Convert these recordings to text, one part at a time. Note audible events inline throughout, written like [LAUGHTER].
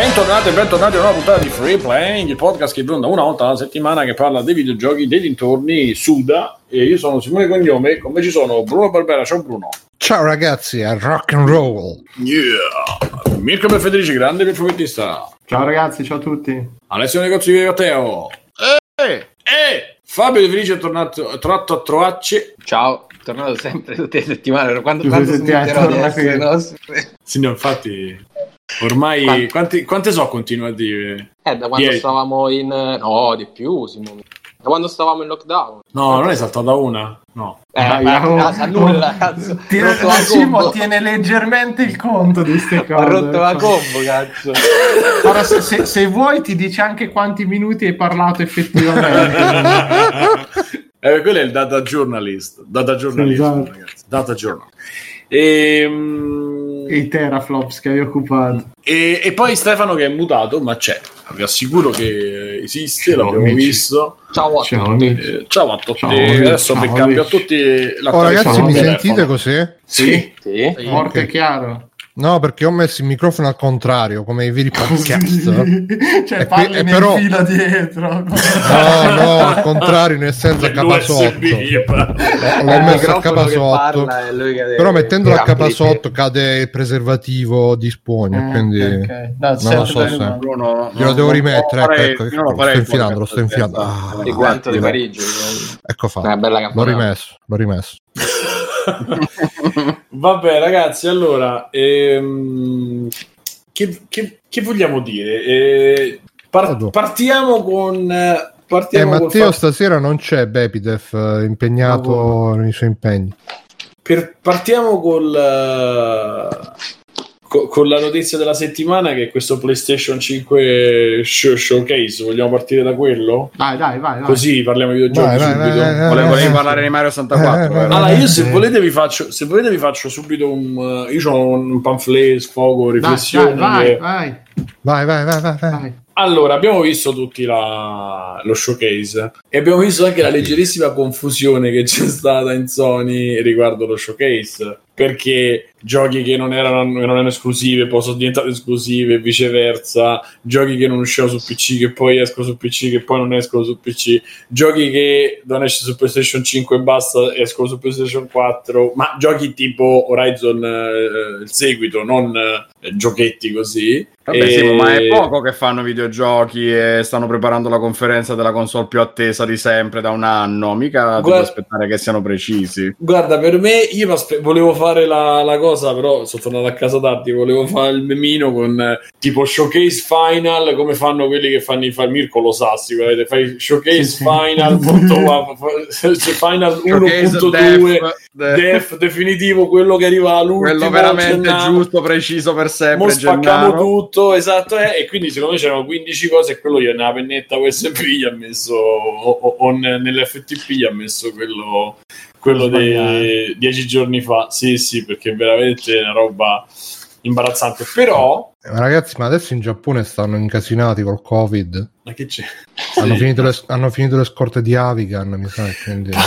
Bentornati e bentornati a una puntata di Free Playing, il podcast che bronda una volta alla settimana che parla dei videogiochi, dei dintorni, suda. E io sono Simone Cognome, con me ci sono Bruno Barbera, ciao Bruno. Ciao ragazzi, a rock and roll. Yeah! Mirko Federici, grande perfumettista. Ciao ragazzi, ciao a tutti. Alessio Negozio di Matteo. Eh! E Fabio De Felice è tornato, tornato a trovarci. Ciao, tornato sempre tutte le settimane. Quando, Tutte le quando essere qui. nostre? Sì, no, infatti, ormai Quanti- quanti, quante so continua a dire? Eh, da quando Dieci. stavamo in... No, di più, Simone. Da quando stavamo in lockdown. No, non è saltata una. No. Eh, Dai, ma oh. a nulla, cazzo. Tiene, Ho rotto la Simo tiene leggermente il conto di queste [LAUGHS] cose. Ho rotto la combo, cazzo. Ora, se, se- se vuoi, ti dice anche quanti minuti hai parlato effettivamente. [LAUGHS] Eh, quello è il data journalist. Data journalist, Esatto. ragazzi. Data journal. Ehm, E i teraflops che hai occupato. E, e poi Stefano che è mutato, ma c'è. Vi assicuro che esiste, Ciao, l'abbiamo amici. visto. Ciao a Ciao, tutti. amici. Eh, ciao a tutti. Ciao, amici. Adesso Ciao, vi cambio a tutti la Oh ragazzi, mi telefono. sentite così? Sì. Sì. Forte Ok. e chiaro. No, perché ho messo il microfono al contrario, come i veri podcast. [LAUGHS] cioè, E parli qui- e nel però- filo dietro. No, [LAUGHS] no, al contrario, nel senso a capasotto. L'USB, pa- L'ho messo a deve- Però mettendolo a di capasotto cade il preservativo di spugna, Eh, quindi ok, ok. No, non lo so se- Bruno, glielo devo rimettere. Ecco, ecco, non lo ecco, farei sto infilando, lo sto infilando. Ah, Il guanto di ecco. Parigi. Ecco fatto. bella L'ho rimesso, l'ho rimesso. [LAUGHS] Vabbè, ragazzi, allora, ehm, che, che- che vogliamo dire? Eh, par- partiamo con. eh, Eh, Partiamo col Matteo fatto- stasera non c'è Bepidef, eh, impegnato nei suoi impegni. per- partiamo col, eh, co- con la notizia della settimana che è questo PlayStation 5 show- showcase. Vogliamo partire da quello? Dai, dai, vai. vai. Così parliamo di videogiochi Vai, vai, subito. vai, vai, Volevo volevi eh, parlare di Mario 64. eh, Allora, io se Eh. volete vi faccio, se volete vi faccio subito un... eh, Io ho un pamphlet, sfogo, Dai, riflessioni. dai, che- vai, Vai, vai, vai, vai. vai. vai. Allora, abbiamo visto tutti la- lo showcase e abbiamo visto anche la leggerissima confusione che c'è stata in Sony riguardo lo showcase. Perché giochi che non erano, non erano esclusive poi sono diventate esclusive e viceversa, giochi che non uscivano su PC che poi escono su PC che poi non escono su PC, giochi che non esce su PlayStation 5 e basta escono su PlayStation 4, ma giochi tipo Horizon eh, il seguito, non eh, giochetti così. Vabbè, E- Simo, ma è poco che fanno videogiochi e stanno preparando la conferenza della console più attesa di sempre da un anno. Mica devo Guarda- aspettare che siano precisi. Guarda, per me, io volevo fare la, la cosa, però sono tornato a casa tardi. Volevo fare il memino con eh, tipo showcase final, come fanno quelli che fanno i fa- Mirko lo sa sicuramente. Fai showcase Sì, sì. final, punto, cioè, final Showcase 1.2, def, def. def definitivo, quello che arriva all'ultimo. Quello veramente Gennaro. giusto, preciso per sempre. Mo spacchiamo Gennaro. tutto, esatto, eh, e quindi secondo me c'erano 15 cose e quello gli nella pennetta USB gli ha messo, o, o- o ne- nell'FTP ha messo quello, quello dei Sbagliato. 10 giorni fa. Sì, sì, perché è veramente una roba imbarazzante. Però, Eh, Ragazzi, ma adesso in Giappone stanno incasinati col Covid. ma che c'è? Hanno, Sì. finito le, hanno finito le scorte di Avigan, mi sa. Quindi... [LAUGHS]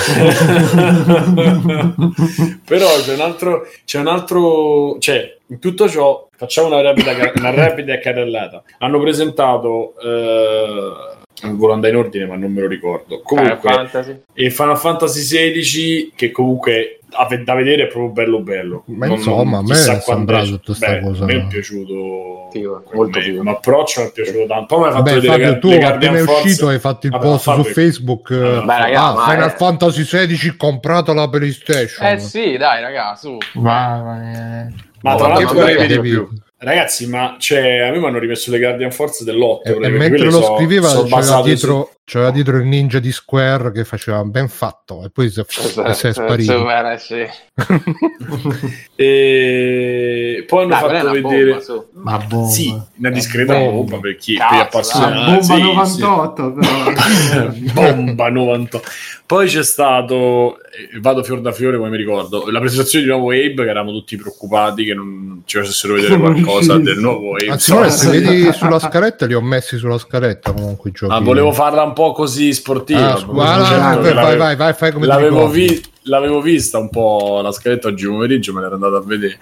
però c'è un altro c'è un altro cioè in tutto ciò facciamo una rapida, una rapida carrellata hanno presentato eh, volevo andare in ordine ma non me lo ricordo Final comunque Fantasy. e Final Fantasy XVI che comunque da vedere è proprio bello bello Ma insomma, a me è sembrato tutta sta Beh, cosa. a me è piaciuto Figo, molto me, figo. ma approccio mi è piaciuto tanto poi mi fatto Vabbè, vedere Fabio, le- tu appena è uscito hai fatto il Vabbè, post Fabio- su Facebook. eh, Beh, raga, ah, ma Final è- Fantasy XVI comprato la PlayStation. Eh sì, dai, raga, su. Vai, vai. ma tra Ma l'altro ragazzi, di capito. più? Ragazzi, ma cioè, a me mi hanno rimesso le Guardian Force dell'8 E, mentre lo so- scriveva sono c'era dietro, c'era dietro il ninja di Square che faceva ben fatto e poi si, si è sparito. Super, eh, sì. [LAUGHS] E poi hanno è fatto una vedere bomba, su. Ma bomba. sì, una discreta Bomba. bomba per chi Cazzo, Ah, appassionati. bomba sì, 98, però. sì. [LAUGHS] bomba 98. Poi c'è stato eh, vado fior da fiore come mi ricordo la presentazione di nuovo Abe che eravamo tutti preoccupati che non ci facessero vedere qualcosa del nuovo Abe. Anzi, se vedi [LAUGHS] sulla scaletta li ho messi sulla scaletta comunque i giochi. Ah, volevo farla un po' così sportiva. Ah, proprio guarda, certo vai, vai, vai, vai, fai come l'avevo, vi- l'avevo vista un po' la scaletta oggi pomeriggio, me l'ero andato a vedere.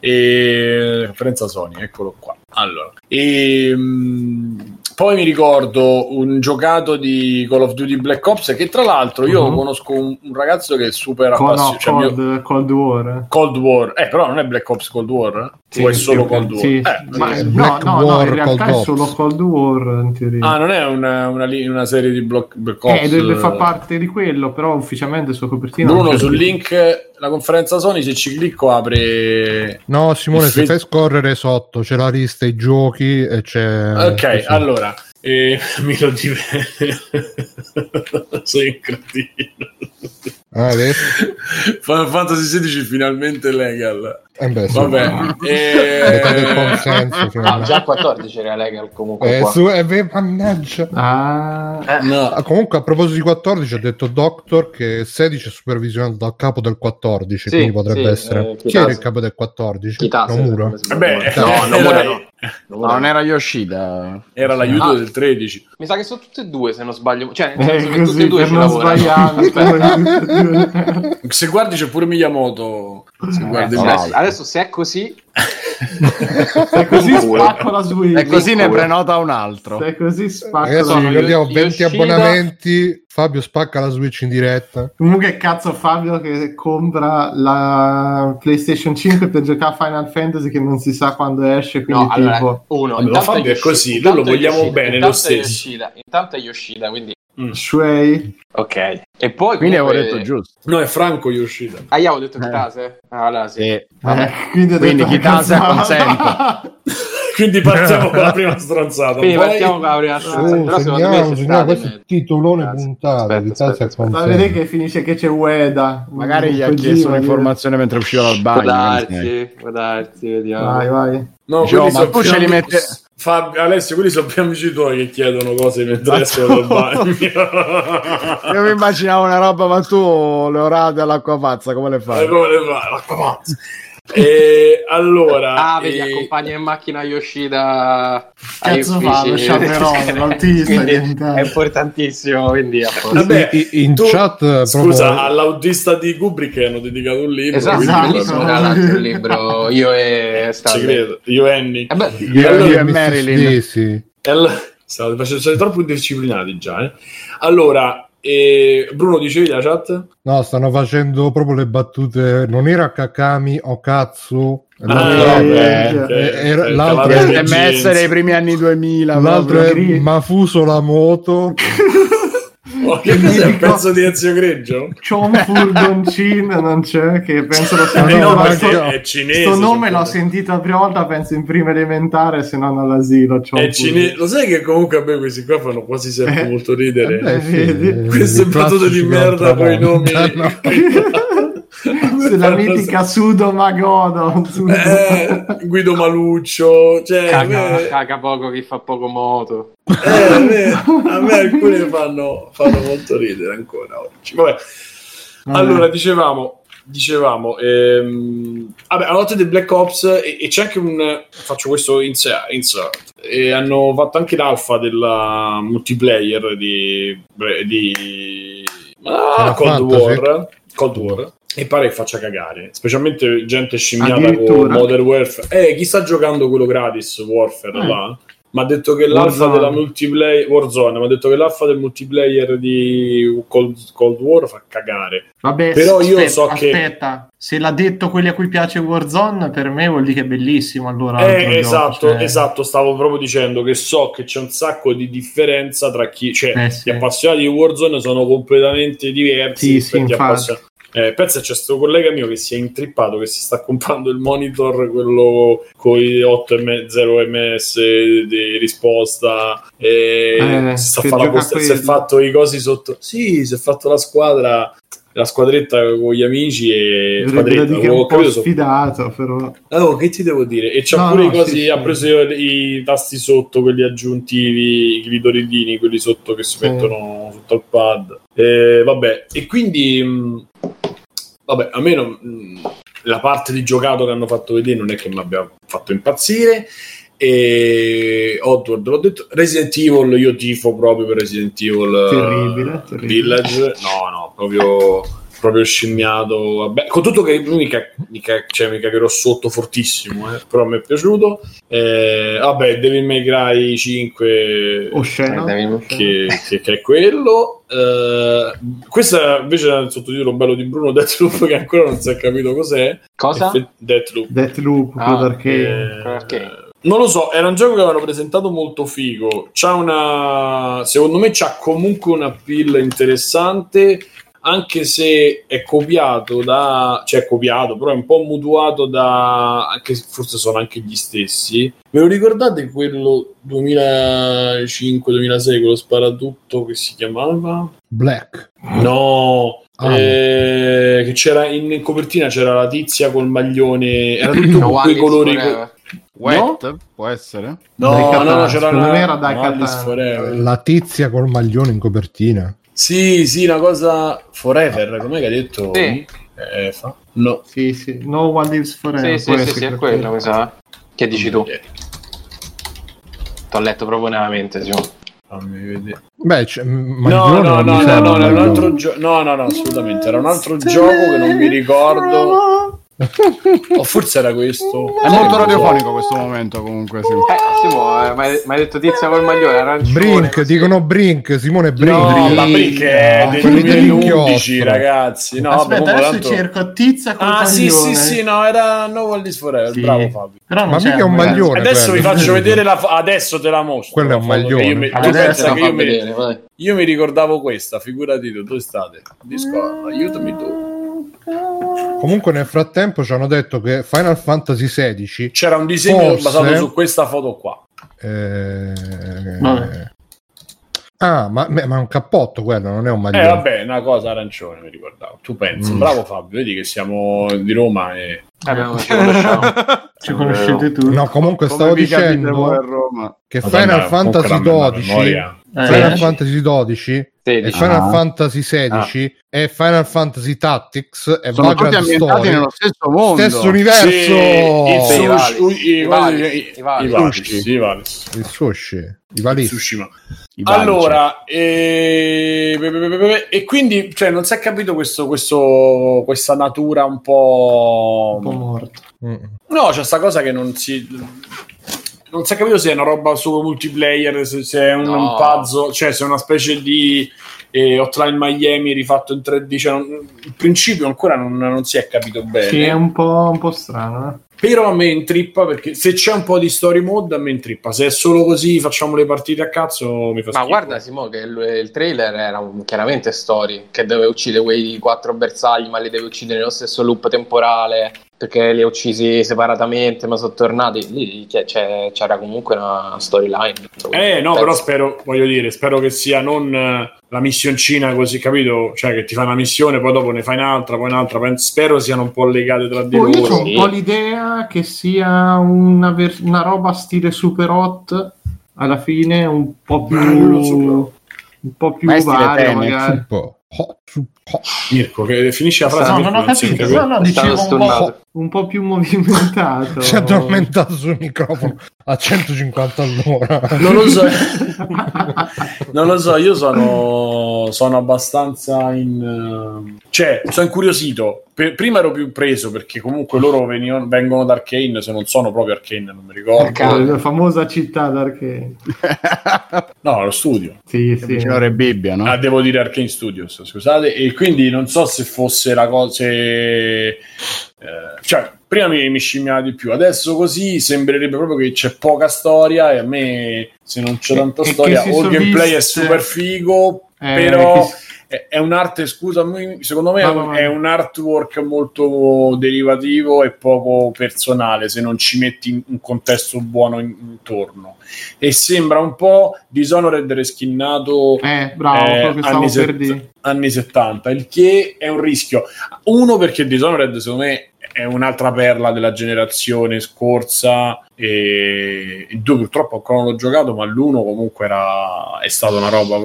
E conferenza Sony, eccolo qua. allora. E, mm, poi mi ricordo un giocato di Call of Duty Black Ops che tra l'altro io Mhm. conosco un, un ragazzo che è super Co- no, appassionato. cioè, mio- Cold, Cold War. Cold War, eh, però non è Black Ops Cold War? Sì, o è solo. Cold War? Sì, Eh, ma- sì. no, no, no, War, in realtà Cold è solo. Cold War in teoria. Ah, non è una, una, una serie di Black Ops? eh, deve fa parte di quello, però ufficialmente su copertina Bruno, sul link, la conferenza Sony, se ci clicco apre... No, Simone, se fai scorrere sotto c'è la lista dei giochi e c'è. Ok, così. allora, eh, [LAUGHS] mi lo divenne... Sei un cretino. Ah? Final Fantasy 16 finalmente legal. Eh beh, sì. Vabbè. Del Eh... consenso. Ah, finalmente. già 14 era legal comunque Eh, su, eh, beh, mannaggia. Ah, Eh, No, Ah, comunque, a proposito di 14, ha detto Doctor che 16 è supervisionato dal capo del 14, Sì, quindi potrebbe sì, essere. eh, Chi era il capo del 14? Kitase, Nomura. Vabbè, no, Nomura no. No, non era Yoshida. era l'aiuto Ah. del 13. Mi sa che sono tutte e due, se non sbaglio. Cioè, eh, tutte e due ci lavorano. [LAUGHS] Se guardi c'è pure Miyamoto. Se guardi Eh, bene. adesso, adesso se è così, [LAUGHS] Se così spacco la Switch. E così ne prenota un altro. Se così spacco Ragazzi, la ricordiamo Yo- 20 Yoshida- abbonamenti. Fabio spacca la Switch in diretta. Comunque cazzo Fabio che compra la PlayStation 5 per giocare a Final Fantasy che non si sa quando esce, quindi no, allora, tipo uno, Vabbè, ma intanto Fabio è così, noi lo vogliamo Yoshida, bene lo intanto è stesso. Yoshida, intanto è Yoshida, quindi Shuei. ok. E poi Quindi avevo comunque- detto giusto. No, è Franco Yoshida. Ah, io avevo detto Eh. Kitase? Ah, allora sì. Sì. Eh, [LAUGHS] quindi Quindi Kitase consente. [LAUGHS] Quindi partiamo con la prima stronzata. Quindi Poi- partiamo con la prima stanza. Oh, Però secondo me segniamo, questo è il titolone Cazzo. puntato. Aspetta, aspetta, e Ma Consente. vedi che finisce che c'è Ueda. Magari gli ha chiesto io- un'informazione mentre usciva dal Può bagno. darsi, può darsi, vediamo. Vai, vai. No, quelli ma tu ce li metti- Fabio, Alessio, quelli sono più amici tuoi che chiedono cose mentre escono dal bagno. Io mi immaginavo una roba, ma tu le orate all'acqua pazza, come le Eh, fai? come le fa? L'acqua pazza. E allora, Ah, vedi, e- accompagna in macchina Yoshida Cazzo lo chaperone, [LAUGHS] l'autista. È importantissimo, quindi. Vabbè, in tu- chat eh, Scusa, proprio- all'autista di Kubrick hanno dedicato un libro. Esatto, quindi Esatto. l'altro il libro Io e Stanley. credo. Io e Annie. Eh beh, Io, allora, io e. Marilyn. Stacy. E allora- [LAUGHS] State troppo indisciplinati già. Eh? Allora, eh, Bruno, dicevi la chat? No, stanno facendo proprio le battute. Non era Kakami o Katsu. Ah, L'altro- era- è- jeans. dei primi anni 2000. L'altro è Mafuso la moto. [LAUGHS] Oh, che cos'è un pezzo di Ezio Greggio? Chon Fulgoncin non c'è, che penso lo sia Eh, no, ma sto- è cinese. Questo nome l'ho sentito la prima volta, penso in prima elementare, se non all'asilo. È cinese. Lo sai che comunque a me questi qua fanno quasi sempre Eh. molto ridere? Eh, eh, Queste battute di merda con i nomi. Se [LAUGHS] [LAUGHS] la [LAUGHS] mitica Sudo Magodo. Sudo- Eh, Guido Maluccio, cioè, caga, me, caga poco chi fa poco moto. eh, a me- a me alcune fanno, fanno molto ridere ancora oggi. Vabbè. Allora, dicevamo, dicevamo ehm, vabbè, la notte del Black Ops e, e c'è anche un faccio questo insert, insert e hanno fatto anche l'alfa della multiplayer di, di ah, Cold. War Cold War e pare che faccia cagare specialmente gente scimmiata con? Modern Warfare eh chi sta giocando quello gratis Warfare Eh. là mi ha detto che l'alfa Warzone. della multiplayer Warzone mi ha detto che l'alfa del multiplayer di Cold, Cold War fa cagare Vabbè, Però io aspetta, so che- aspetta, se l'ha detto quelli a cui piace Warzone, per me vuol dire che è bellissimo. Allora, Eh, altro gioco, esatto, cioè- esatto, stavo proprio dicendo che so che c'è un sacco di differenza tra chi, cioè Eh, sì. gli appassionati di Warzone sono completamente diversi Sì, sì, infatti. appassionati. Eh, pensa c'è questo collega mio che si è intrippato che si sta comprando il monitor quello con i 8,0 ms di risposta Eh, si, posta- si è fatto i cosi sotto sì si è fatto la squadra la squadretta con gli amici e squadretta, dire ho capito, sfidato, però. Oh, che ti devo dire? E c'ha No, pure no, i cosi, sì, sì. ha preso i, i tasti sotto, quelli aggiuntivi, i glitoridini, quelli sotto che si Sì. mettono sotto al pad. E, vabbè, e quindi, mh, vabbè, a me non- la parte di giocato che hanno fatto vedere non è che mi abbia fatto impazzire. E Oddworld, l'ho detto, Resident Evil, io tifo proprio per Resident Evil eh, Terribile, terribile. Village. No, no, proprio proprio scimmiato. Vabbè, con tutto che mica, mica, cioè, mica che ero sotto fortissimo, eh, però mi è piaciuto. Eh, vabbè, Devil May Cry 5 Osceno. che, che- che è quello. Eh, questo invece è il sottotitolo bello di Bruno Deathloop che ancora non si è capito cos'è. Cosa? Effe- Deathloop. Deathloop, Ah, perché Eh, non lo so, era un gioco che avevano presentato molto figo. C'ha una. Secondo me c'ha comunque un appeal interessante. Anche se è copiato da. cioè, è copiato, però è un po' mutuato da. anche se forse sono anche gli stessi. Ve lo ricordate quello 2005-2006, quello sparatutto che si chiamava? Black. No, Ah. eh, che c'era in copertina c'era la tizia col maglione, era tutto [CLEARS THROAT] No con quei colori. Forever. Wet? Può essere? No, no, no, c'era una me era dai no. Forever. La tizia col maglione in copertina. Sì, sì, una cosa Forever, com'è che ha detto? Sì. Eh, fa? No. sì, sì, No One Lives Forever. Sì, sì, sì, sì, è mi sa. Che dici tu? Eh, T'ho letto proprio nella mente, Simo. Fammi vedere. Beh, c'è- No, no, no, no, no, un era un maglione. altro gioco. No, no, no, assolutamente. Era un altro gioco che non mi ricordo. O forse era questo. È molto radiofonico questo momento comunque, sì. Eh, Simo, eh, mi hai detto tizia col maglione, arancione. Brink, così. dicono Brink, Simone Brink. No, la Brick è Ah, del quelli 2011, dell'inchiostro. ragazzi. No, Aspetta, vabbè, adesso tanto- cerco tizia col Ah, sì, maglione. sì, sì, no, era No One Lives Forever. Sì. Bravo Fabio. Però non Ma mica un ragazzi. maglione. Adesso vi faccio vedere la fo- adesso te la mostro. Quello è un maglione. mi, Adesso io mi, io mi ricordavo questa, figurati tu, dove state? Discord, aiutami tu. Comunque nel frattempo ci hanno detto che Final Fantasy XVI C'era un disegno Forse- basato su questa foto qua. eh. Ah, ma, ma è un cappotto quello, non è un Eh maglione. vabbè, una cosa arancione mi ricordavo. Tu pensi, Mm. bravo Fabio, vedi che siamo di Roma e ci conosciamo. Ci conoscete tutti. No, comunque Come stavo dicendo a Roma? che Madonna, Final Fantasy la- la 12 memoria. Eh, Final sì. Fantasy 12 e 16. Final Ah. Fantasy 16 e Final Fantasy Tactics e Sono tutti Vagrant ambientati Story nello stesso mondo. stesso universo Sì, i i, Sushi. il sushi i valizi Tsushima. I vari, Allora, e... e quindi cioè, non si è capito questo, questo- questa natura un po'. Un po' morto. Mm. No, c'è sta cosa che non si. Non si è capito se è una roba solo multiplayer, se, se è un, No. un puzzle, cioè se è una specie di eh, Hotline Miami rifatto in 3D. Cioè, non- il principio ancora non, non si è capito bene. Sì, è un po', un po' strano. Eh. Però a me intrippa perché se c'è un po' di story mode a me intrippa. Se è solo così facciamo le partite a cazzo mi fa Ma schifo. guarda, Simo, che il, il trailer era un- chiaramente story che deve uccidere quei quattro bersagli, ma li deve uccidere nello stesso loop temporale perché li ha uccisi separatamente, ma sono tornati. Lì c'era comunque una storyline. Eh no, Penso. però spero, voglio dire, spero che sia non eh, la missioncina così, capito? Cioè che ti fai una missione, poi dopo ne fai un'altra, poi un'altra. Spero siano un po' legate tra di io loro. ho un sì. po' l'idea che sia una, ver- una roba stile super hot alla fine, un po' più, Bello, un po' più Ma vario magari. Hot, super hot. Mirko, che finisci la frase. No, non ho capito. No, no, dicevo un po'. Un po' più movimentato. [LAUGHS] si è addormentato sul microfono a 150 all'ora Non lo so, [LAUGHS] non lo so, io sono, sono abbastanza in... Cioè, sono incuriosito. Prima ero più preso perché comunque loro venivano- vengono da Arcane, se non sono proprio Arcane, non mi ricordo. Arcane. La famosa città d'Arcane. [LAUGHS] No, lo studio. Sì, sì. vicino Bibbia, no? Ah, devo dire Arcane Studios, scusate, e quindi non so se fosse la cosa. se- eh, cioè, prima mi, mi scimmiava di più, adesso così sembrerebbe proprio che c'è poca storia. E a me, se non c'è tanta e storia, o il gameplay è super figo, Eh, però. che È è un'arte, scusami, secondo me è va. è un artwork molto derivativo e poco personale se non ci metti un contesto buono in- intorno. E sembra un po' Dishonored reskinnato Eh, bravo, eh, anni, set- anni 70, il che è un rischio. Uno, perché Dishonored secondo me è un'altra perla della generazione scorsa. E il 2 purtroppo ancora non l'ho giocato, ma l'uno comunque era, è stata una roba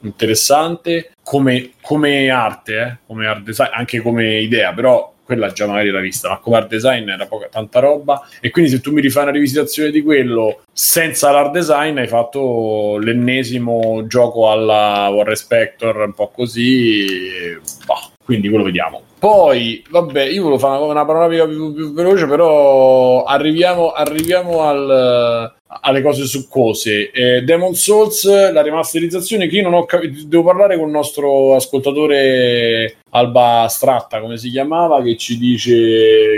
interessante come, come arte, eh, come art design, anche come idea, però quella già magari l'ha vista, ma come art design era poca, tanta roba. E quindi se tu mi rifai una rivisitazione di quello senza l'art design, hai fatto l'ennesimo gioco alla War Spector, un po' così. bah, quindi quello vediamo. Poi, vabbè, io volevo fare una, una panoramica più, più veloce, però arriviamo, arriviamo al, alle cose succose. Eh, Demon Souls, la remasterizzazione che io non ho capito, devo parlare con il nostro ascoltatore Alba Stratta, come si chiamava, che ci dice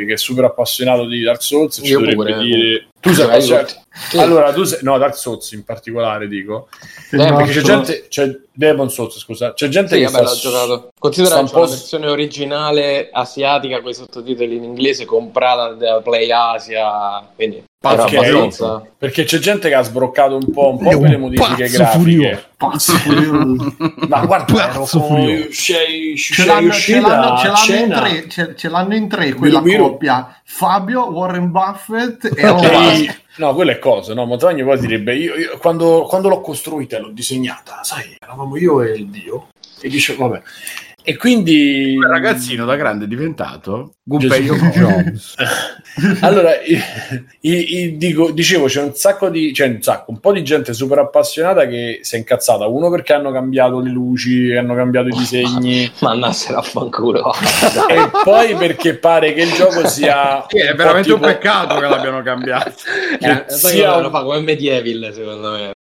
che è super appassionato di Dark Souls. Ci Io dovrebbe pure. dire... Tu sei appassionato... Sì. Allora, tu sei... No, Dark Souls in particolare, dico. No, Perché c'è gente... C'è Demon Souls, scusa. C'è gente Sì, che vabbè, sta... giocato. Considera che c'è una po' s- versione originale asiatica con i sottotitoli in inglese comprata da Play Asia, quindi era Ok. abbastanza... Perché c'è gente che ha sbroccato un po', un po' quelle modifiche pazzo grafiche. furioso. Pazzo furioso. Ma guarda, Pazzo con... furioso. sei, Ce l'hanno, ce l'hanno- ce l'hanno in tre, ce, ce l'hanno in tre quella Biru. coppia Fabio, Warren Buffett e. Owen. No, quella è cosa, no? Montagno poi direbbe, io, io- quando, quando l'ho costruita, l'ho disegnata, sai, eravamo io e il Dio. E dice, vabbè. E quindi... Il ragazzino da grande è diventato Yokoi. Jones. [LAUGHS] allora, i- i- i- dico- dicevo, c'è un sacco di, cioè un sacco, un po' di gente super appassionata che si è incazzata. Uno perché hanno cambiato le luci, hanno cambiato i [LAUGHS] disegni, Mandassero a fanculo. [LAUGHS] e poi perché pare che il gioco sia. Sì, è veramente un tipo- peccato che l'abbiano cambiato. che Eh, sia un- lo fa come Medieval, secondo me.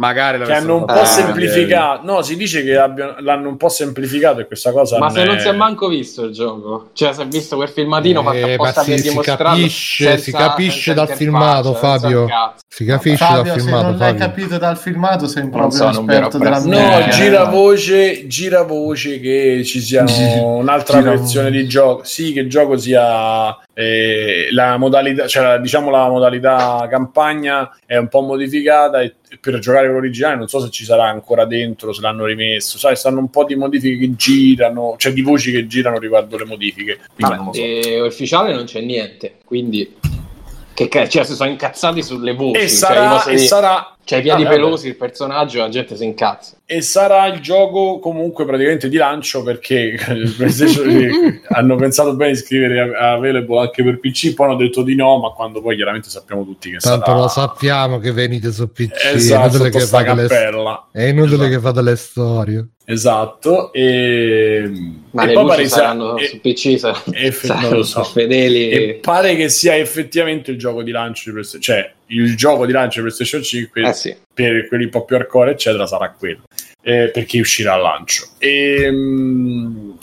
Magari che hanno un po' fatto. Semplificato. No, si dice che abbiano- l'hanno un po' semplificato e questa cosa. Ma non se non è- si è manco visto il gioco, cioè si è visto quel filmatino fatto Eh, apposta ma si- per si dimostrare capisce- si capisce dal filmato, Fabio. Si capisce Fabio, dal se filmato. non l'hai Fabio. capito dal filmato sei Non proprio un vero esperto della. No, musica. gira voce, gira voce che ci sia [LAUGHS] un'altra gira versione voce. di gioco. Sì, che il gioco sia eh, la modalità, cioè diciamo la modalità campagna è un po' modificata e per giocare con l'originale non so se ci sarà ancora dentro, se l'hanno rimesso. Sai, stanno un po' di modifiche che girano, cioè di voci che girano riguardo le modifiche. Quindi non so. E ufficiale non c'è niente, quindi che cioè si sono incazzati sulle voci, E cioè, sarà, e sarà cioè i piedi Vabbè, vabbè. pelosi, il personaggio, la gente si incazza. E sarà il gioco comunque praticamente di lancio perché [LAUGHS] [LAUGHS] hanno pensato bene di scrivere available anche per PC, poi hanno detto di no, ma quando poi chiaramente sappiamo tutti che Tanto sarà lo sappiamo che venite su PC. Esatto, è inutile che fate le, è inutile Esatto. che fate le storie. Esatto, e, Ma e le poi saranno e- su PC, saranno, e fe- [LAUGHS] saranno non lo so. fedeli. e pare che sia effettivamente il gioco di lancio di PlayStation, cioè il gioco di lancio di PlayStation 5 Eh sì. per quelli un po' più hardcore, eccetera, sarà quello. Eh, perché uscirà al lancio. E,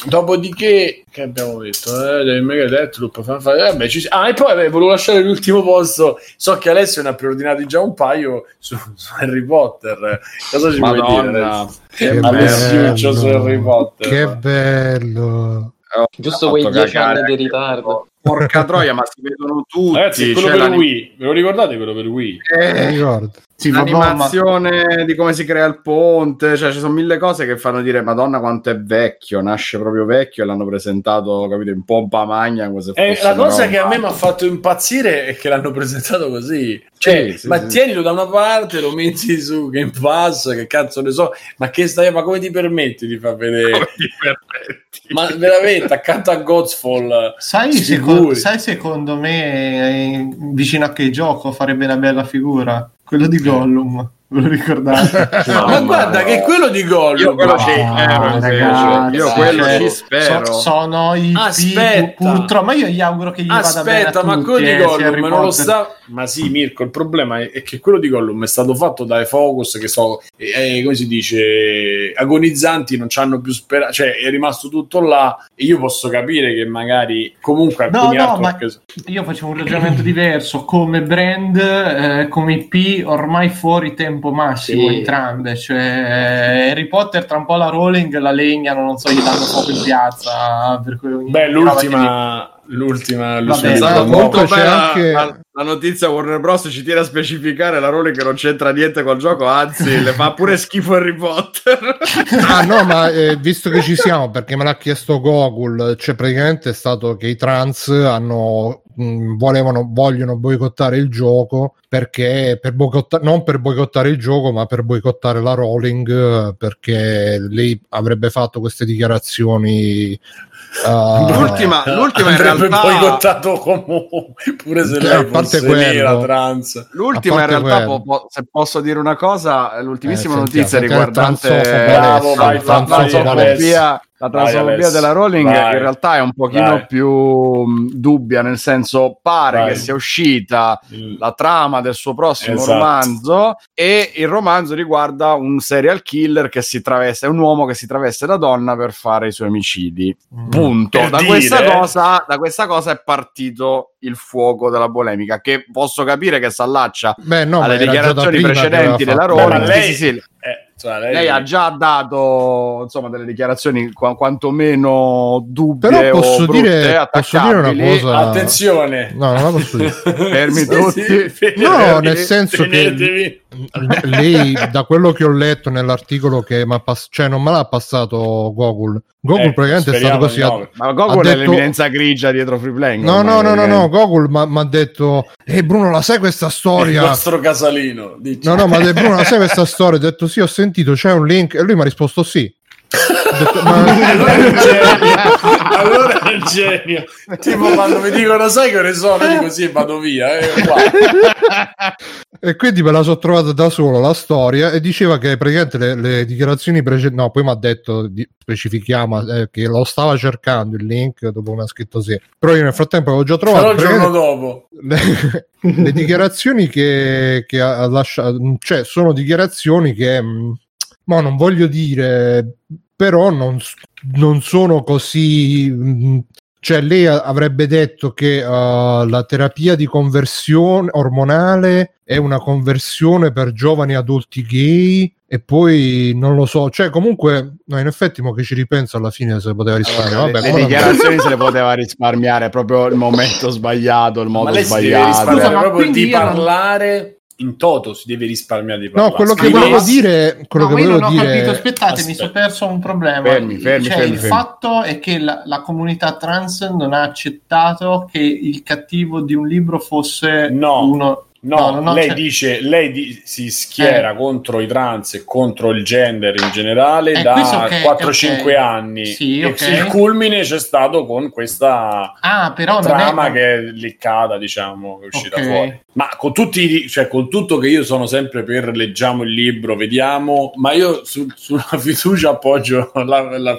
dopodiché, che abbiamo detto? Eh, del Mega Deathloop, fa- fa- eh, beh, ci ah, e poi vabbè, volevo lasciare l'ultimo posto. So che Alessio ne ha preordinati già un paio su, su Harry Potter. Cosa ci vuoi dire? Alessio? Che Alessio su Harry Potter. Che bello. Giusto Ha quei fatto 10 cagare anni di ritardo. Porca troia, ma si vedono tutti. Ragazzi, quello c'è per l'anim- Wii, ve lo ricordate quello per Wii? Mi Eh, ricordo. Sì, vabbè, ma- l'animazione di come si crea il ponte, cioè ci sono mille cose che fanno dire Madonna quanto è vecchio, nasce proprio vecchio e l'hanno presentato, capito, in pompa magna se Eh, la cosa che a me mi ha fatto impazzire è che l'hanno presentato così. Cioè, Sì, sì, ma sì. tienilo da una parte, lo metti su Game Pass, che cazzo ne so, ma che stai, ma come ti permetti di far vedere? Come ti permetti? ma veramente accanto a Godfall, Sai, sicuri. secondo, sai, secondo me, eh, vicino a che gioco farebbe una bella figura? Quello di Gollum, ve lo ricordate? [LAUGHS] No, ma ma guarda no. che quello di Gollum. Io quello ma- ci spero, Ah, ragazzi, io quello cioè, ci spero. so- sono i Aspetta. purtroppo, ma io gli auguro che gli vada bene Aspetta, ma tutti, quello di eh, Gollum Harry non lo sta. Ma sì, Mirko, il problema è, è che quello di Gollum è stato fatto dai Focus che so, eh, come si dice, agonizzanti, non c'hanno più speranza, cioè è rimasto tutto là. E io posso capire che magari comunque No, alcuni no, artwork- Io facevo un ragionamento diverso. Come brand, eh, come IP, ormai fuori tempo massimo Sì. entrambe. Cioè, Harry Potter tra un po' la Rowling la legnano, non so, gli danno fuoco in piazza. Per cui ogni Beh, l'ultima, l'ultima, l'ultima Vabbè, Molto c'è bella anche- la, la notizia Warner Bros. ci tiene a specificare la Rowling che non c'entra niente col gioco, anzi le fa pure [LAUGHS] schifo Harry Potter. Ah no, ma eh, visto che ci siamo, perché me l'ha chiesto Gogol, cioè praticamente è stato che i trans hanno mh, volevano, vogliono boicottare il gioco perché per boicotta- non per boicottare il gioco, ma per boicottare la Rowling eh, perché lei avrebbe fatto queste dichiarazioni. eh, L'ultima- l'ultima in realtà- boicottato comunque, pure se Eh, lei fosse nera, quello. trans. L'ultima in realtà, po- po- se posso dire una cosa, l'ultimissima Eh, notizia sentiamo, riguardante sentiamo il Transfobia, La Alessio, della Rowling vai. in realtà è un pochino Vai. più mh, dubbia, nel senso pare Vai. che sia uscita Il- la trama del suo prossimo Esatto. romanzo e il romanzo riguarda un serial killer che si traveste, è un uomo che si traveste da donna per fare i suoi omicidi. Punto. Per Da dire- questa, cosa, da questa cosa è partito il fuoco della polemica, che posso capire che si allaccia Beh, no, alle dichiarazioni precedenti della fatto- Beh, Rowling. lei- Sì, sì, sì. eh, cioè, lei, Lei ha già dato insomma delle dichiarazioni qua- quantomeno dubbie Però posso o brutte, dire- posso dire una attaccabili. cosa- Attenzione. No, non la posso dire. [LAUGHS] Fermi Sì, tutti. sì, No, nel senso che- tenetevi. lei [LAUGHS] da quello che ho letto nell'articolo che mi ha pass- cioè non me l'ha passato Google Google Eh, praticamente è stato così no. Ma Google Ha è detto- l'eminenza grigia dietro Free Playing. no no no no no praticamente. Google mi ha detto ehi Bruno la sai questa Il storia nostro casalino. dici. no no ma Bruno la sai questa storia ho detto sì ho sentito c'è un link? E lui mi ha risposto sì detto, ma- allora è un genio. allora è un genio. Tipo quando mi dicono sai che ore sono, io dico sì e vado via. eh, e quindi me la sono trovata da solo la storia e diceva che praticamente le, le dichiarazioni precedenti no poi mi ha detto di- specifichiamo eh, che lo stava cercando il link dopo mi ha scritto sì però io nel frattempo avevo già trovato Però il giorno dopo. [LAUGHS] le, le dichiarazioni che, che ha lasciato, cioè sono dichiarazioni che, mh, ma non voglio dire, però non, non sono così. mh, Cioè, lei avrebbe detto che uh, la terapia di conversione ormonale è una conversione per giovani adulti gay. E poi non lo so, cioè, comunque, no, in effetti, mo che ci ripenso alla fine se poteva risparmiare. Allora, Vabbè, le, le dichiarazioni se le poteva risparmiare, è proprio il momento sbagliato, il modo sbagliato. Scusa, ma proprio di parlare in toto. Si deve risparmiare di parlare. No, quello che volevo dire, quello No, che volevo non ho dire, capito, aspettate, mi sono perso un problema. Fermi, fermi, Cioè, fermi, il fermi. fatto è che la, la comunità trans non ha accettato che il cattivo di un libro fosse No. uno. No, no, no, lei cioè- dice, lei di- si schiera Eh. contro i trans e contro il gender in generale Eh, da questo ok, 4-5 ok. anni. Sì, e ok. il culmine c'è stato con questa Ah, trama è... che è leccata, diciamo, che è uscita fuori. Ma con tutti, cioè, con tutto che io sono sempre per leggiamo il libro, vediamo, ma io su- sulla [LAUGHS] fiducia appoggio la, la-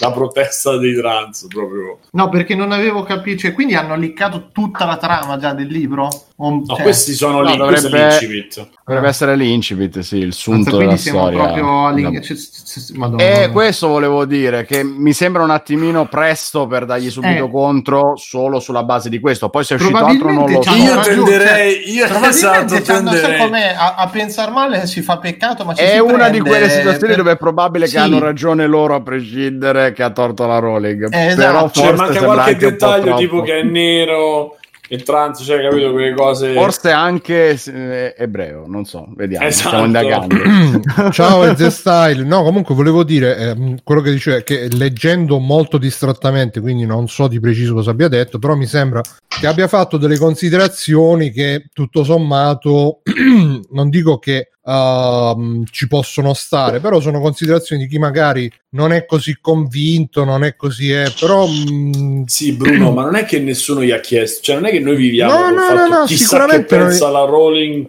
la protesta dei trans proprio. No, perché non avevo capito. Cioè, quindi hanno liccato tutta la trama già del libro? O- No, cioè, questi sono no, lì, dovrebbe- l'incipit. Dovrebbe essere l'incipit, sì, il sunto della storia. proprio all'in- No. cioè, c- c- Madonna. E questo volevo dire, che mi sembra un attimino presto per dargli subito Eh. contro solo sulla base di questo. Poi se è uscito altro non lo so. Io tenderei- cioè, io- esatto, tenderei. com'è? a, a pensare male si fa peccato, ma ci È si una di prende quelle situazioni per- dove è probabile Sì. che hanno ragione loro a prescindere che ha torto la Rowling. Eh, esatto. Però Cioè, forse manca sembra qualche dettaglio tipo che è nero e trans, cioè capito quelle cose. Forse anche eh, ebreo, non so, vediamo. Esatto. Stiamo indagando. [CLEARS THROAT] Ciao e The Style. No, comunque volevo dire ehm, quello che diceva che leggendo molto distrattamente, quindi non so di preciso cosa abbia detto, però mi sembra che abbia fatto delle considerazioni che tutto sommato [CLEARS THROAT] non dico che ehm, ci possono stare, però sono considerazioni di chi magari non è così convinto, non è così, è, però mm, Sì, Bruno, ma non è che nessuno gli ha chiesto, cioè non è che noi viviamo No, no, fatto no, no, chissà che sicuramente non- pensa la Rowling,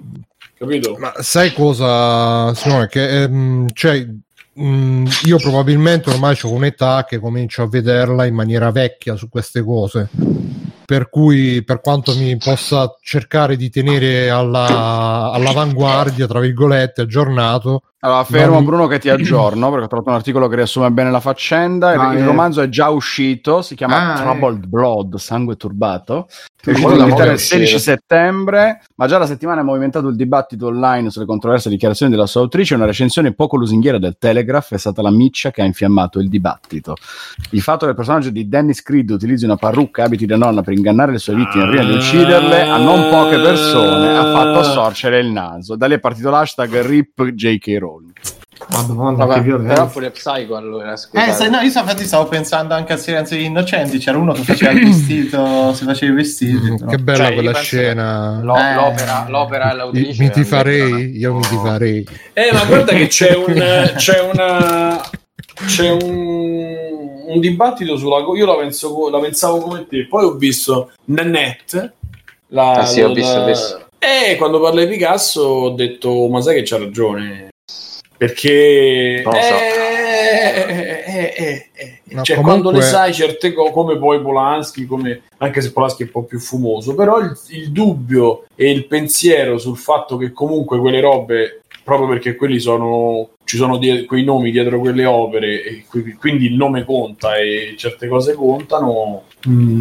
capito? Ma sai cosa, Simone? Che ehm, cioè, mh, io probabilmente ormai ho un'età che comincio a vederla in maniera vecchia su queste cose. Per cui, per quanto mi possa cercare di tenere alla, all'avanguardia, tra virgolette, aggiornato, Allora, fermo Non- Bruno che ti aggiorno perché ho trovato un articolo che riassume bene la faccenda. Il- Ah, il eh. romanzo è già uscito, si chiama Ah, Troubled Blood, sangue turbato. È uscito in da Italia il poco 16 uscire. settembre, ma già la settimana ha movimentato il dibattito online sulle controverse dichiarazioni della sua autrice. Una recensione poco lusinghiera del Telegraph è stata la miccia che ha infiammato il dibattito. Il fatto che il personaggio di Dennis Creed utilizzi una parrucca e abiti da nonna per ingannare le sue vittime prima di ucciderle a non poche persone ha fatto assorcere il naso. Da lì è partito l'hashtag RIP JK Rowling. Madonna, che Vabbè, violenza. però pure Psycho allora. Eh, sai, no, io so- infatti stavo pensando anche al silenzio degli innocenti. C'era uno che faceva il vestito, si faceva i vestiti. però. che bella Cioè, io quella scena. L'o- Eh. l'opera, l'opera e l'autrice mi ti farei, io mi ti farei. Eh, ma guarda che c'è un c'è una c'è un, un dibattito sulla io la, penso, la pensavo come te, poi ho visto Nanette la, Ah, sì, ho la- visto, ho visto. E quando parla di Picasso ho detto, ma sai che c'ha ragione? Perché Non lo so. eh, eh, eh, eh. No, cioè, comunque- quando le sai certe cose, come poi Polanski, come, anche se Polanski è un po' più fumoso, però il, il dubbio e il pensiero sul fatto che comunque quelle robe, proprio perché quelli sono, ci sono die- quei nomi dietro quelle opere, e qui- quindi il nome conta e certe cose contano. mm.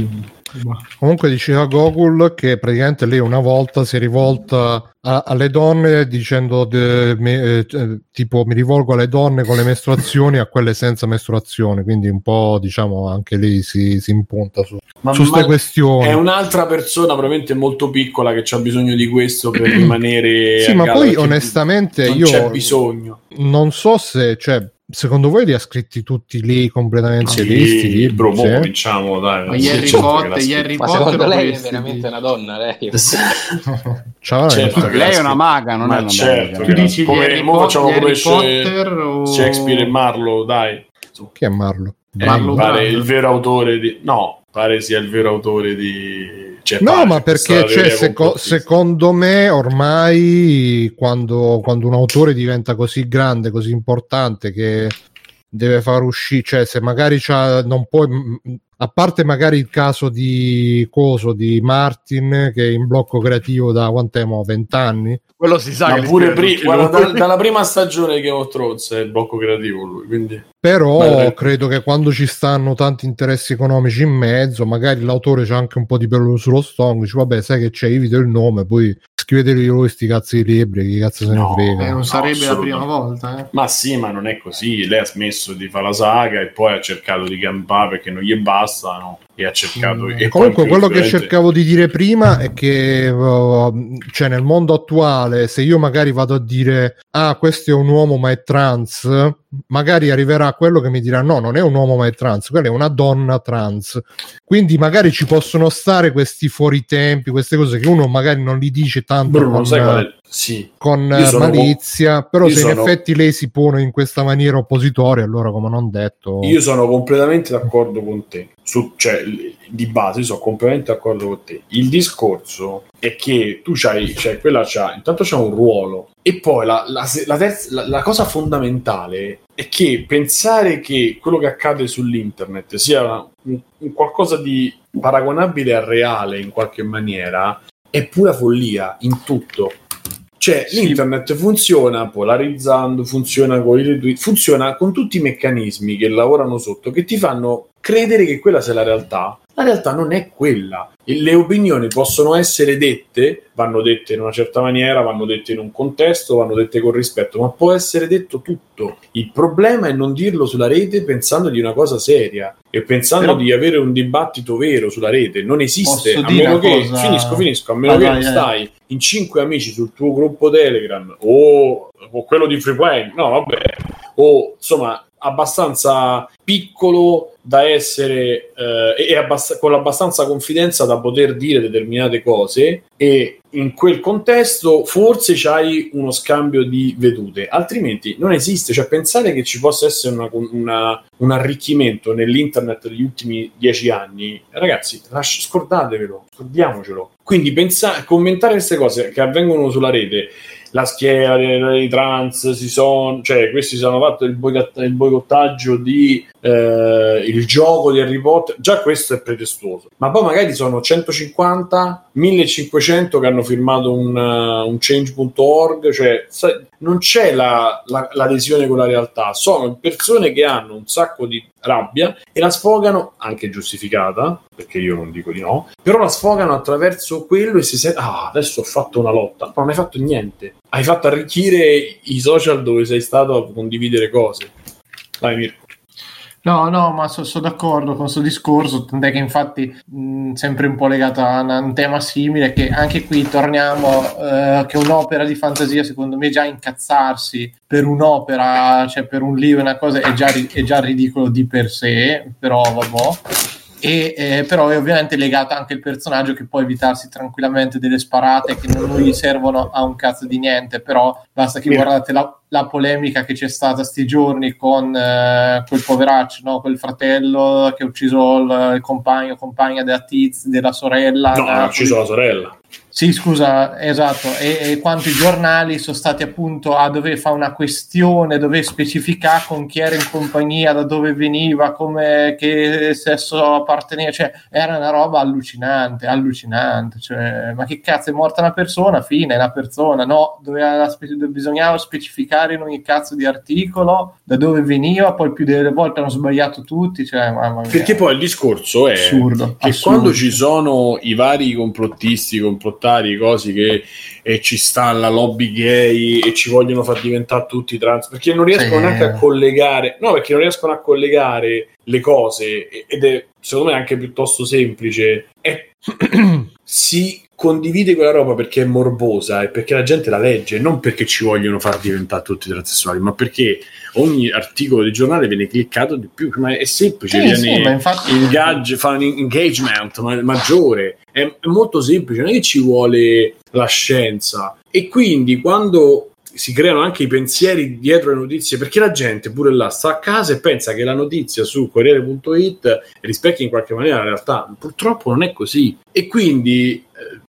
Comunque diceva Gogol che praticamente lei una volta si è rivolta a- alle donne dicendo de- me- eh, cioè, tipo mi rivolgo alle donne con le mestruazioni a quelle senza mestruazione, quindi un po' diciamo anche lei si, si impunta su queste questioni. È un'altra persona probabilmente molto piccola che ha bisogno di questo per rimanere. Sì, a ma poi onestamente non io c'è bisogno. non so se, cioè, secondo voi li ha scritti tutti lì completamente lì, sti libri? bro, Sì? cominciamo, dai. Ma Sì, Harry certo che Potter, gli. Harry Potter secondo lei è veramente una donna, lei? [LAUGHS] Ciao, Certo Lei è una maga, non Ma è una certo. Tu che dici gli come Harry, mo facciamo gli Harry come Sha- Potter o... Shakespeare e Marlowe, dai. Chi è Marlo? Eh, Marlowe pare Brando. il vero autore di no, pare sia il vero autore di cioè, No, pare, ma perché cioè, seco- secondo me ormai quando, quando un autore diventa così grande, così importante che deve far uscire, cioè se magari c'ha, non puoi, a parte magari il caso di Coso, di Martin che è in blocco creativo da quant'è, 20 anni, Quello si sa che pure pri- guarda, da- dalla [LAUGHS] prima stagione Game of Thrones è il blocco creativo lui, quindi però Beh, credo che quando ci stanno tanti interessi economici in mezzo, magari l'autore c'ha anche un po' di pelo sullo stomaco, dice vabbè sai che c'è, io vi do il nome, poi scriveteli voi sti cazzi di libri, chi cazzo se ne No, frega. Eh, non sarebbe la assolutamente. prima volta, eh. Ma sì, ma non è così. Lei ha smesso di fare la saga e poi ha cercato di campare perché non gli bastano e ha cercato. Mm. e Comunque, quello che cercavo di dire prima è che, uh, cioè, nel mondo attuale, se io magari vado a dire, ah, questo è un uomo ma è trans, magari arriverà quello che mi dirà, no, non è un uomo ma è trans, quella è una donna trans. Quindi, magari ci possono stare questi fuoritempi, queste cose che uno magari non li dice tanto Bruno, con, sai qual è? Sì, con eh, sono- malizia, però se in sono- effetti lei si pone in questa maniera oppositoria, allora, come non detto, io sono completamente d'accordo con te. Su, cioè, di base, sono completamente d'accordo con te. Il discorso è che tu c'hai, cioè, quella c'ha, intanto c'ha un ruolo, e poi la, la, la terza- la- la cosa fondamentale è che pensare che quello che accade sull'internet sia una- un, un qualcosa di paragonabile al reale in qualche maniera è pura follia in tutto. Cioè, Sì. l'internet funziona polarizzando, funziona con i retweet, funziona con tutti i meccanismi che lavorano sotto che ti fanno credere che quella sia la realtà. La realtà non è quella. Le opinioni possono essere dette, vanno dette in una certa maniera, vanno dette in un contesto, vanno dette con rispetto, ma può essere detto tutto. Il problema è non dirlo sulla rete pensando di una cosa seria e pensando Però- di avere un dibattito vero sulla rete. Non esiste, Posso a meno che, cosa? finisco, finisco, a meno Vai, che non stai in cinque amici sul tuo gruppo Telegram o, o quello di Frequent, no vabbè, o insomma abbastanza piccolo da essere eh, e abbast- con abbastanza confidenza da poter dire determinate cose e in quel contesto forse c'hai uno scambio di vedute altrimenti non esiste. Cioè pensare che ci possa essere una- una- un arricchimento nell'internet degli ultimi dieci anni ragazzi lasci- scordatevelo scordiamocelo. Quindi pensa- commentare queste cose che avvengono sulla rete la schiera dei, trans si sono cioè questi si hanno fatto il, boicott- il boicottaggio di eh, il gioco di Harry Potter. Già questo è pretestuoso. Ma poi magari sono 150 1500 che hanno firmato un, uh, un change.org cioè sai, non c'è la- la- l'adesione con la realtà. Sono persone che hanno un sacco di rabbia e la sfogano anche giustificata perché io non dico di no però la sfogano attraverso quello e si sente ah adesso ho fatto una lotta. Ma non hai fatto niente. Hai fatto arricchire i social dove sei stato a condividere cose. Dai Mirko No, no, ma sono d'accordo con questo discorso, tant'è che infatti mh, sempre un po' legato a un, a un tema simile, che anche qui torniamo eh, che un'opera di fantasia secondo me già incazzarsi per un'opera, cioè per un libro, una cosa è già, è già ridicolo di per sé, però vabbè. E, eh, però è ovviamente legato anche il personaggio che può evitarsi tranquillamente delle sparate che non gli servono a un cazzo di niente però basta che Mirko. guardate la, la polemica che c'è stata sti giorni con eh, quel poveraccio no? quel fratello che ha ucciso il, il compagno compagna della tiz della sorella no ha ucciso la sorella Sì, scusa, esatto, e, e quanto i giornali sono stati appunto a dover fare una questione, dove specificare con chi era in compagnia, da dove veniva, come, che sesso apparteneva, cioè era una roba allucinante, allucinante, cioè, ma che cazzo è morta una persona, fine, è una persona, no, doveva, bisognava specificare in ogni cazzo di articolo da dove veniva, poi più delle volte hanno sbagliato tutti, cioè, mamma mia. Perché poi il discorso è assurdo, che assurdo. quando ci sono i vari complottisti, complottari, cose che e ci sta la lobby gay e ci vogliono far diventare tutti trans, perché non riescono Sì. neanche a collegare, no, perché non riescono a collegare le cose ed è secondo me anche piuttosto semplice. È [CLEARS THROAT] si condivide quella roba perché è morbosa e perché la gente la legge, non perché ci vogliono far diventare tutti transessuali, ma perché ogni articolo di giornale viene cliccato di più, ma è semplice, Sì, sì, viene ma infatti- ingaggi- fa un engagement ma- maggiore, è, è molto semplice, non è che ci vuole la scienza. E quindi quando si creano anche i pensieri dietro le notizie, perché la gente pure là sta a casa e pensa che la notizia su Corriere.it rispecchi in qualche maniera la realtà. Purtroppo non è così. E quindi eh,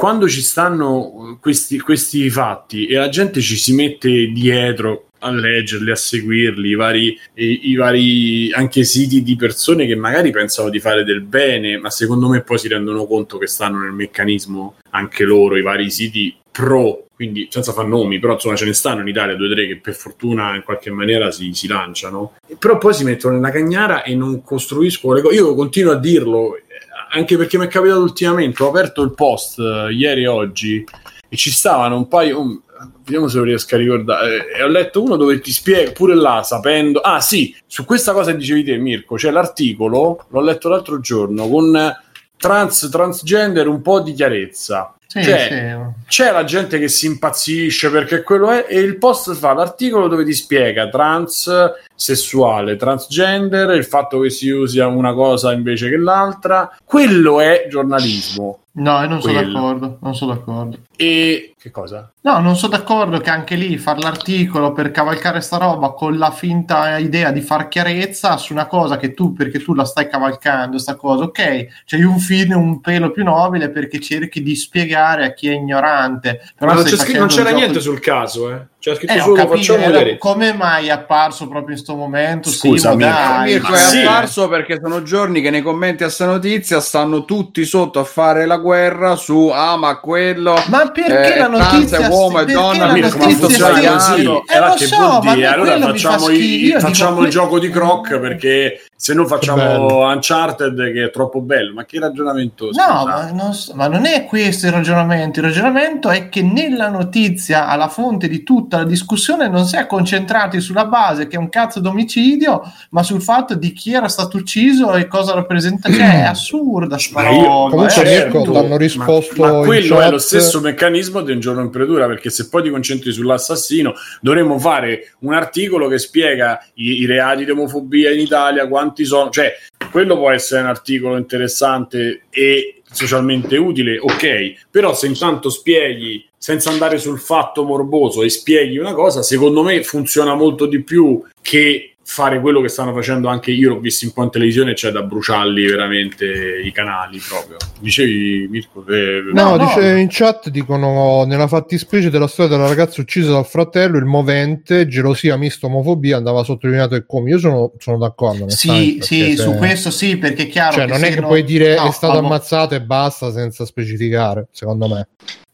quando ci stanno questi, questi fatti e la gente ci si mette dietro a leggerli, a seguirli, i vari, i, i vari anche siti di persone che magari pensano di fare del bene, ma secondo me poi si rendono conto che stanno nel meccanismo anche loro, i vari siti pro, quindi senza far nomi, però insomma ce ne stanno in Italia due o tre che per fortuna in qualche maniera si, si lanciano, però poi si mettono nella cagnara e non costruiscono le cose. Io continuo a dirlo, eh, anche perché mi è capitato ultimamente, ho aperto il post eh, ieri e oggi e ci stavano un paio... un- Vediamo se lo riesco a ricordare. Eh, E ho letto uno dove ti spiega pure là, sapendo. Ah, sì, su questa cosa dicevi te, Mirko. C'è l'articolo, l'ho letto l'altro giorno, con trans, transgender, un po' di chiarezza. Sì, Cioè, sì. c'è la gente che si impazzisce perché quello è, e il post fa l'articolo dove ti spiega trans sessuale, transgender, il fatto che si usi una cosa invece che l'altra. Quello è giornalismo. No, io non sono d'accordo, non sono d'accordo. E che cosa? No, non sono d'accordo che anche lì far l'articolo per cavalcare sta roba con la finta idea di far chiarezza su una cosa che tu, perché tu la stai cavalcando, sta cosa, ok, c'hai un fine un pelo più nobile perché cerchi di spiegare a chi è ignorante. Però Ma non, c'è scritto- non c'era niente sul caso, eh. C'era scritto Eh, solo capito, facciamo era- vedere. come mai è apparso proprio in sto momento? Scusa, Simo, Mirko, dai, Mirko ma è sì. apparso perché sono giorni che nei commenti a sta notizia stanno tutti sotto a fare la guerra su ah ma quello Ma perché eh, la trans, notizia è uomo, perché donna, la Mirko, ma funziona così. Eh, E allora lo che so, vuol ma dire? Allora fa facciamo, schifo. i- Io dico, facciamo il gioco di Croc perché se no facciamo. Uncharted che è troppo bello. Ma che ragionamento? No, ma non, so- ma non è questo il ragionamento. Il ragionamento è che nella notizia, alla fonte di tutta la discussione, non si è concentrati sulla base che è un cazzo d'omicidio, ma sul fatto di chi era stato ucciso e cosa rappresenta. Cioè, è assurda sta Ma io- roba. Comunque, eh. Mirko, certo, t'hanno risposto ma, ma quello chat. è lo stesso meccanismo di un giorno in predura perché se poi ti concentri sull'assassino dovremmo fare un articolo che spiega i, i reati di omofobia in Italia quanti sono cioè quello può essere un articolo interessante e socialmente utile ok però se intanto spieghi senza andare sul fatto morboso e spieghi una cosa secondo me funziona molto di più che fare quello che stanno facendo anche io l'ho visto un po' in televisione c'è da bruciarli veramente i canali proprio dicevi Mirko che... No, No, no. dice in chat dicono nella fattispecie della storia della ragazza uccisa dal fratello, il movente, gelosia mista omofobia andava sottolineato e come. Io sono, sono d'accordo. Sì, sì, perché su se- questo sì, perché è chiaro. Cioè, che non è se che no- puoi dire no, è stato ma- ammazzato e basta senza specificare, secondo me.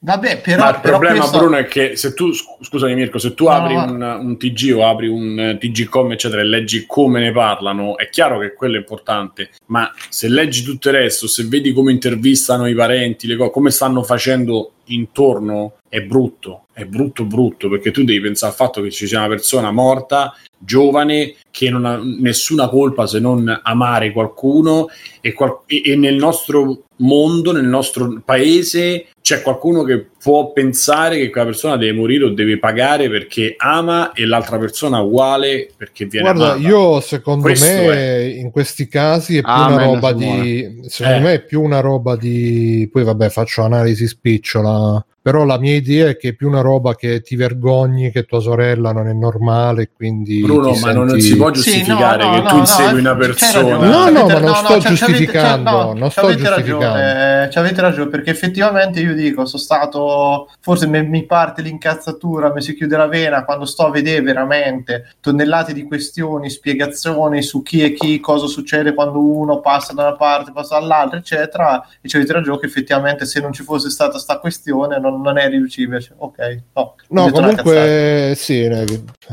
Vabbè, però, Ma il però problema, questo- Bruno, è che se tu, sc- scusami Mirko, se tu No, apri un, un TG o apri un eh, TG.com, eccetera, e leggi come ne parlano, è chiaro che quello è importante, ma se leggi tutto il resto, se vedi come intervistano i parenti, le co- come stanno facendo intorno, è brutto, è brutto brutto, perché tu devi pensare al fatto che ci sia una persona morta, giovane, che non ha nessuna colpa se non amare qualcuno e, qual- e nel nostro mondo, nel nostro paese, c'è qualcuno che può pensare che quella persona deve morire o deve pagare perché ama e l'altra persona uguale perché viene Guarda, amata. io secondo Questo me in questi casi è più Amen, una roba di secondo Eh. me è più una roba di poi vabbè faccio analisi spicciola però la mia idea è che è più una roba che ti vergogni che tua sorella non è normale, quindi Bruno, ma non senti- si può Sì, giustificare no, no, che no, tu no, insegui una c'hai persona. No, no, ma non sto c'avete- giustificando, non sto giustificando. Ragione, c'avete ragione, perché effettivamente io dico, sono stato, forse mi, mi parte l'incazzatura, mi si chiude la vena quando sto a vedere veramente tonnellate di questioni, spiegazioni su chi è chi, cosa succede quando uno passa da una parte, passa dall'altra, eccetera, e c'avete ragione che effettivamente se non ci fosse stata sta questione non, non riuscibile. Cioè, ok, no. ho No, comunque sì, eh,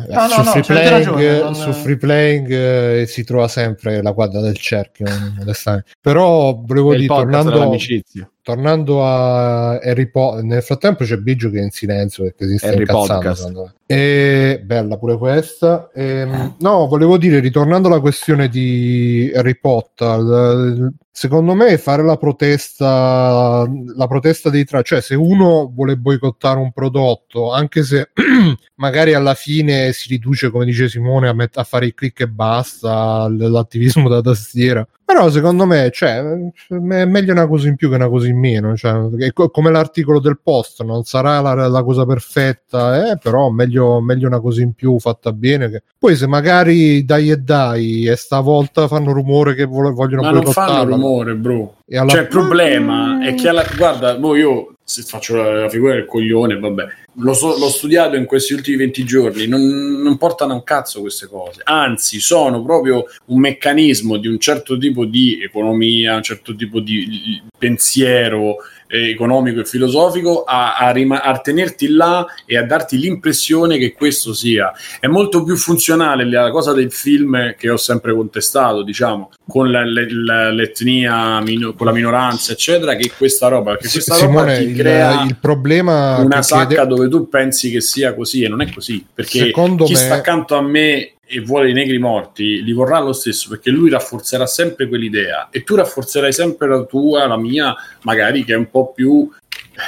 no, su, no, free playing, ragione, non- su free playing eh, si trova sempre la quadra del cerchio, onestamente. Però volevo È dire, tornando, dell'amicizia. Tornando a Harry Potter, nel frattempo c'è Biggio che è in silenzio perché si sta Harry incazzando. E, bella pure questa. Ehm, no, volevo dire, ritornando alla questione di Harry Potter, secondo me fare la protesta, la protesta dei tra, cioè se uno vuole boicottare un prodotto, anche se [CLEARS THROAT] magari alla fine si riduce, come dice Simone, a, met- a fare il click e basta, l- l'attivismo da tastiera. Però secondo me, cioè, è meglio una cosa in più che una cosa in meno. Cioè, come l'articolo del post, non sarà la, la cosa perfetta, eh, però meglio, meglio una cosa in più fatta bene. Che... Poi se magari dai e dai e stavolta fanno rumore che vo- vogliono Ma non fanno rumore, bro. alla- Cioè, il problema è che alla... guarda, boh, io se faccio la, la figura del coglione, vabbè, so- l'ho studiato in questi ultimi 20 giorni, non, non portano un cazzo queste cose, anzi, sono proprio un meccanismo di un certo tipo di economia, un certo tipo di pensiero eh, economico e filosofico a, a, rima- a tenerti là e a darti l'impressione che questo sia. È molto più funzionale la cosa del film che ho sempre contestato, diciamo, con la- la- l'etnia, mino- con la minoranza, eccetera, che questa roba, perché Sì, questa Simone, roba ti il, crea il problema una che sacca chiede- dove tu pensi che sia così e non è così, perché Secondo chi me- sta accanto a me e vuole i negri morti li vorrà lo stesso perché lui rafforzerà sempre quell'idea e tu rafforzerai sempre la tua, la mia, magari che è un po' più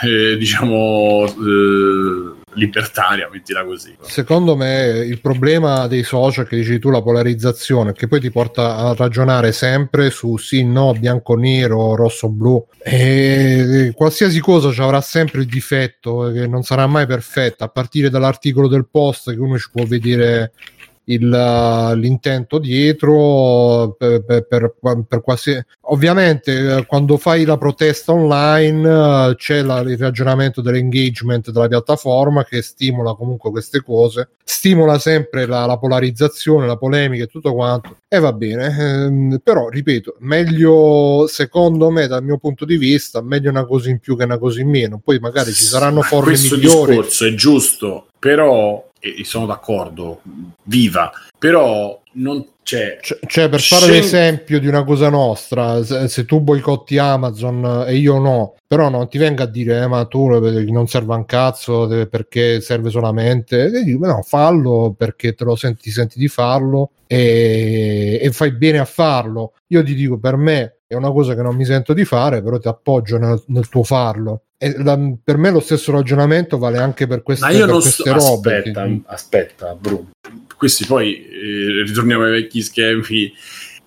eh, diciamo eh, libertaria, mettila così. Secondo me il problema dei social che dici tu, la polarizzazione, che poi ti porta a ragionare sempre su sì, no, bianco, nero, rosso, blu. E qualsiasi cosa ci avrà sempre il difetto che non sarà mai perfetta, a partire dall'articolo del post che uno ci può vedere il, l'intento dietro per, per, per, per qualsiasi ovviamente eh, quando fai la protesta online eh, c'è la- il ragionamento dell'engagement della piattaforma che stimola comunque queste cose stimola sempre la, la polarizzazione la polemica e tutto quanto e va bene. Ehm, però ripeto meglio secondo me dal mio punto di vista meglio una cosa in più che una cosa in meno. Poi magari ci saranno forme questo migliori. discorso è giusto, però e sono d'accordo, viva, però non c'è Cioè, cioè, per fare Scel- l'esempio di una cosa nostra, se, se tu boicotti Amazon eh, e io no, però non ti venga a dire eh, ma tu eh, non serve un cazzo deve- perché serve solamente, e dico, no, fallo perché te lo senti, senti di farlo e, e fai bene a farlo. Io ti dico, per me è una cosa che non mi sento di fare, però ti appoggio nel, nel tuo farlo. E la- per me lo stesso ragionamento vale anche per queste, Ma io non queste sto. robe. Aspetta, che- aspetta, Bruno. Questi poi eh, ritorniamo ai vecchi schemi.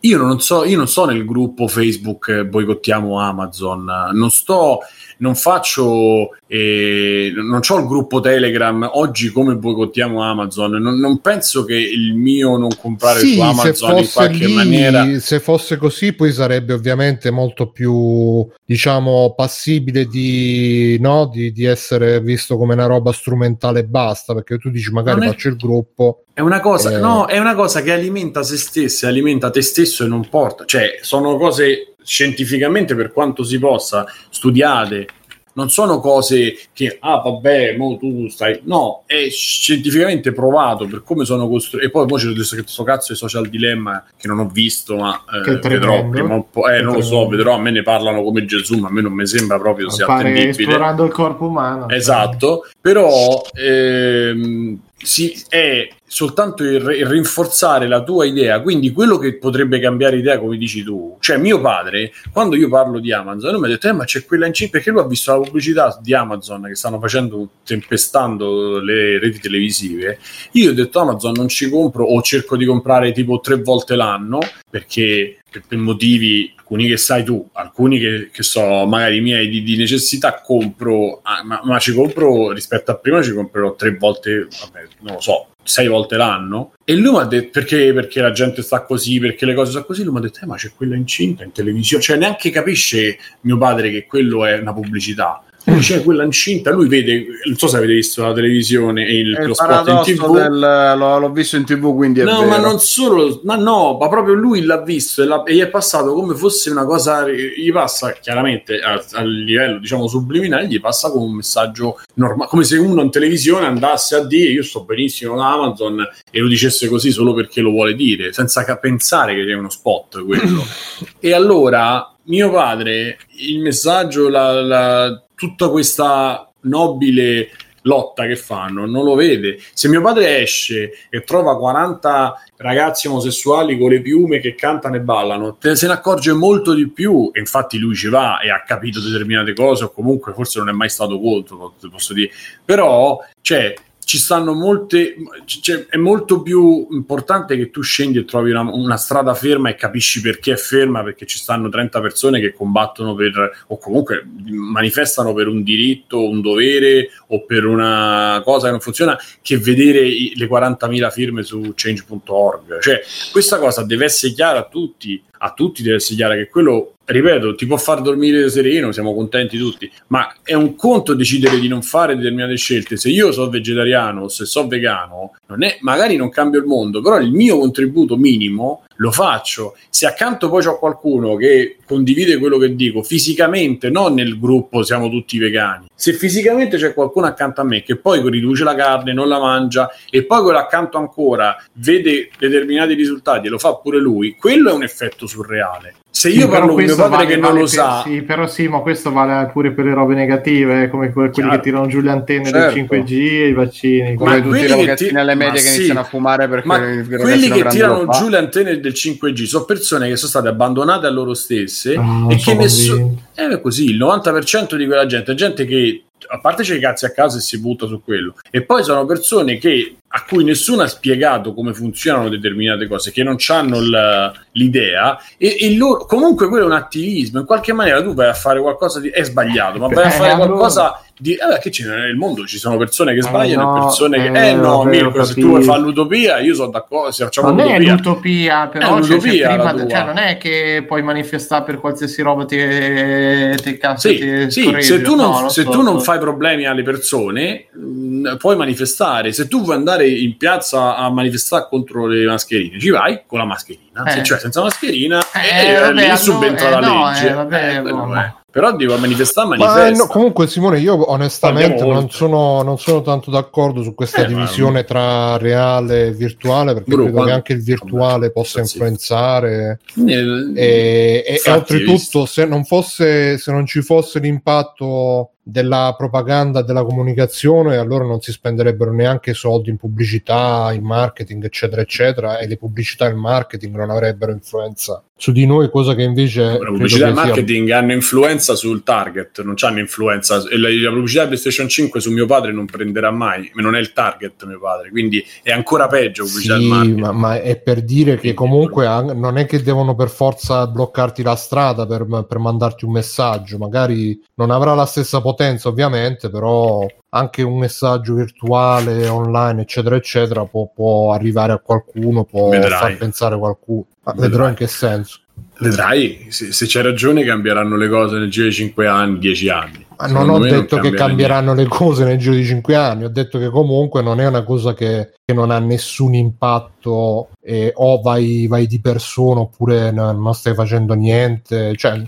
Io non so, io non sto nel gruppo Facebook eh, boicottiamo Amazon, non sto, non faccio, eh, non ho il gruppo Telegram oggi come boicottiamo Amazon. Non, non penso che il mio non comprare Sì, su Amazon in qualche lì, maniera. se fosse così, poi sarebbe ovviamente molto più, diciamo, passibile di, no, di, di essere visto come una roba strumentale e basta, perché tu dici magari è- faccio il gruppo. È una, cosa, Eh. no, è una cosa che alimenta se stessa, alimenta te stesso e non porta. Cioè, sono cose scientificamente, per quanto si possa, studiate. Non sono cose che, ah, vabbè, mo tu stai. No, è scientificamente provato per come sono costruiti. E poi, poi c'è questo, questo cazzo di social dilemma che non ho visto, ma eh, vedrò prima un po'. Che Eh, non lo so, vedrò. A me ne parlano come Gesù, ma a me non mi sembra proprio sia attendibile. esplorando il corpo umano. Esatto, però ehm, si- è soltanto il, il rinforzare la tua idea, quindi quello che potrebbe cambiare idea, come dici tu. Cioè, mio padre, quando io parlo di Amazon, mi ha detto, eh, ma c'è quella in cima, perché lui ha visto la pubblicità di Amazon che stanno facendo, tempestando le reti televisive. Io ho detto, Amazon non ci compro o cerco di comprare tipo tre volte l'anno, perché per, per motivi alcuni che sai tu, alcuni che, che so magari miei di, di necessità compro, ah, ma, ma, ci compro rispetto a prima ci comprerò tre volte, vabbè, non lo so, sei volte l'anno. E lui mi ha detto perché, perché la gente sta così, perché le cose sono così. Lui mi ha detto, eh, ma c'è quella incinta in televisione, cioè neanche capisce mio padre che quello è una pubblicità poi c'è quella incinta, lui vede, non so se avete visto la televisione e il, lo spot in tv. Del, l'ho, l'ho, visto in tv, quindi no, vero. ma non solo, ma no, ma proprio lui l'ha visto e, l'ha, e gli è passato come fosse una cosa, gli passa chiaramente a, a livello diciamo subliminale, gli passa come un messaggio normale, come se uno in televisione andasse a dire io sto benissimo da Amazon e lo dicesse così solo perché lo vuole dire, senza pensare che è uno spot quello. [CLEARS THROAT] e allora mio padre, il messaggio, la, la tutta questa nobile lotta che fanno, non lo vede. Se mio padre esce e trova 40 ragazzi omosessuali con le piume che cantano e ballano, se ne accorge molto di più. E infatti lui ci va e ha capito determinate cose, o comunque forse non è mai stato contro, posso dire. Però, cioè, ci stanno molte cioè, è molto più importante che tu scendi e trovi una, una, strada ferma e capisci perché è ferma perché ci stanno 30 persone che combattono per o comunque manifestano per un diritto un dovere o per una cosa che non funziona che vedere i, le 40.000 firme su change.org cioè questa cosa deve essere chiara a tutti a tutti deve essere chiara che quello ripeto, ti può far dormire sereno, siamo contenti tutti, ma è un conto decidere di non fare determinate scelte. Se io sono vegetariano o se sono vegano, non è, magari non cambio il mondo, però il mio contributo minimo lo faccio. Se accanto poi c'ho qualcuno che condivide quello che dico fisicamente, non nel gruppo siamo tutti vegani. Se fisicamente c'è qualcuno accanto a me che poi riduce la carne, non la mangia e poi quello accanto ancora vede determinati risultati e lo fa pure lui, quello è un effetto surreale. Se io sì, parlo con mio padre vale, che non vale lo per, sa, sì, però sì, ma questo vale pure per le robe negative, come quelli Chiaro. che tirano giù le antenne certo. del 5G e i vaccini. Come tutti i ragazzini ti... alle medie che sì. iniziano a fumare perché ma quelli che tirano giù le antenne del 5G sono persone che sono state abbandonate a loro stesse oh, e che nessuno. È così, il 90% di quella gente è gente che a parte c'è i cazzi a casa e si butta su quello e poi sono persone che a cui nessuno ha spiegato come funzionano determinate cose, che non hanno l'idea, e, e loro, comunque quello è un attivismo. In qualche maniera tu vai a fare qualcosa di. è sbagliato, ma vai a fare qualcosa di. Eh, che c'è nel mondo? Ci sono persone che eh, sbagliano eh no, e persone che. Eh, eh no, Mirko, se tu vuoi fare l'utopia, io sono d'accordo. Se facciamo non l'utopia. è l'utopia, però. È un'utopia, cioè, prima, cioè, non è che puoi manifestare per qualsiasi roba ti, ti cazzo. Sì, sì se, tu non, no, se so, tu non fai problemi alle persone, mh, mm, puoi manifestare. Se tu vuoi andare in piazza a manifestare contro le mascherine, ci vai con la mascherina, eh. se cioè senza mascherina, eh, eh, vabbè, lì subentra eh, la no, legge. Eh, vabbè, no. Però devo manifestare, manifesta. No, comunque, Simone, io onestamente non sono, non sono, tanto d'accordo su questa eh, divisione ma... tra reale e virtuale, perché Bro, credo quando... che anche il virtuale possa sì. influenzare. Nel... E, e, e oltretutto, se non, fosse, se non ci fosse l'impatto della propaganda, della comunicazione, allora non si spenderebbero neanche soldi in pubblicità, in marketing, eccetera, eccetera, e le pubblicità e il marketing non avrebbero influenza su di noi, cosa che invece... La pubblicità e il marketing sia... hanno influenza sul target, non hanno influenza. La, la pubblicità di PlayStation 5 su mio padre non prenderà mai, non è il target mio padre, quindi è ancora peggio pubblicità sì, ma, ma, è per dire che comunque non è che devono per forza bloccarti la strada per, per mandarti un messaggio, magari non avrà la stessa potenza potenza ovviamente, però anche un messaggio virtuale, online, eccetera, eccetera, può, può arrivare a qualcuno, può Vedrai. far pensare a qualcuno. Ma vedrò in che senso. Vedrai, se, se, c'è ragione cambieranno le cose nel giro di 5 anni, 10 anni. Ma non ho detto non che cambieranno niente. le cose nel giro di 5 anni, ho detto che comunque non è una cosa che, che non ha nessun impatto e o vai, vai di persona oppure no, non stai facendo niente. Cioè,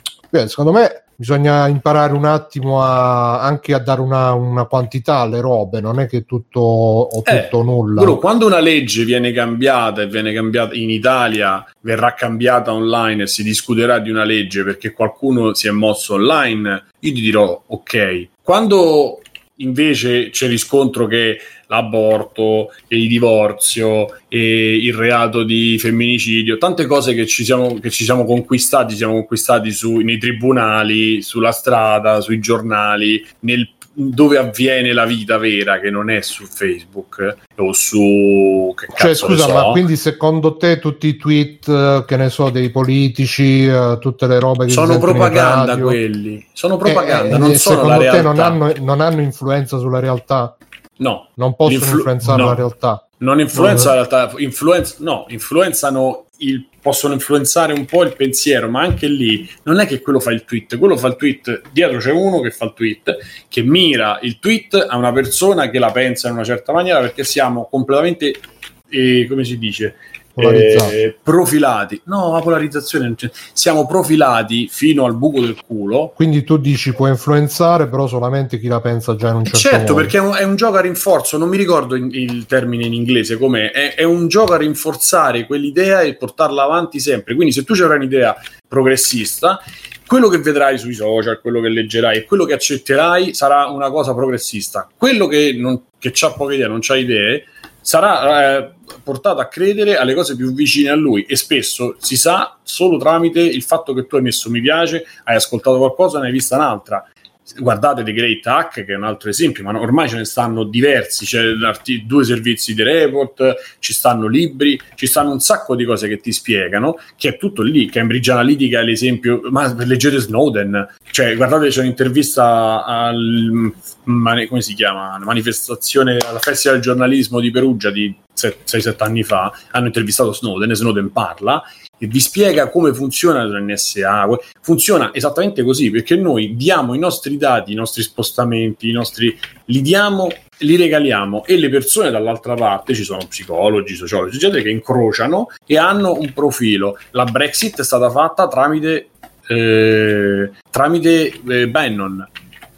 secondo me bisogna imparare un attimo a, anche a dare una, una, quantità alle robe, non è che tutto o eh, tutto nulla. Bro, quando una legge viene cambiata e viene cambiata in Italia, verrà cambiata online e si discuterà di una legge perché qualcuno si è mosso online, io ti dirò ok. Quando invece c'è riscontro che l'aborto, il divorzio, il reato di femminicidio, tante cose che ci siamo, che ci siamo conquistati, siamo conquistati su, nei tribunali, sulla strada, sui giornali, nel dove avviene la vita vera, che non è su Facebook o su... Che Cioè, scusa, so. ma quindi secondo te tutti i tweet, eh, che ne so, dei politici, eh, tutte le robe che Sono propaganda radio, quelli, sono eh, propaganda, eh, non eh, sono la secondo te realtà. non hanno, non hanno influenza sulla realtà? No, Non possono L'influ- influenzare no. la realtà? non influenza No. la realtà, influenza, no, influenzano il, possono influenzare un po' il pensiero, ma anche lì non è che quello fa il tweet, quello fa il tweet, dietro c'è uno che fa il tweet, che mira il tweet a una persona che la pensa in una certa maniera perché siamo completamente, eh, come si dice. Eh, profilati. No, la polarizzazione c'è. Siamo profilati fino al buco del culo Quindi tu dici può influenzare, però solamente chi la pensa già in un certo certo, modo. perché è un, gioco a rinforzo, non mi ricordo in- il termine in inglese com'è, è, è un gioco a rinforzare quell'idea e portarla avanti sempre. Quindi se tu c'avrai un'idea progressista, quello che vedrai sui social, quello che leggerai e quello che accetterai sarà una cosa progressista. Quello che, non, che ha poche idee, non ha idee, sarà eh, portato a credere alle cose più vicine a lui e spesso si sa solo tramite il fatto che tu hai messo mi piace, hai ascoltato qualcosa, ne hai vista un'altra guardate The Great Hack che è un altro esempio ma ormai ce ne stanno diversi c'è l'arti- due servizi di report ci stanno libri ci stanno un sacco di cose che ti spiegano che è tutto lì Cambridge Analytica è l'esempio ma leggete Snowden cioè guardate c'è un'intervista al come si chiama? Manifestazione alla Festival del giornalismo di Perugia di 6-7 anni fa hanno intervistato Snowden e Snowden parla e vi spiega come funziona l'NSA. Funziona esattamente così perché noi diamo i nostri dati, i nostri spostamenti, i nostri li diamo, li regaliamo e le persone dall'altra parte ci sono psicologi, sociologi, eccetera, che incrociano e hanno un profilo. La Brexit è stata fatta tramite, eh, tramite eh, Bannon.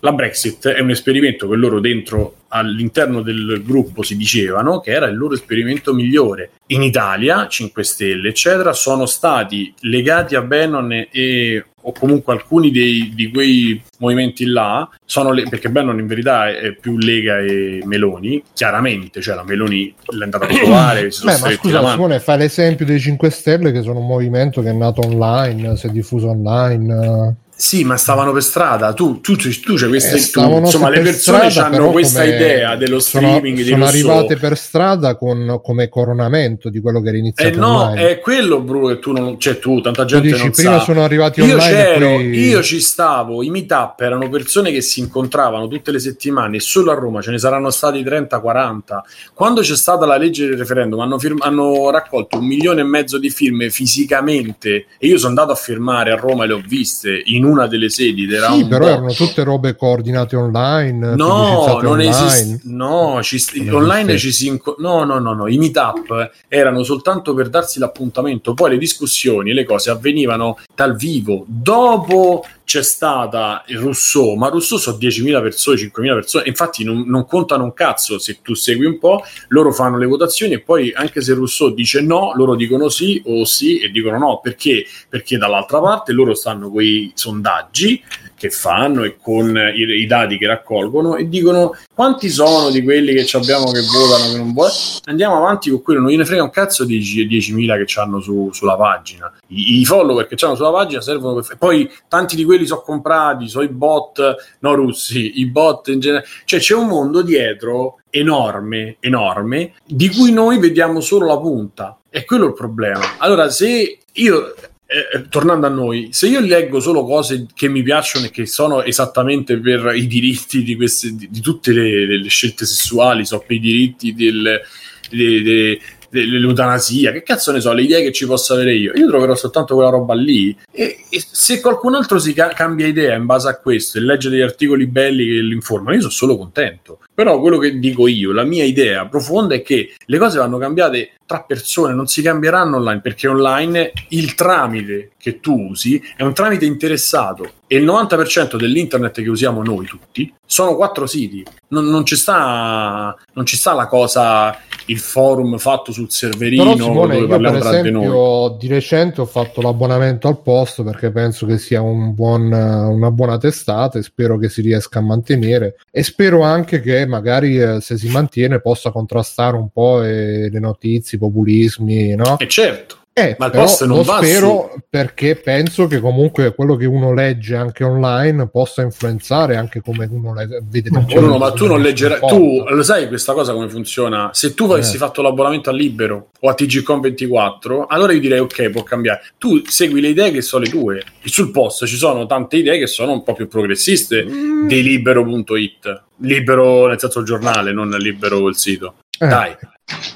La Brexit è un esperimento che loro dentro all'interno del gruppo si dicevano che era il loro esperimento migliore. In Italia, 5 Stelle, eccetera, sono stati legati a Bannon e o comunque alcuni dei, di quei movimenti là sono le, perché Bannon in verità è, più Lega e Meloni chiaramente, cioè la Meloni l'è andata a [COUGHS] trovare si sono Beh, ma scusa. Simone, fai l'esempio dei 5 Stelle che sono un movimento che è nato online, si è diffuso online. Sì, ma stavano per strada. Tu, tu, tu, tu c'hai queste. Eh, tu- insomma, le persone strada, hanno questa idea dello sono- streaming sono Rousseau. arrivate per strada con, come coronamento di quello che era Eh iniziato no, online. è quello, Bruno, che tu non. Cioè, tu, tanta Tu gente dici, non prima sa. sono arrivati Io online c'ero, poi- io ci stavo, i meetup erano persone che si incontravano tutte le settimane solo a Roma ce ne saranno stati 30-40. Quando c'è stata la legge del referendum hanno, firm- hanno raccolto un milione e mezzo di firme fisicamente e io sono andato a firmare a Roma e le ho viste in una delle sedi. ed Era Sì, un però botto. erano tutte robe coordinate online. No, non esiste. No, ci st- Non online esiste. ci si inco- no, no, no, no. I meetup erano soltanto per darsi l'appuntamento. Poi le discussioni le cose avvenivano dal vivo. Dopo c'è stata Rousseau, ma Rousseau sono 10.000 persone, 5.000 persone. Infatti, non, non contano un cazzo se tu segui un po'. Loro fanno le votazioni e poi, anche se Rousseau dice no, loro dicono sì o sì e dicono no. Perché? Perché dall'altra parte loro stanno quei sondaggi che fanno e con i, i dati che raccolgono e dicono quanti sono di quelli che abbiamo che votano che non votano andiamo avanti con quello non gliene frega un cazzo di 10.000 che hanno su, sulla pagina I, i follower che hanno sulla pagina servono per poi tanti di quelli sono comprati sono i bot no russi i bot in genere. Cioè c'è un mondo dietro enorme enorme di cui noi vediamo solo la punta. È quello il problema. Allora se io eh, tornando a noi, se io leggo solo cose che mi piacciono e che sono esattamente per i diritti di, queste, di, di tutte le, le scelte sessuali, so per i diritti del, de- de- dell'eutanasia, che cazzo ne so, le idee che ci posso avere io, io troverò soltanto quella roba lì. E, e se qualcun altro si ca- cambia idea in base a questo e legge degli articoli belli che lo io sono solo contento. Però quello che dico io, la mia idea profonda è che le cose vanno cambiate tra persone, non si cambieranno online perché online il tramite che tu usi è un tramite interessato e il 90% dell'internet che usiamo noi tutti sono quattro siti. Non, non ci, sta, non ci sta la cosa, il forum fatto sul serverino Però Simone, dove io per parliamo noi. esempio di recente ho fatto l'abbonamento al post perché penso che sia un buon, una buona testata e spero che si riesca a mantenere e spero anche che magari eh, se si mantiene possa contrastare un po' eh, le notizie, i populismi, no? E certo, Eh, Ma il post non lo va spero perché penso che comunque quello che uno legge anche online possa influenzare anche come uno le- vede Ma Bruno, uno ma tu non leggerai. Tu lo sai questa cosa come funziona? Se tu avessi Eh. fatto l'abbonamento a Libero o a TGCOM 24, allora io direi ok, può cambiare. Tu segui le idee che sono le tue. Sul post ci sono tante idee che sono un po' più progressiste Mm, di libero.it. Libero nel senso il giornale, non libero il sito. eh, Dai,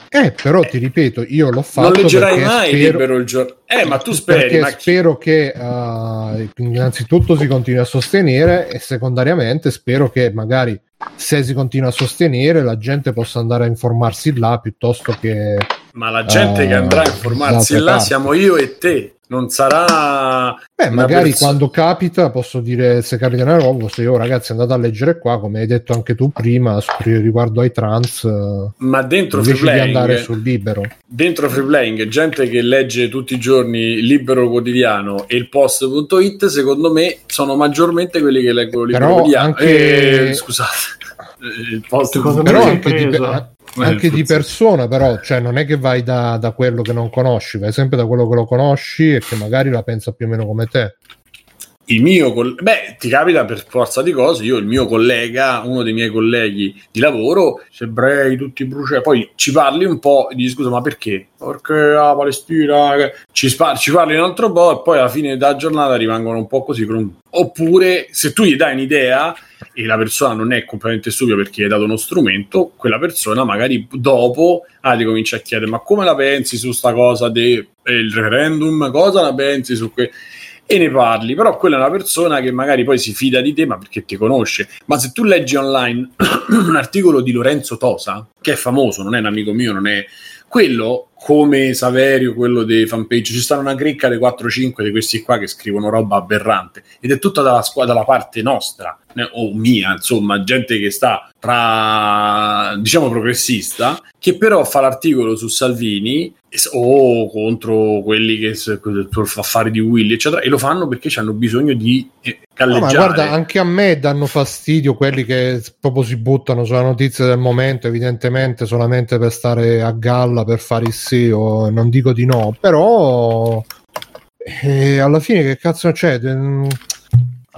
eh, però ti ripeto, io l'ho fatto non leggerai mai spero- libero il giornale. Eh, ma tu speri, ma chi- spero che eh, innanzitutto si continui a sostenere e secondariamente spero che magari se si continua a sostenere la gente possa andare a informarsi là piuttosto che Ma la gente Eh, che andrà a informarsi là parti. siamo io e te. Non sarà. Beh, magari perso- quando capita posso dire se capita una roba, se io ragazzi andate a leggere qua, come hai detto anche tu prima, riguardo ai trans, eh, Ma dentro free invece di andare playing, sul libero. dentro free playing, gente che legge tutti i giorni il Libero Quotidiano e il Post.it, secondo me sono maggiormente quelli che leggono il Libero Però Quotidiano. che- Eh, scusate, il Post. Secondo me Però l'hai anche, di, preso. Anche di persona, però, cioè non è che vai da, da quello che non conosci, vai sempre da quello che lo conosci e che magari la pensa più o meno come te. Il mio coll- beh ti capita per forza di cose io il mio collega uno dei miei colleghi di lavoro ebrei tutti bruciati poi ci parli un po' dici scusa ma perché? Perché la Palestina che-" ci, spa- ci parli un altro po' e poi alla fine della giornata rimangono un po' così oppure se tu gli dai un'idea e la persona non è completamente stupida perché gli hai dato uno strumento quella persona magari dopo ah, ti comincia a chiedere ma come la pensi su sta cosa del referendum? Cosa la pensi su que e ne parli, però quella è una persona che magari poi si fida di te, ma perché ti conosce. Ma se tu leggi online [CLEARS THROAT] un articolo di Lorenzo Tosa, che è famoso, non è un amico mio, non è quello come Saverio, quello dei fanpage, ci stanno una cricca dei 4-5 di questi qua che scrivono roba aberrante ed è tutta dalla squadra, dalla parte nostra o mia, insomma, gente che sta tra diciamo progressista, che però fa l'articolo su Salvini o contro quelli che affari di Willy, eccetera, e lo fanno perché hanno bisogno di eh, No, ma galleggiare. guarda, anche a me danno fastidio quelli che proprio si buttano sulla notizia del momento, evidentemente solamente per stare a galla, per fare il SEO, non dico di no, però eh, alla fine che cazzo c'è? Mm,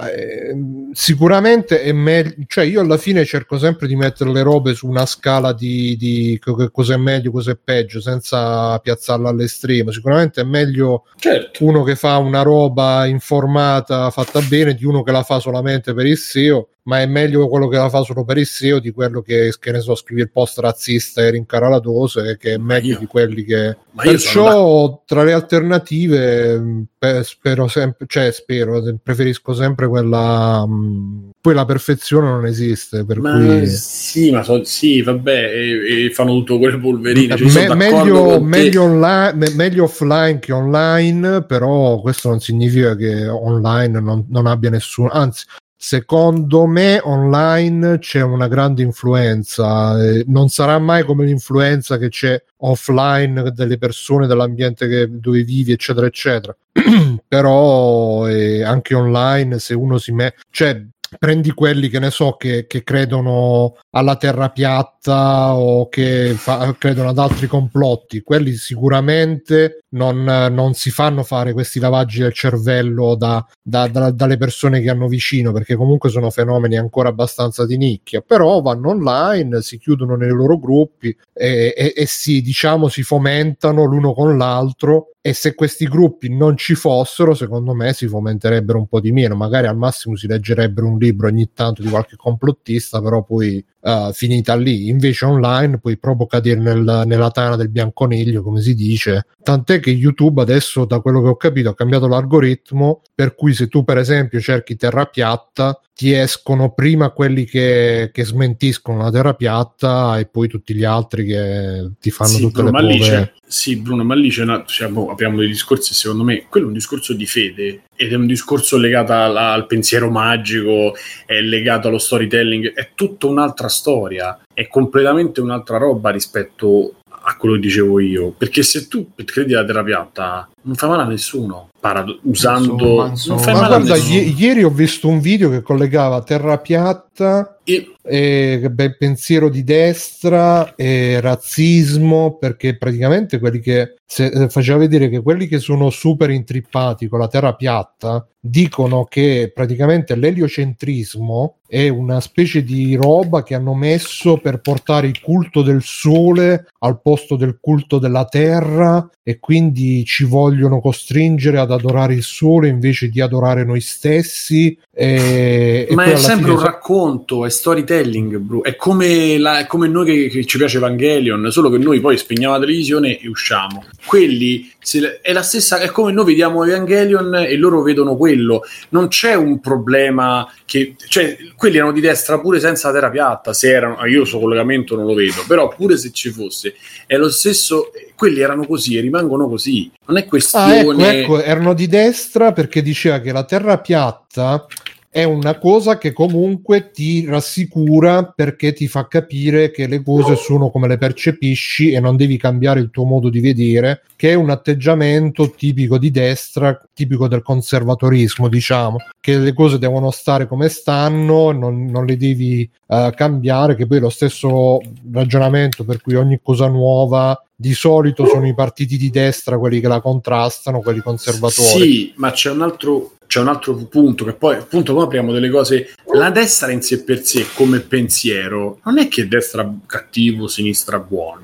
eh, sicuramente è meglio, cioè io alla fine cerco sempre di mettere le robe su una scala di, di cos'è meglio, cos'è peggio, senza piazzarla all'estremo. Sicuramente è meglio Certo. uno che fa una roba informata fatta bene di uno che la fa solamente per il SEO ma è meglio quello che la fa solo per il SEO di quello che, che ne so scrive il post razzista e rincara la dose che è meglio io- di quelli che Ma perciò tra le alternative spero sempre cioè spero preferisco sempre quella mh, poi la perfezione non esiste per Ma cui sì, ma so- sì, vabbè, e, e fanno tutto quelle polverine. Cioè, Me- meglio, meglio, me- meglio offline che online, però questo non significa che online non, non abbia nessuno, anzi, secondo me online c'è una grande influenza, eh, non sarà mai come l'influenza che c'è offline delle persone, dell'ambiente che- dove vivi, eccetera, eccetera. [CLEARS THROAT] però eh, anche online, se uno si mette, cioè prendi quelli che ne so che, che credono alla terra piatta o che fa- credono ad altri complotti quelli sicuramente non, non si fanno fare questi lavaggi del cervello da- da- da- dalle persone che hanno vicino perché comunque sono fenomeni ancora abbastanza di nicchia però vanno online si chiudono nei loro gruppi e, e- e si diciamo si fomentano l'uno con l'altro e se questi gruppi non ci fossero, secondo me si fomenterebbero un po' di meno. Magari al massimo si leggerebbero un libro ogni tanto di qualche complottista, però poi eh, finita lì. Invece online puoi proprio cadere nel- nella tana del bianconiglio, come si dice. Tant'è che YouTube adesso, da quello che ho capito, ha cambiato l'algoritmo, per cui se tu per esempio cerchi terra piatta, ti escono prima quelli che, che smentiscono la terra piatta e poi tutti gli altri che ti fanno Sì, tutte le lì prove. c'è, sì, Bruno, ma lì c'è una, cioè, boh, apriamo dei discorsi, secondo me, quello è un discorso di fede ed è un discorso legato al, al pensiero magico, è legato allo storytelling, è tutta un'altra storia, è completamente un'altra roba rispetto a quello che dicevo io. Perché se tu credi alla terra piatta, non fa male a nessuno. Parado- usando, Insomma, non a guarda, i- ieri ho visto un video che collegava terra piatta E- e beh, pensiero di destra e razzismo perché praticamente quelli che se, eh, faceva vedere che quelli che sono super intrippati con la terra piatta dicono che praticamente l'eliocentrismo è una specie di roba che hanno messo per portare il culto del sole al posto del culto della terra e quindi ci vogliono costringere ad adorare il sole invece di adorare noi stessi e, e Ma poi è sempre fine un racconto, è storytelling, bro. È come, la- è come noi che, che ci piace Evangelion, solo che noi poi spegniamo la televisione e usciamo. Quelli se- è la stessa, è come noi vediamo Evangelion e loro vedono quello. Non c'è un problema che, cioè, quelli erano di destra pure senza la terra piatta. Se erano, io sul collegamento non lo vedo, però pure se ci fosse, è lo stesso. Quelli erano così e rimangono così. Non è Ah, questione. ecco, ecco, erano di destra perché diceva che la terra piatta è una cosa che comunque ti rassicura perché ti fa capire che le cose sono come le percepisci e non devi cambiare il tuo modo di vedere, che è un atteggiamento tipico di destra, tipico del conservatorismo, diciamo, che le cose devono stare come stanno, non, non le devi eh, cambiare, che poi è lo stesso ragionamento per cui ogni cosa nuova di solito sono i partiti di destra quelli che la contrastano, quelli conservatori. Sì, ma c'è un altro, c'è un altro punto che poi appunto come apriamo delle cose. La destra in sé per sé come pensiero non è che destra cattivo, sinistra buono.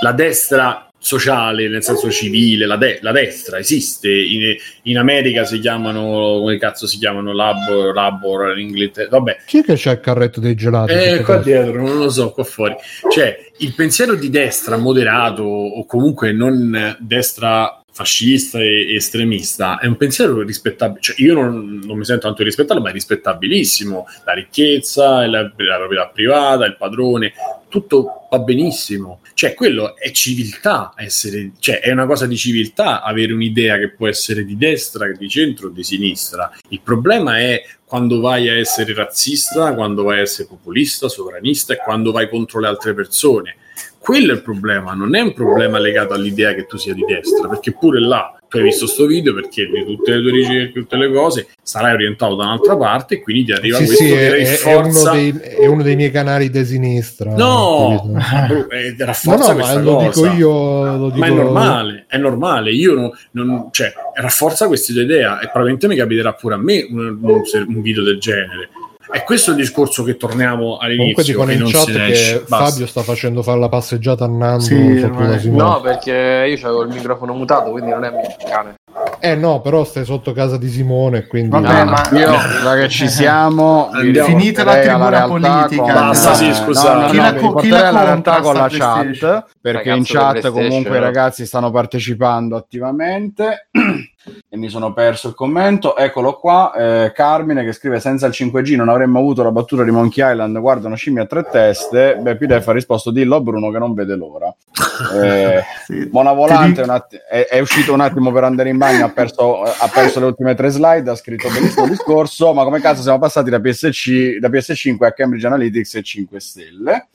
La destra sociale, nel senso civile, la, de- la destra esiste. In, in America si chiamano, come cazzo si chiamano? Labor, labor in Inghilterra. Vabbè, Chi è che c'è il carretto dei gelati? eh, qua casa? dietro, non lo so, qua fuori. Cioè, il pensiero di destra moderato o comunque non destra fascista e estremista è un pensiero rispettabile. Cioè, io non, non mi sento tanto di rispettarlo, ma è rispettabilissimo. La ricchezza, la, la proprietà privata, il padrone, tutto va benissimo. Cioè, quello è civiltà, essere, cioè, è una cosa di civiltà avere un'idea che può essere di destra, di centro di sinistra. Il problema è quando vai a essere razzista, quando vai a essere populista, sovranista e quando vai contro le altre persone. Quello è il problema, non è un problema legato all'idea che tu sia di destra, perché pure là tu hai visto sto video perché di tutte le tue ricerche, tutte le cose, sarai orientato da un'altra parte e quindi ti arriva Sì, questo sì, che è, è uno dei, è uno dei miei canali di sinistra. No, [LAUGHS] eh, No, rafforza no, questa lo cosa. dico io. Lo dico... Ma è normale, è normale. Io non, non- cioè, rafforza questa idea e probabilmente mi capiterà pure a me un, un- un video del genere. E questo è il discorso che torniamo Comunque all'inizio. dicono che in chat che Basta. Fabio sta facendo fare la passeggiata a Nando Sì, la Simone. No, perché io avevo il microfono mutato, quindi non è mio cane. Eh no, però stai sotto casa di Simone, quindi... Vabbè, No, ma- io, da che ci siamo. Finita la tribuna politica. con- Basta, sì, scusate. No, no, Chi no, la co- chi la alla realtà con la chat, perché Ragazzo in chat comunque i ragazzi stanno partecipando attivamente [CLEARS THROAT] e mi sono perso il commento. Eccolo qua, eh, Carmine che scrive senza il 5G non avremmo avuto la battuta di Monkey Island, guarda una scimmia a tre teste. Beh, Pidef ha risposto dillo a Bruno che non vede l'ora. Eh, [LAUGHS] Sì. Ti Volante atti- è, è uscito un attimo per andare in bagno, ha perso, ha perso le ultime tre slide, ha scritto benissimo il discorso, ma come cazzo siamo passati da, PSC, da PS5 a Cambridge Analytics e 5 Stelle?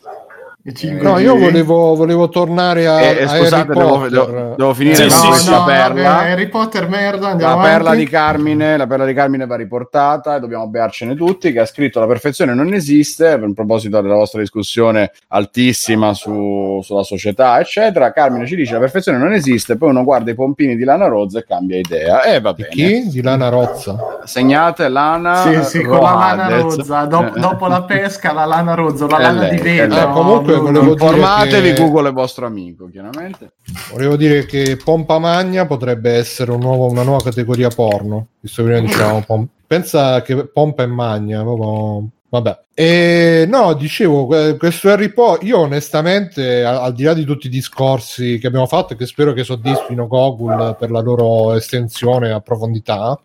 5G. No, io volevo, volevo tornare a, E, e a scusate, Harry devo, Potter. devo- devo finire Sì, con sì, questa no, perla. vabbè, Harry Potter merda, andiamo La perla di Carmine, la perla di Carmine va riportata e dobbiamo bearcene tutti. Che ha scritto la perfezione non esiste. A proposito della vostra discussione altissima su- sulla società, eccetera. Carmine ci dice la perfezione non esiste. Poi uno guarda i pompini di Lana Rozza e cambia idea. E va Di bene. chi? Di Lana Rozza. Segnate Lana Sì, sì, con la lana rozza. Dop- Eh, dopo la pesca, la lana rozza, la È lana lei, di lei. Eh, comunque Dire Informatevi, che- Google è vostro amico, chiaramente. Volevo dire che Pompa Magna potrebbe essere un nuovo- una nuova categoria porno. Visto che dicevamo [LAUGHS] pom- Pensa che Pompa e Magna, proprio- Vabbè. E no, dicevo, que- questo Harry Potter, io onestamente, al, al di là di tutti i discorsi che abbiamo fatto e che spero che soddisfino Google per la loro estensione e profondità,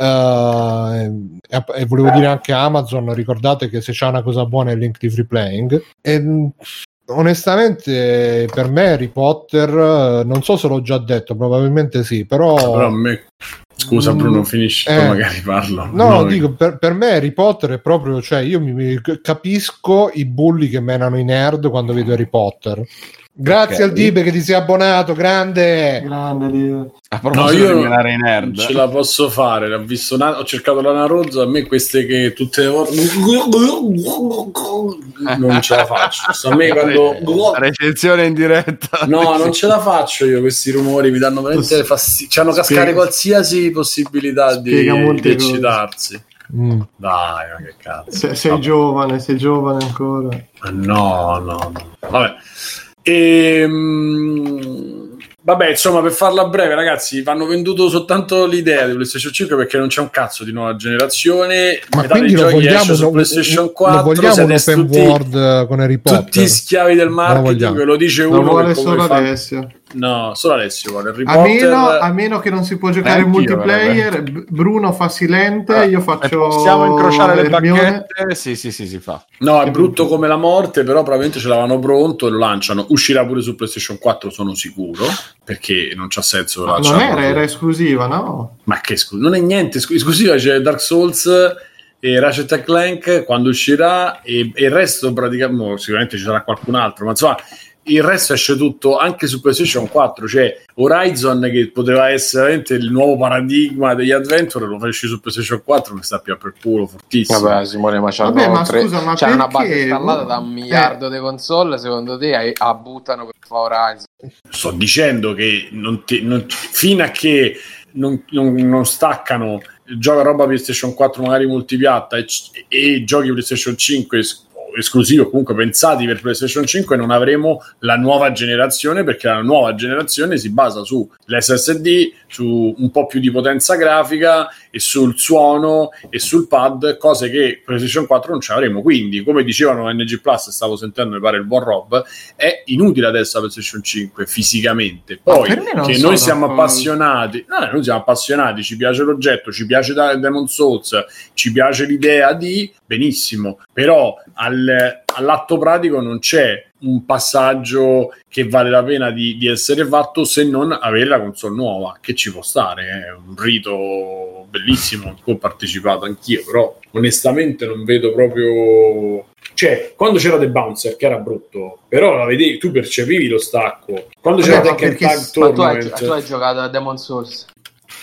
eh, e, e volevo dire anche Amazon, ricordate che se c'è una cosa buona è il link di free playing. E, mh, onestamente, per me Harry Potter, eh, non so se l'ho già detto, probabilmente sì, però... Però a me... Scusa Bruno, finisci, poi Eh. magari parlo. No, Noi- dico, per, per me Harry Potter è proprio, cioè io mi, mi- capisco i bulli che menano i nerd quando vedo Harry Potter. Grazie Ok. al Dibe che ti sei abbonato, grande. Grande Dio. A No, proposito io di non- menare i Non nerd. ce la posso fare, ho, visto una- ho cercato l'ana rozza, a me queste che tutte le volte non ce la faccio. A me [LAUGHS] quando Recensione in diretta. No, non ce la faccio io questi rumori, mi danno veramente fastidio. Ci hanno cascare Spiega- qualsiasi possibilità di, di cose. eccitarsi. Mm. Dai, ma che cazzo. Se- sei Vabbè. giovane, sei giovane ancora. No, no, no. Vabbè. Ehm, Vabbè, insomma, per farla breve, ragazzi, vanno venduto soltanto l'idea di PlayStation 5 perché non c'è un cazzo di nuova generazione. Ma Metà quindi dei lo giochi vogliamo, esce su lo, PlayStation 4. lo vogliamo un open tutti, world con Harry Potter? tutti schiavi del marketing, ve lo dice Lo uno vuole che come solo fa-. No, solo Alessio vuole Harry A meno, a meno che non si può giocare in Anch'io, multiplayer, B- Bruno fa silente, io E faccio. possiamo incrociare le bacchette? Sì, sì, sì, si fa. No, è brutto come la morte, però probabilmente ce l'avano pronto e lo lanciano. Uscirà pure su PlayStation 4, sono sicuro, perché non c'ha senso Non lanciarlo era, era esclusiva, no? Ma che scusa, non è niente, esclusiva c'è Dark Souls e Ratchet and Clank quando uscirà e, e il resto praticamente, sicuramente ci sarà qualcun altro, ma insomma il resto esce tutto anche su PlayStation 4, cioè Horizon che poteva essere veramente il nuovo paradigma degli adventure, lo fai uscire su PlayStation 4 mi sta più per culo, fortissimo. Vabbè, Simone, ma c'hanno, Vabbè, ma tre- scusa, ma c'hanno una base installata da un Eh. miliardo di console. Secondo te ai- a buttano per fare Horizon? sto dicendo che non ti- non- fino a che non, non- non staccano gioca roba PlayStation 4 magari multipiatta e, e giochi PlayStation 5 es- esclusivi o comunque pensati per PlayStation 5 non avremo la nuova generazione perché la nuova generazione si basa sull'SSD su un po' più di potenza grafica e sul suono e sul pad cose che PlayStation 4 non ci avremo quindi come dicevano NG Plus stavo sentendo mi pare il buon Rob è inutile adesso la PlayStation 5 fisicamente. Poi che noi siamo d'accordo. appassionati, no, noi siamo appassionati, ci piace l'oggetto, ci piace Demon Souls, ci piace l'idea di benissimo, però al- all'atto pratico non c'è un passaggio che vale la pena di, di essere fatto se non avere la console nuova, che ci può stare, è un rito bellissimo ho partecipato anch'io, però onestamente non vedo proprio cioè, quando c'era The Bouncer, che era brutto, però la vedevi, tu percepivi lo stacco. Quando c'era Vabbè, ma Tekken Tag Ma tu hai, Tournament, tu hai giocato a Demon Souls?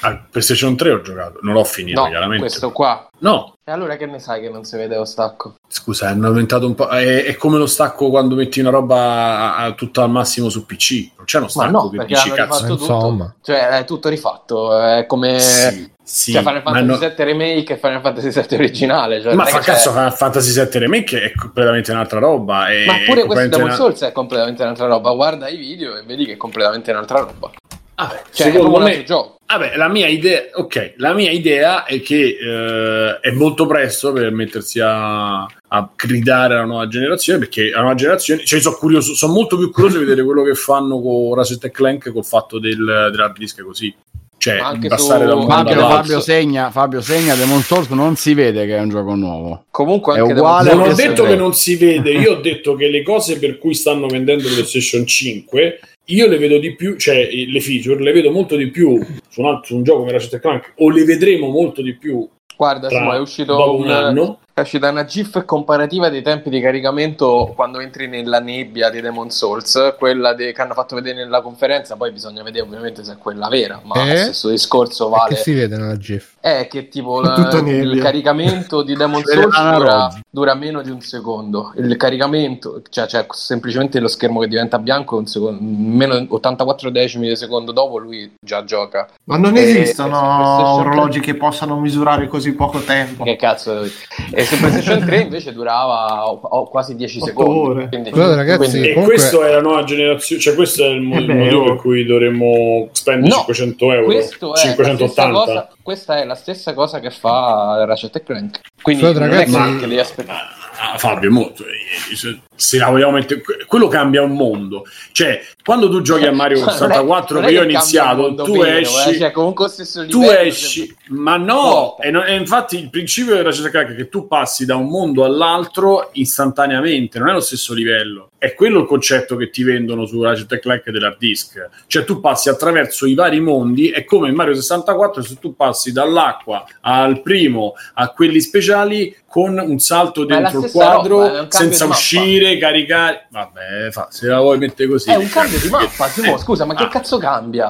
Al PlayStation 3 ho giocato, non l'ho finito, No, chiaramente. questo qua. No, E allora che ne sai che non si vede lo stacco? scusa, hanno aumentato un po'. È, è come lo stacco quando metti una roba a- a- tutta al massimo su PC. Non c'è uno Ma stacco no, che perché dici hanno cazzo. rifatto insomma. tutto. Cioè, è tutto rifatto. È come Sì, sì, cioè, Final Fantasy no- VII Remake e Final Fantasy VII originale. Cioè, ma fa cazzo Final Fantasy VII Remake è completamente un'altra roba. È Ma pure questo Demon una- Souls è completamente un'altra roba. Guarda i video e vedi che è completamente un'altra roba. Vabbè, Cioè, secondo me, gioco. Vabbè, la mia idea, ok, la mia idea è che eh, è molto presto per mettersi a, a gridare alla nuova generazione, perché la nuova generazione, cioè sono curioso, sono molto più curioso di vedere quello che fanno con Ratchet e Clank col fatto del, dell'hard disk così. Cioè, anche passare su- da un Fabio. Fabio segna, Fabio segna Demon Souls non si vede che è un gioco nuovo. Comunque È uguale Non ho detto che non si vede, io ho detto che le cose per cui stanno vendendo PlayStation 5 io le vedo di più, cioè le feature le vedo molto di più su un, altro, su un gioco come Ratchet Clank o le vedremo molto di più Guarda, tra, è uscito dopo un, un anno. È uscita una GIF comparativa dei tempi di caricamento quando entri nella nebbia di Demon Souls, quella de- che hanno fatto vedere nella conferenza, poi bisogna vedere ovviamente se è quella vera, ma Eh? lo stesso discorso E vale. Che si vede nella GIF. È che tipo la- il caricamento di [LAUGHS] Demon Souls dura, dura meno di un secondo. Il caricamento, cioè, cioè semplicemente lo schermo che diventa bianco, un secondo, meno 84 decimi di secondo dopo lui già gioca. Ma non Eh, esistono orologi che possano misurare così poco tempo. Che cazzo? E su PlayStation [LAUGHS] 3 invece durava oh, oh, quasi 10 Otto secondi. Quindi, Scusate, ragazzi, quindi- E comunque- questo è la nuova generazione, cioè questo è il, mo- Eh beh, motivo per cui dovremmo spendere No, 500 euro, questo è la stessa 580. cosa, questa è la stessa cosa che fa Ratchet e Clank. Quindi non ragazzi, è ma-. Ah, Fabio, molto. eh, se- la vogliamo mettere, quello cambia un mondo. Cioè, quando tu giochi a Mario [LAUGHS] Non è- 64, non che io ho iniziato, tu vero, esci. eh, cioè, comunque lo stesso tu livello, esci, ma no, e, non- e infatti il principio della Ratchet Clank è che tu passi da un mondo all'altro istantaneamente, non è lo stesso livello. È quello il concetto che ti vendono su Ratchet Clank dell'hard disk. Cioè tu passi attraverso i vari mondi, è come in Mario 64 se tu passi dall'acqua al primo a quelli speciali con un salto dentro il quadro roba, cambio senza uscire salire, caricare. Vabbè, fa, se la vuoi mettere così. È un cambio di mappa, Simo, scusa, ma che Ah. cazzo cambia?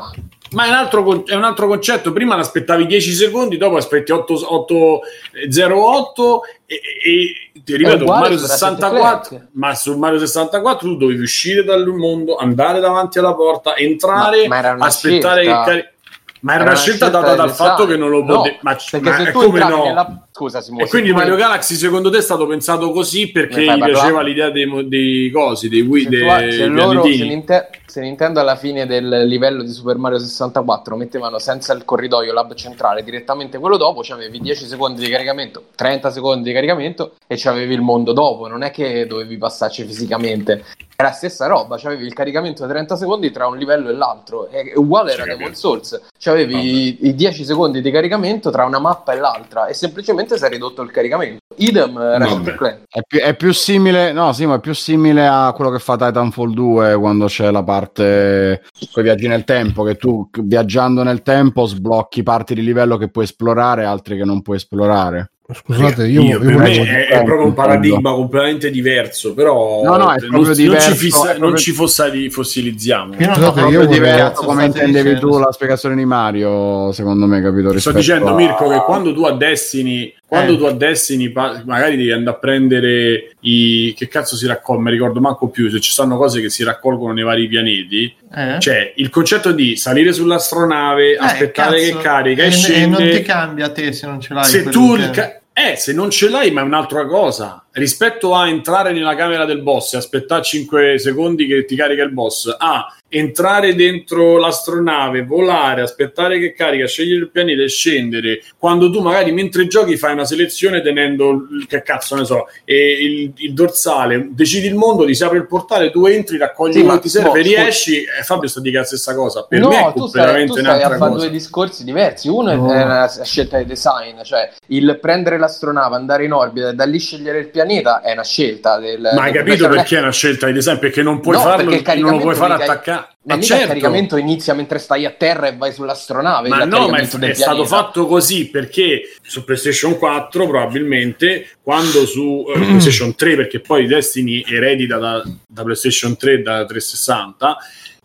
Ma è un, altro, è un altro concetto. Prima l'aspettavi 10 secondi, dopo aspetti 808 e, e ti ripeto, Mario su Ratchet 64, Clank. ma su Mario 64 tu dovevi uscire dal mondo, andare davanti alla porta, entrare, Ma- ma era una aspettare scelta. che cari- Ma era, una scelta, data del dal fatto che non lo No, potevi. ma, perché ma tu come no? nella... Scusa, Simone, E quindi Mario Galaxy secondo te è stato pensato così perché gli piaceva l'idea dei, dei cosi, dei Wii, se, se loro, se? Ninte- se Nintendo alla fine del livello di Super Mario 64 mettevano senza il corridoio l'hub centrale direttamente quello dopo, c'avevi 10 secondi di caricamento, 30 secondi di caricamento e c'avevi il mondo dopo, non è che dovevi passarci fisicamente. È la stessa roba, c'avevi il caricamento di 30 secondi tra un livello e l'altro, è uguale era. Demon Souls, c'avevi i, i 10 secondi di caricamento tra una mappa e l'altra e semplicemente si è ridotto il caricamento. Idem eh. È più, è più simile, no, sì, ma è più simile a quello che fa Titanfall 2 quando c'è la parte con i viaggi nel tempo, che tu viaggiando nel tempo sblocchi parti di livello che puoi esplorare, altre che non puoi esplorare. Scusate, io, Io, io me è, è proprio un paradigma completamente diverso, però No, no, è non, proprio non diverso, ci, fissa- è proprio- non ci fossili- fossilizziamo. Io Scusate, io diverso come intendevi dicendo. tu la spiegazione di Mario, secondo me, capito? Sto dicendo, a- Mirko, che quando tu a Destiny, quando Eh. tu a Destiny pa- magari devi andare a prendere i che cazzo si raccoglie, mi ricordo manco più se ci stanno cose che si raccolgono nei vari pianeti. Eh? Cioè, il concetto di salire sull'astronave, Eh, aspettare cazzo. che carica e, e, scende. e non ti cambia a te se non ce l'hai. se tu ca- eh, se non ce l'hai, ma è un'altra cosa. Rispetto a entrare nella camera del boss e aspettare 5 secondi che ti carica il boss, a entrare dentro l'astronave, volare, aspettare che carica, scegliere il pianeta e scendere. Quando tu magari mentre giochi fai una selezione tenendo il che cazzo ne so, e il, il dorsale, decidi il mondo, ti si apre il portale, tu entri, raccogli Sì, quello che ti serve, boh, riesci. E Fabio sta dicendo la stessa cosa. Per no, me è stai, completamente tu stai a fare due discorsi diversi. Uno No. è una scelta di design, cioè il prendere l'astronave, andare in orbita e da lì scegliere il pianeta è una scelta. Del, Ma hai capito non è- perché è una scelta di design? Perché non puoi No, farlo, perché il non lo puoi fare attaccare. Ma mica il certo, caricamento inizia mentre stai a terra e vai sull'astronave. ma il no, ma è, è stato pianeta. fatto così perché su PlayStation 4 probabilmente quando su eh, PlayStation 3 perché poi Destiny eredita da, da PlayStation 3 e da 360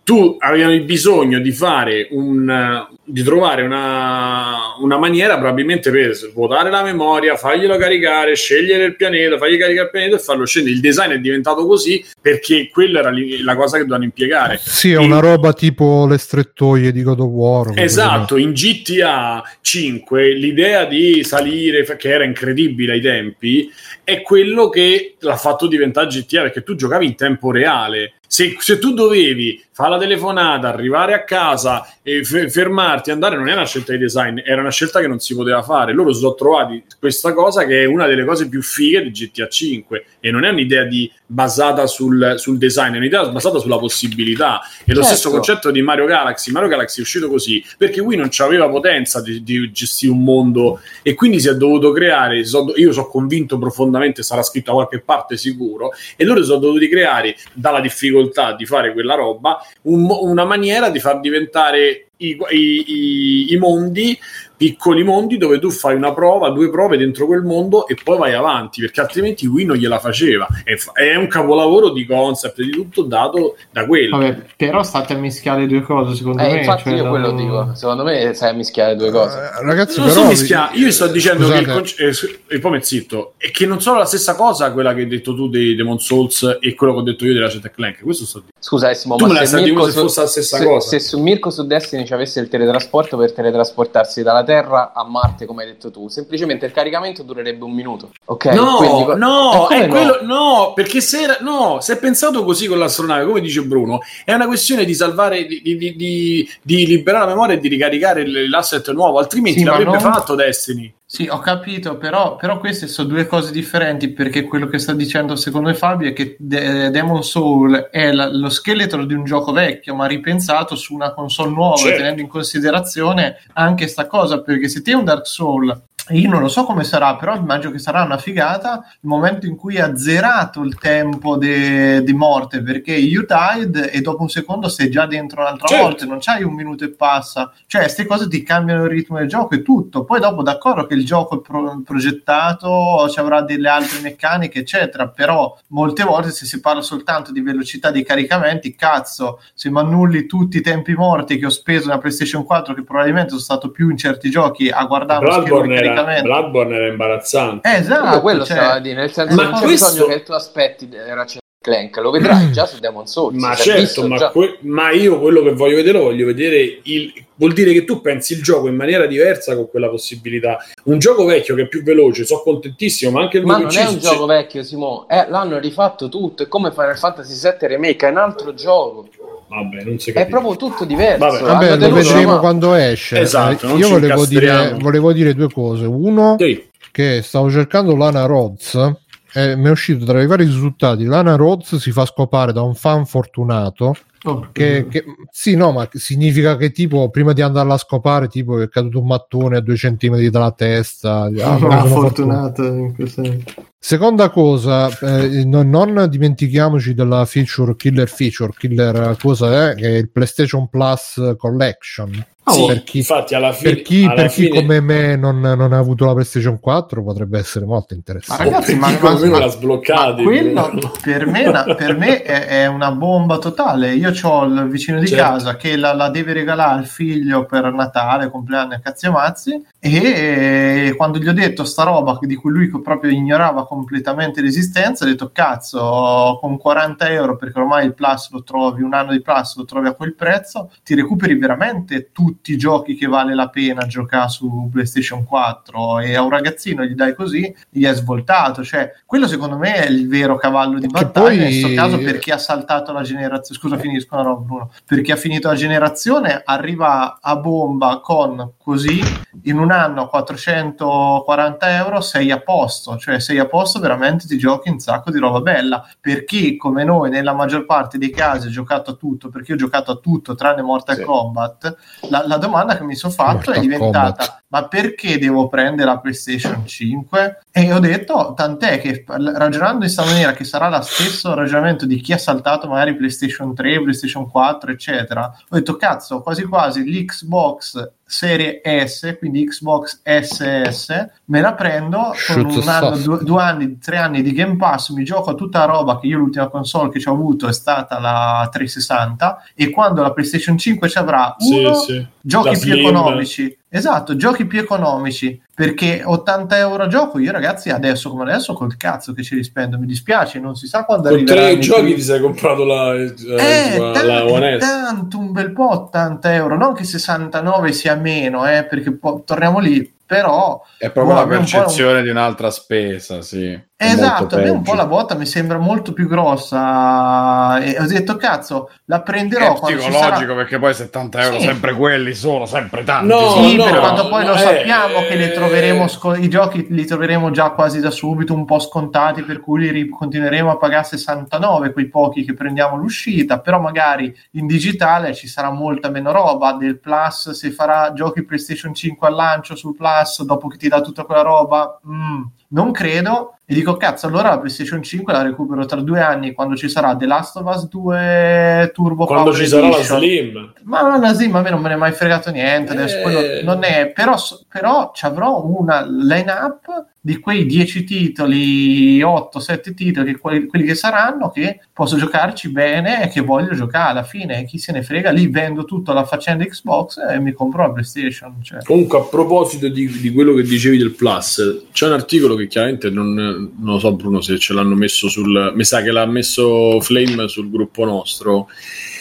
tu avevi bisogno di fare un eh, di trovare una, una maniera probabilmente per svuotare la memoria, farglielo caricare, scegliere il pianeta, fargli caricare il pianeta e farlo scendere. Il design è diventato così perché quella era la cosa che dovevano impiegare. Sì, è una roba tipo le strettoie di God of War. Esatto, in GTA 5 l'idea di salire, che era incredibile ai tempi, è quello che l'ha fatto diventare GTA perché tu giocavi in tempo reale. Se, se tu dovevi fare la telefonata, arrivare a casa e fe- fermarti, andare, non era una scelta di design, era una scelta che non si poteva fare. Loro si sono trovati questa cosa che è una delle cose più fighe di GTA 5 e non è un'idea di- basata sul, sul design, è un'idea basata sulla possibilità. E lo Certo. stesso concetto di Mario Galaxy. Mario Galaxy è uscito così perché Wii non aveva potenza di, di gestire un mondo e quindi si è dovuto creare. so- io sono convinto profondamente, sarà scritto da qualche parte sicuro. E loro sono dovuti creare dalla difficoltà di fare quella roba un una maniera di far diventare i, i- i- mondi piccoli mondi dove tu fai una prova, due prove dentro quel mondo e poi vai avanti perché altrimenti Wii non gliela faceva. È, un capolavoro di concept e di tutto dato da quello. Vabbè, però state a mischiare due cose, secondo Eh, me. infatti cioè, io quello non- dico. Secondo me sai mischiare due cose. Eh, ragazzi, Non però so mischia- io sto dicendo Scusate. che il conce- eh, e poi mi zitto è che non sono la stessa cosa quella che hai detto tu dei Demon Souls e quello che ho detto io della Ratchet Clank questo sto dicendo Scusa, Essimo, Tu me ma l'hai se, Mirko se fosse la stessa se- cosa. se su Mirko su Destiny ci avesse il teletrasporto per teletrasportarsi dalla Terra a Marte, come hai detto tu, semplicemente il caricamento durerebbe un minuto. Ok? no, Quindi no, Eh, quello, no, perché se, era, no, se è pensato così con l'astronave, come dice Bruno, è una questione di salvare, di, di- di- di- liberare la memoria e di ricaricare l'asset nuovo, altrimenti Sì, l'avrebbe non- fatto Destiny. Sì, ho capito, però, però queste sono due cose differenti perché quello che sta dicendo secondo me Fabio è che De- Demon Soul è la- lo scheletro di un gioco vecchio ma ripensato su una console nuova Certo. tenendo in considerazione anche sta cosa perché se te un Dark Soul io non lo so come sarà, però immagino che sarà una figata il momento in cui ha zerato il tempo de- di morte perché you died e dopo un secondo sei già dentro un'altra Certo. volta, non c'hai un minuto e passa. Cioè, queste cose ti cambiano il ritmo del gioco e tutto. Poi dopo d'accordo che il gioco è pro- progettato, ci avrà delle altre meccaniche, eccetera, però molte volte se si parla soltanto di velocità dei caricamenti, cazzo, se mi annulli tutti i tempi morti che ho speso nella PlayStation 4 che probabilmente sono stato più in certi giochi a guardare lo schermo di Bloodborne era, caricamento. Bloodborne era imbarazzante. Eh, esatto, Quello, quello cioè- stava a dire, nel senso Ma non c'è questo- bisogno che tu aspetti Ratchet Clank, lo vedrai già su Demon Souls. Ma è certo, ma, que- ma io quello che voglio vedere lo voglio vedere il... vuol dire che tu pensi il gioco in maniera diversa con quella possibilità. Un gioco vecchio che è più veloce, sono contentissimo, ma anche il Ma non è un gioco vecchio, Simo. Eh, l'hanno rifatto tutto. È come Final Fantasy VII Remake, è un altro gioco. Vabbè, non si È capisce. proprio tutto diverso. Vabbè. Vabbè, lo vedremo la- quando esce. Esatto, Eh, Io volevo dire, volevo dire due cose. Uno, Sì. che stavo cercando Lana Rhodes e mi è uscito tra i vari risultati. Lana Rhodes si fa scopare da un fan fortunato. Oh, Che, che- sì, no, ma significa che tipo prima di andarla a scopare, tipo che è caduto un mattone a due centimetri dalla testa. Ah, [LAUGHS] Ah, fortunato in quel senso. Seconda cosa, eh, non, non dimentichiamoci della feature, killer feature, killer cosa è, che è il PlayStation Plus Collection. Sì, per chi, infatti alla fine, per chi, alla per chi fine- come me non, non ha avuto la PlayStation 4 potrebbe essere molto Ma interessante. ragazzi, ma, me ma- l'ha ma sbloccati. quello per me, per me è, è una bomba totale. Io ho il vicino di Certo. casa che la, la deve regalare al figlio per Natale, compleanno e cazzi e mazzi. E quando gli ho detto sta roba di cui lui proprio ignorava completamente l'esistenza, ho detto cazzo, con 40 euro, perché ormai il Plus lo trovi, un anno di Plus lo trovi a quel prezzo, ti recuperi veramente tutti i giochi che vale la pena giocare su PlayStation 4 e a un ragazzino gli dai così, gli è svoltato. Cioè, quello secondo me è il vero cavallo di battaglia. poi- In questo caso, per chi ha saltato la generazione, scusa, finisco, no, Bruno. Per chi ha finito la generazione, arriva a bomba con così in un anno a 440 euro, sei a posto, cioè sei a posto, veramente ti giochi un sacco di roba bella. Per chi come noi, nella maggior parte dei casi, ha giocato a tutto, perché ho giocato a tutto tranne Mortal Sì. Kombat, la, la domanda che mi sono fatto Mortal è diventata: Kombat. Ma perché devo prendere la PlayStation 5? E ho detto, tant'è che ragionando in questa maniera, che sarà lo stesso ragionamento di chi ha saltato magari PlayStation 3, PlayStation 4, eccetera, ho detto, cazzo, quasi quasi l'Xbox Serie S, quindi Xbox SS, me la prendo con un anno, due, due anni, tre anni di Game Pass, mi gioco tutta la roba che io l'ultima console che ci ho avuto è stata la 360 e quando la PlayStation 5 ci avrà Sì, uno, sì. giochi La più Slim. economici. Esatto, giochi più economici. Perché 80 euro a gioco, io ragazzi adesso come adesso col cazzo che ci rispendo, mi dispiace, non si sa quando Con tre giochi ti sei comprato la, eh, Eh, la, tan- la One S. tanto un bel po' 80 euro, non che 69 sia meno, eh, perché poi torniamo lì, però È proprio la me un po' percezione di un'altra spesa, sì. Esatto, a me un po' la botta mi sembra molto più grossa e ho detto cazzo, la prenderò È quando psicologico sarà... perché poi 70 euro Sì. sempre quelli sono, sempre tanti. No. Sì, no, per quanto poi lo eh, sappiamo che li eh. troveremo sco- i giochi li troveremo già quasi da subito un po' scontati, per cui li ri- continueremo a pagare 69, quei pochi che prendiamo l'uscita, però magari in digitale ci sarà molta meno roba del Plus, se farà giochi PlayStation 5 al lancio sul Plus dopo che ti dà tutta quella roba, mm, non credo. E dico, cazzo, allora la PlayStation 5 la recupero tra due anni quando ci sarà The Last of Us 2 Turbo Quando Power ci sarà la Edition. Slim. Ma sì, ma a me non me ne è mai fregato niente. Adesso Eh. è, però, però ci avrò una line-up di quei 10 titoli, 8-7 titoli, quelli, quelli che saranno, che posso giocarci bene e che voglio giocare alla fine. Chi se ne frega, lì vendo tutto alla faccenda Xbox e mi compro la PlayStation. Cioè. Comunque, a proposito di, di quello che dicevi del Plus, c'è un articolo che chiaramente non, non lo so, Bruno, se ce l'hanno messo sul. Mi sa che l'ha messo Flame sul gruppo nostro.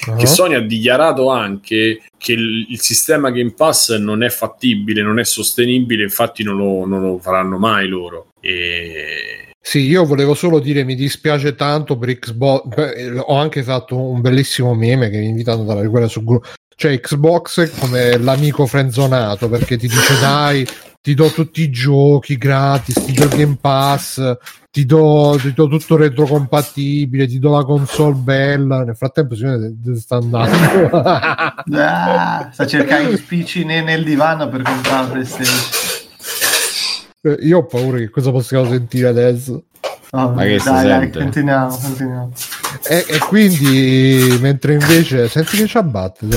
Ah. Che Sony ha dichiarato anche che il, il sistema Game Pass non è fattibile, non è sostenibile, infatti non lo, non lo faranno mai loro. E Sì, io volevo solo dire mi dispiace tanto per Xbox. beh, Ho anche fatto un bellissimo meme che ad andare a guardare sul gruppo. Cioè, Xbox come l'amico frenzonato perché ti dice dai, ti do tutti i giochi gratis, ti do il Game Pass, ti do, ti do tutto retrocompatibile, ti do la console bella. Nel frattempo si vede che sta andando. [LAUGHS] Ah, sta cercando gli spicci ne- nel divano per comprare la PlayStation. Eh, Io ho paura che cosa possiamo sentire adesso. No, Ma che si dai, dai, sente? continuiamo, continuiamo. E, e quindi, mentre invece, senti che ci abbatte.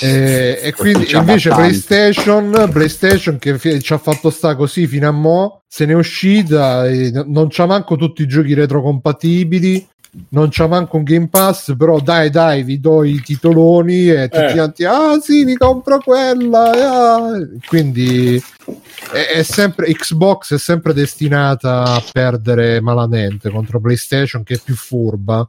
e, e quindi invece. PlayStation, PlayStation che fi- ci ha fatto sta così fino a mo', se ne è uscita, non c'ha manco tutti i giochi retrocompatibili. Non c'ha manco un Game Pass, però dai, dai, vi do i titoloni e tutti Eh. quanti, ah sì, mi compro quella. ah." Quindi è, è sempre Xbox è sempre destinata a perdere malamente contro PlayStation che è più furba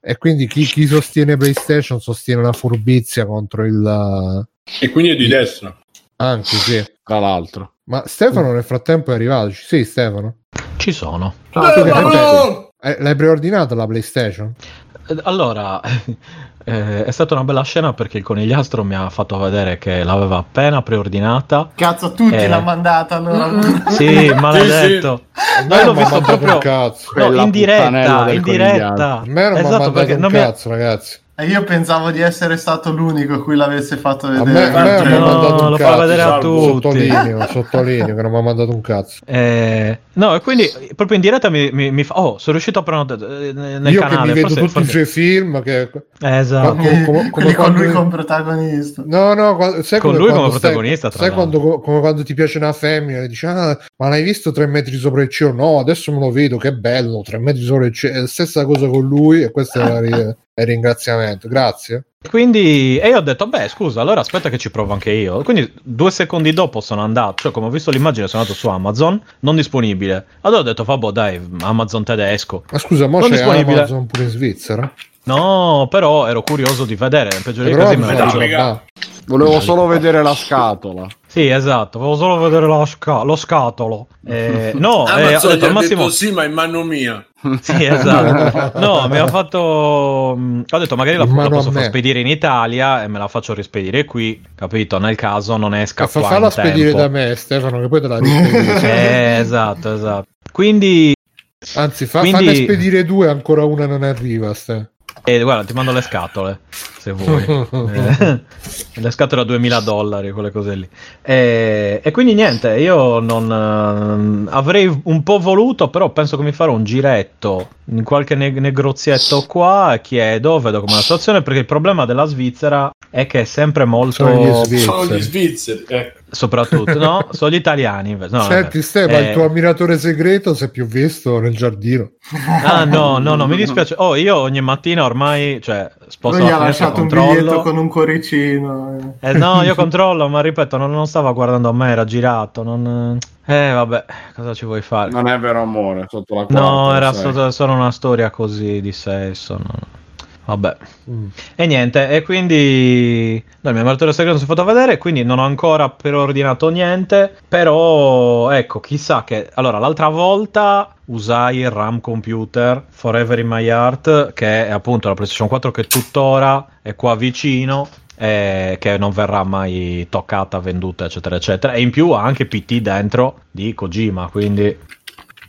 e quindi chi, chi sostiene PlayStation sostiene una furbizia contro il E quindi è di destra. anche sì Tra l'altro. ma Stefano nel frattempo è arrivato sì Stefano Ci sono. Ciao, tu Eh, l'hai preordinata la PlayStation? Eh, Allora, [LAUGHS] eh, è stata una bella scena perché il conigliastro mi ha fatto vedere che l'aveva appena preordinata. Cazzo, tutti Eh. l'hanno mandata allora. Sì, [LAUGHS] [LAUGHS] maledetto. A me Noi l'ho visto proprio cazzo no, in diretta, in diretta. a me non mi ha Esatto, mandato perché un mi cazzo ragazzi E io pensavo di essere stato l'unico a cui l'avesse fatto a me, vedere. a me mi ha No, mandato un lo fa vedere a tutti. sottolineo [LAUGHS] sottolineo che non mi ha mandato un cazzo Eh, no, e quindi proprio in diretta mi, mi- mi fa... Oh, sono riuscito a prenotare nel io canale. che mi vedo forse- tutti forse- i suoi film che esatto. come- come- Quelli con lui come protagonista. No, no, sai Con come lui quando come protagonista, Sai quando, come quando ti piace una femmina e dici, ah, ma l'hai visto tre metri sopra il cielo? No, adesso me lo vedo, che bello, tre metri sopra il cielo. È la stessa cosa con lui e questo è, la il ringraziamento. Grazie. Quindi, e io ho detto, beh, scusa, allora aspetta che ci provo anche io. Quindi, due secondi dopo sono andato, cioè, come ho visto l'immagine, sono andato su Amazon, non disponibile. Allora ho detto, vabbè, dai, Amazon tedesco. Ma scusa, mo Non c'è disponibile. Amazon pure in Svizzera? No, però ero curioso di vedere. Peggio di Però così mi me giocare. Volevo solo vedere la scatola. Sì, esatto, volevo solo vedere sca- lo scatolo. Eh, [LAUGHS] no, eh, ho Amazon gli detto ha al massimo... detto sì, ma in mano mia. [LAUGHS] Sì, esatto. [LAUGHS] No, mi ha fatto. mh, Ho detto, magari la, la posso far spedire in Italia e me la faccio rispedire qui, capito? Nel caso non esca Fa, qua falla spedire da me, Stefano, che poi te la rispedisco. Eh, esatto, esatto. Quindi, Anzi, fa, Quindi- fanne spedire due, ancora una non arriva. Ste. Eh, guarda, ti mando le scatole se vuoi. Eh, [LAUGHS] le scatole a 2000 dollari, quelle cose lì. E, e quindi niente, io non ehm, avrei un po' voluto, però penso che mi farò un giretto in qualche ne- negozietto qua e chiedo, vedo com'è la situazione, perché il problema della Svizzera è che è sempre molto... Sono gli svizzeri. Sono gli svizzeri. ecco. Soprattutto, no? [LAUGHS] Sono gli italiani invece. No, Senti, vabbè. Stefano, Eh, il tuo ammiratore segreto si è più visto nel giardino. Ah no, no, no, mi dispiace. Oh, io ogni mattina ormai, cioè, sposto Lui gli la ha finestra, lasciato un controllo. biglietto con un cuoricino. eh. Eh, no, io [LAUGHS] controllo, ma ripeto, non, non stava guardando a me, era girato. Non... Eh, vabbè, cosa ci vuoi fare? Non è vero amore, sotto la quarta. No, era solo, solo una storia così di sesso. no. Vabbè. Mm. E niente, e quindi no, il mio ammiratore segreto non si è fatto vedere, quindi non ho ancora preordinato niente, però ecco, chissà che... Allora, l'altra volta usai il RAM computer Forever in My Heart, che è appunto la PlayStation 4 che tuttora è qua vicino, e che non verrà mai toccata, venduta, eccetera, eccetera. E in più ha anche PT dentro di Kojima, quindi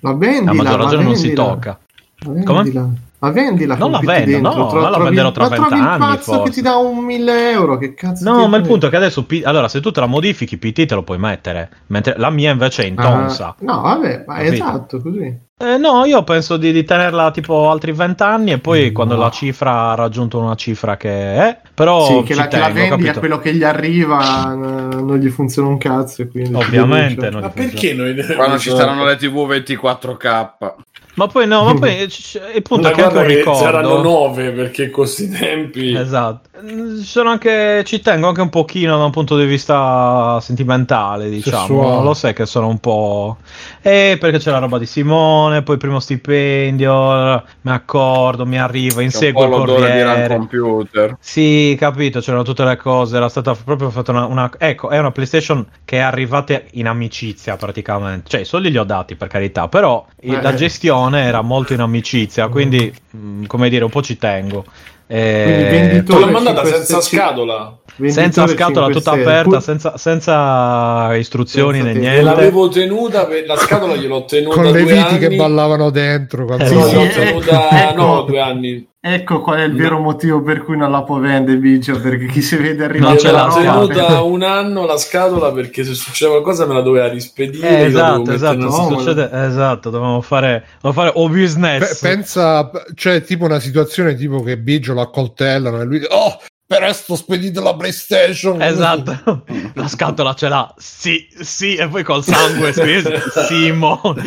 Ma vendila, a maggior ma ragione non si vendila. tocca. Ma Come? Ma vendila Non la vendo, dentro. no, Tro- ma la trovi- venderò tra ma trovi 20 il anni, pazzo forse. che ti dà un 1000 euro. Che cazzo No, ma il punto è che adesso P- allora se tu te la modifichi PT te lo puoi mettere, mentre la mia invece è in Ah, tonsa. no, vabbè, ma Capito? esatto, così. Eh, no, io penso di, di tenerla tipo altri 20 anni e poi Mm, quando no. la cifra ha raggiunto una cifra che è, però sì, che la, che la tengo, vendi capito? a quello che gli arriva eh, non gli funziona un cazzo. e Quindi Ovviamente non Ma perché noi Quando ci saranno le TV 24K. Ma poi no, ma [LAUGHS] poi il punto Ma è che anche un che ricordo saranno nove perché con questi tempi Esatto. Mm, ci Sono anche, ci tengo anche un pochino da un punto di vista sentimentale, diciamo. Sessuale. Lo sai che sono un po'. Eh, perché c'è la roba di Simone, poi il primo stipendio, mi accordo, mi arriva, inseguo il l'odore di corriere. computer. Sì, capito, c'erano tutte le cose, era stata proprio fatta una, una- Ecco, è una PlayStation che è arrivata in amicizia praticamente. Cioè, i soldi li ho dati per carità, però Eh. la gestione era molto in amicizia, quindi, mm, come dire, un po' ci tengo. Eh, te l'ho mandata 5 senza stelle. scatola senza scatola 5 tutta stelle. aperta, senza, senza istruzioni Senza né te- niente. l'avevo tenuta per- la scatola gliel'ho tenuta Con le due viti anni che ballavano dentro. quando- Eh, Sì, l'ho sì, tenuta ecco. no, due anni Ecco qual è il vero motivo per cui non la può vendere Biggio, perché chi si vede arrivare Non ce l'ha la tenuta un anno la scatola perché se succede qualcosa me la doveva rispedire. Eh, io dovevo esatto, esatto, no, succede- esatto, dovevamo fare, dovevamo fare o business. pensa, cioè, tipo una situazione tipo che Biggio lo accoltellano e lui dice, oh, per resto spedite la PlayStation. Esatto, [LAUGHS] [LAUGHS] la scatola ce l'ha, sì, sì, e poi col sangue scritto, [LAUGHS] Simone.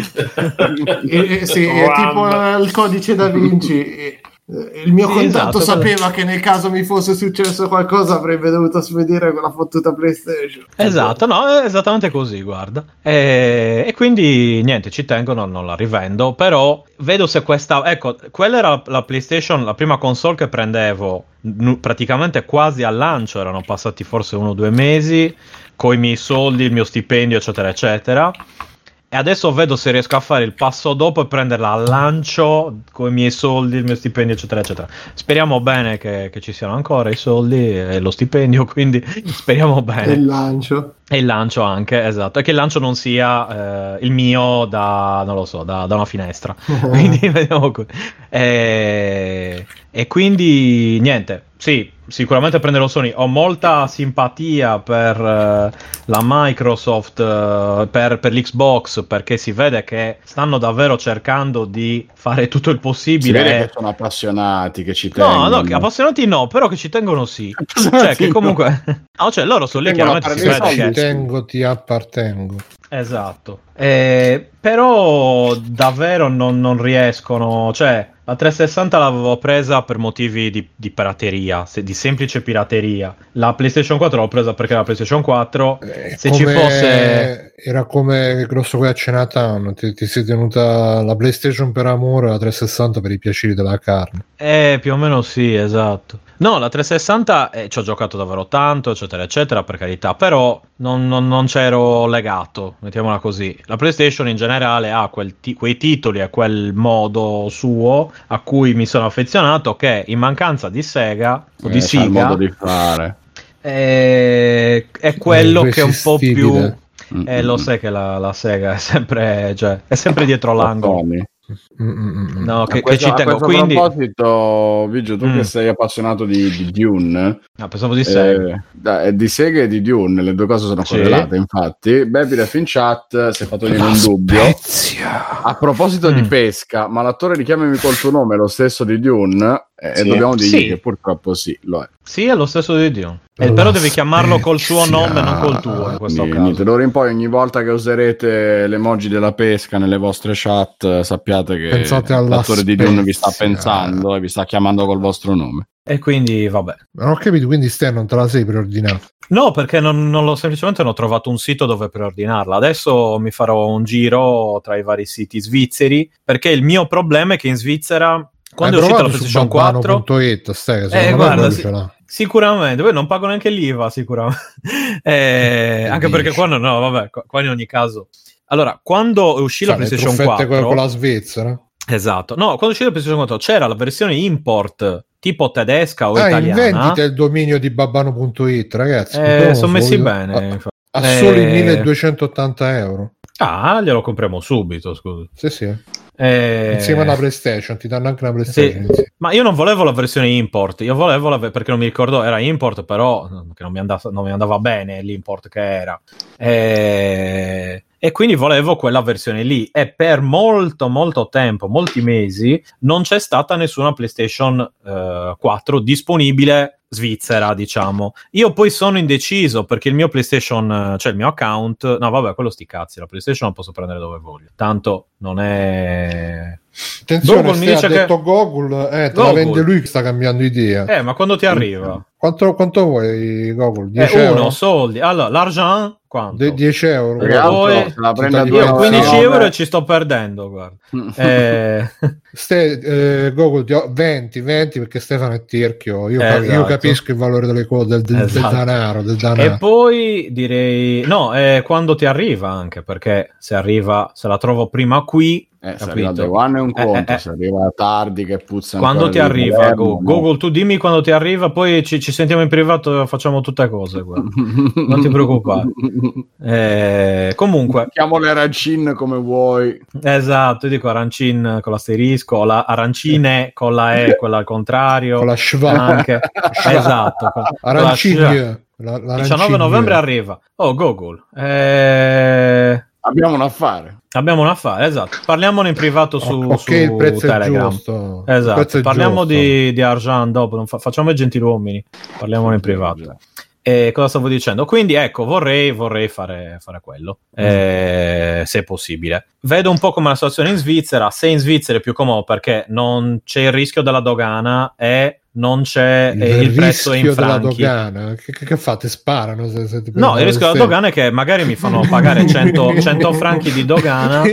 E- e- sì, è tipo il codice da Vinci. E- e Il mio contatto esatto, sapeva che nel caso mi fosse successo qualcosa avrebbe dovuto spedire quella fottuta PlayStation. Esatto, no, è esattamente così, guarda. E, e quindi niente, ci tengono, non la rivendo, però vedo se questa... Ecco, quella era la, la PlayStation, la prima console che prendevo nu- praticamente quasi al lancio, erano passati forse uno o due mesi, con i miei soldi, il mio stipendio, eccetera, eccetera. E adesso vedo se riesco a fare il passo dopo e prenderla al lancio con i miei soldi, il mio stipendio, eccetera, eccetera. Speriamo bene che, che ci siano ancora i soldi e lo stipendio, [LAUGHS] quindi speriamo bene. Il lancio. E il lancio anche, esatto. E che il lancio non sia eh, il mio da, non lo so, da, da una finestra. [LAUGHS] quindi vediamo qui. E, e quindi niente, sì, sicuramente prenderò Sony. Ho molta simpatia per eh, la Microsoft, eh, per, per l'Xbox, perché si vede che stanno davvero cercando di fare tutto il Si possibile. vede e- che sono appassionati, che ci tengono. No, no, appassionati no, però che ci tengono sì. Cioè, che comunque... [LAUGHS] No, cioè, loro sono lì, chiaramente si vede che... Ti tengo, ti appartengo. Esatto. Eh, però davvero non, non riescono. Cioè, la 360 l'avevo presa per motivi di, di pirateria, se- di semplice pirateria. La PlayStation 4 l'ho presa perché la PlayStation 4. Eh, Se ci come- fosse- Era come grosso qui a Cenatown, ti, ti sei tenuta la PlayStation per amore e la 360 per i piaceri della carne. Eh, più o meno sì, esatto. No, la 360 eh, ci ho giocato davvero tanto, eccetera, eccetera, per carità, però non, non- non c'ero legato, mettiamola così. La PlayStation in generale ha quel ti- quei titoli e quel modo suo a cui mi sono affezionato che in mancanza di Sega o di Eh, il Sega modo di fare. è, è quello che è un po' più... Irresistibile. Mm, Eh, lo mm, sai che la, la Sega è sempre, cioè, è sempre dietro mm. l'angolo. Mm, mm, mm. No, A che, che questo, ci a tengo. questo Quindi... proposito, Vigio, tu Mm. che sei appassionato di, di Dune, Ah, pensavo di Sega. eh, da- di Sega e di Dune, le due cose sono Sì. correlate, infatti. Bebiref in chat si è fatto venire un dubbio. A proposito di Mm. pesca, ma l'attore richiamami col tuo nome lo stesso di Dune? Eh, Sì. E dobbiamo dirgli Sì. che purtroppo sì, lo è. Sì, è lo stesso di Dio. Eh, però devi chiamarlo col suo nome, non col tuo in questo Niente, caso. d'ora in poi ogni volta che userete l'emoji della pesca nelle vostre chat eh, sappiate che l'attore di Dune vi sta pensando e vi sta chiamando col vostro nome. E quindi, vabbè. Non ho capito, quindi Stan non te la sei preordinata. No, perché non, non l'ho semplicemente non ho trovato un sito dove preordinarla. Adesso mi farò un giro tra i vari siti svizzeri. Perché il mio problema è che in Svizzera, quando è uscita la PlayStation 4, Babbano.it, stai, Eh, guarda, sì. Sicuramente, poi non pago neanche l'IVA, sicuramente. [LAUGHS] Eh, anche dici? perché qua no, no, vabbè, qua, in ogni caso. Allora, quando uscì la Cioè, le PlayStation truffette 4, con la Svizzera. esatto, no, quando uscì la PlayStation 4 c'era la versione import tipo tedesca o Ah, italiana. invendite il dominio di babbano.it, ragazzi. Eh, sono messi bene. A, a Eh, soli 1280 euro. Ah, glielo compriamo subito, scusa. Sì, sì. Eh, Insieme alla PlayStation, ti danno anche una PlayStation. Sì. Ma io non volevo la versione import, io volevo la perché non mi ricordo, era import, però che non mi, andava, non mi andava bene l'import che era. E... e quindi volevo quella versione lì. E per molto, molto tempo, molti mesi, non c'è stata nessuna PlayStation eh, 4 disponibile svizzera, diciamo. Io poi sono indeciso perché il mio PlayStation, cioè il mio account, no, vabbè, quello sti cazzi, la PlayStation la posso prendere dove voglio. Tanto non è Attenzione, Google mi dice ha che- detto Google, eh, te la Google. vende lui che sta cambiando idea. Eh, ma quando ti arriva? Quanto, quanto vuoi, Google? 10 Eh, euro? uno, soldi. Allora, l'argent quanto? De- 10 euro. Poi- Io due Io 15 euro, e ci sto perdendo, guarda. [LAUGHS] Eh, Ste- eh, Google ti ho- 20, 20 perché Stefano è tirchio. Io, Esatto. io capisco il valore delle cose, del, del- del Esatto. denaro. Del denaro. e poi direi... No, eh, quando ti arriva anche, perché se arriva, se la trovo prima qui, Eh, se Capito? arriva Day One è un Eh, conto, eh, eh. se arriva tardi che puzza Quando ti arriva, Palermo, Go- no. Google, tu dimmi quando ti arriva, poi ci, ci sentiamo in privato e facciamo tutte cose. Non ti preoccupare. [LAUGHS] Eh, comunque, Chiamo le arancine come vuoi. esatto, io dico arancin con l'asterisco, la arancine con la E, quella al contrario. Con la schwa. anche. [LAUGHS] esatto. Arancigna. La, 19 novembre arriva. Oh, Google. Eh, Abbiamo un affare. abbiamo un affare, esatto. Parliamone in privato su, ok, su il prezzo Telegram. è giusto. Il Esatto, prezzo è parliamo giusto. di, di Arjan dopo, non fa- facciamo i gentiluomini, parliamone in privato. E cosa stavo dicendo? Quindi ecco, vorrei, vorrei fare, fare quello, eh, se è possibile. Vedo un po' come la situazione in Svizzera, se in Svizzera è più comodo perché non c'è il rischio della dogana e non c'è eh, il, prezzo in rischio della franchi. dogana. Che, che, che fate? Sparano? Se, se No, il rischio della dogana è che magari mi fanno pagare 100, 100 [LAUGHS] franchi di dogana. [LAUGHS]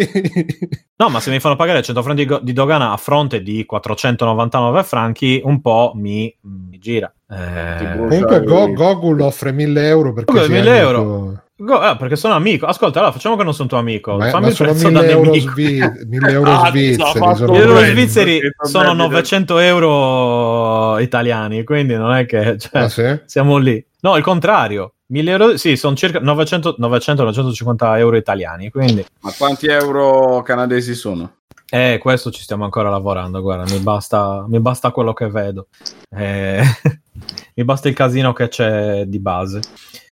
No, ma se mi fanno pagare 100 franchi di dogana a fronte di 499 franchi, un po' mi, mi gira. Eh, Comunque Go- Google offre 1000 euro perché Google, sei 1000 amico. euro. Go- eh, perché sono amico. Ascolta, allora facciamo che non sono tuo amico. Ma, Fammi ma il sono prezzo 1000 da euro, nemico. svi- 1000 [LAUGHS] euro Ah, svizzeri. sono Gli euro svizzeri sono vabbè, 900 euro italiani, quindi non è che cioè, Ah, sì? siamo lì. No, il contrario. 1000 euro, sì, sono circa 900 900-950 euro italiani, quindi Ma quanti euro canadesi sono? Eh, questo ci stiamo ancora lavorando, guarda, mi basta, mi basta quello che vedo. Eh, [LAUGHS] mi basta il casino che c'è di base.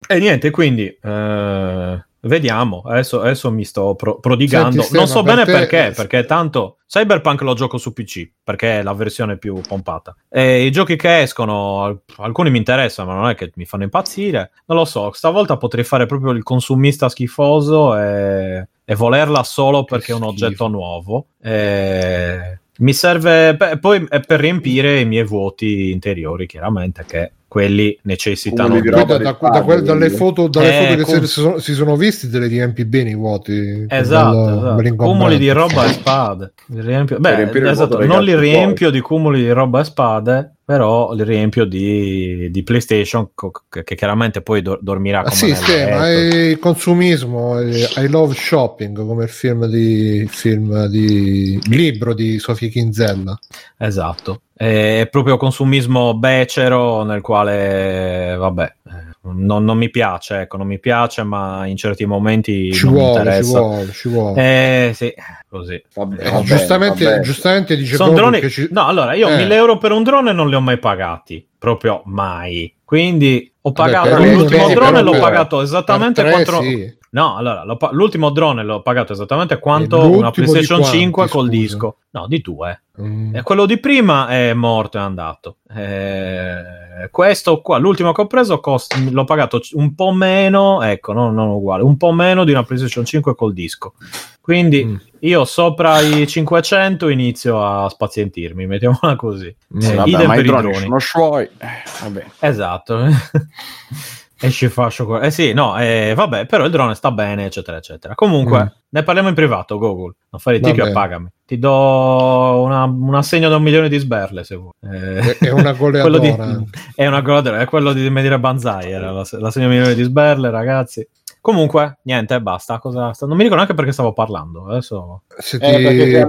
E niente, quindi eh, vediamo. Adesso, adesso mi sto pro- prodigando. Senti, non so bene per te- perché, perché tanto Cyberpunk lo gioco su PC, perché è la versione più pompata. E i giochi che escono, al- alcuni mi interessano, ma non è che mi fanno impazzire. Non lo so, stavolta potrei fare proprio il consumista schifoso e, e volerla solo perché è un oggetto nuovo. E mi serve beh, poi è per riempire i miei vuoti interiori, chiaramente, che quelli necessitano di da, da- spade, da quel- dalle quindi. foto, dalle Eh, foto che com- si, sono, si sono visti te le riempi bene i vuoti. Esatto, esatto. cumuli di roba e spade. Li riempio- Beh, esatto, vuoto non li riempio di cumuli di roba e spade, però li riempio di, di PlayStation, co- che, che chiaramente poi do- dormirà Ah, come sì, sì, ma è consumismo, è- I love shopping, come il film di, il film di il libro di Sofia Kinzella. Esatto. È proprio consumismo becero nel quale, vabbè, non, non mi piace, ecco, non mi piace, ma in certi momenti Ci non mi vuole, ci vuole, ci vuole. Eh, sì, così. Vabbè, Eh, vabbè, giustamente, vabbè. giustamente dice Sono droni... che ci- No, allora io Eh. 1000 euro per un drone non li ho mai pagati, proprio mai. Quindi ho Vabbè, pagato uno l'ultimo drone, però l'ho pagato esattamente per tre, quanto. sì. No, allora pa- l'ultimo drone l'ho pagato esattamente quanto una PlayStation quanti, 5 col scusa? disco. No, di due. Mm. E quello di prima è morto, è andato. Eh, questo qua, l'ultimo che ho preso, cost- l'ho pagato un po' meno, ecco, no, non uguale, un po' meno di una PlayStation 5 col disco. Quindi Mm. io sopra i 500 inizio a spazientirmi, mettiamola così. Mm. Eh, Vabbè, ma i droni sono suoi. Eh, vabbè. Esatto. [LAUGHS] e ci faccio que- Eh sì, no, eh, vabbè, però il drone sta bene, eccetera, eccetera. Comunque, Mm. ne parliamo in privato, Google. Non fare il ticchio e pagami. Ti do una- un assegno da un milione di sberle, se vuoi. Eh, È- è una [LAUGHS] quello di- goleadora. è una goleadora, è quello di Medire Banzai, era l'ass- l'assegno da un milione di sberle, ragazzi. Comunque, niente, basta. Cosa... Non mi ricordo neanche perché stavo parlando. Adesso... Se ti Eh, perché ti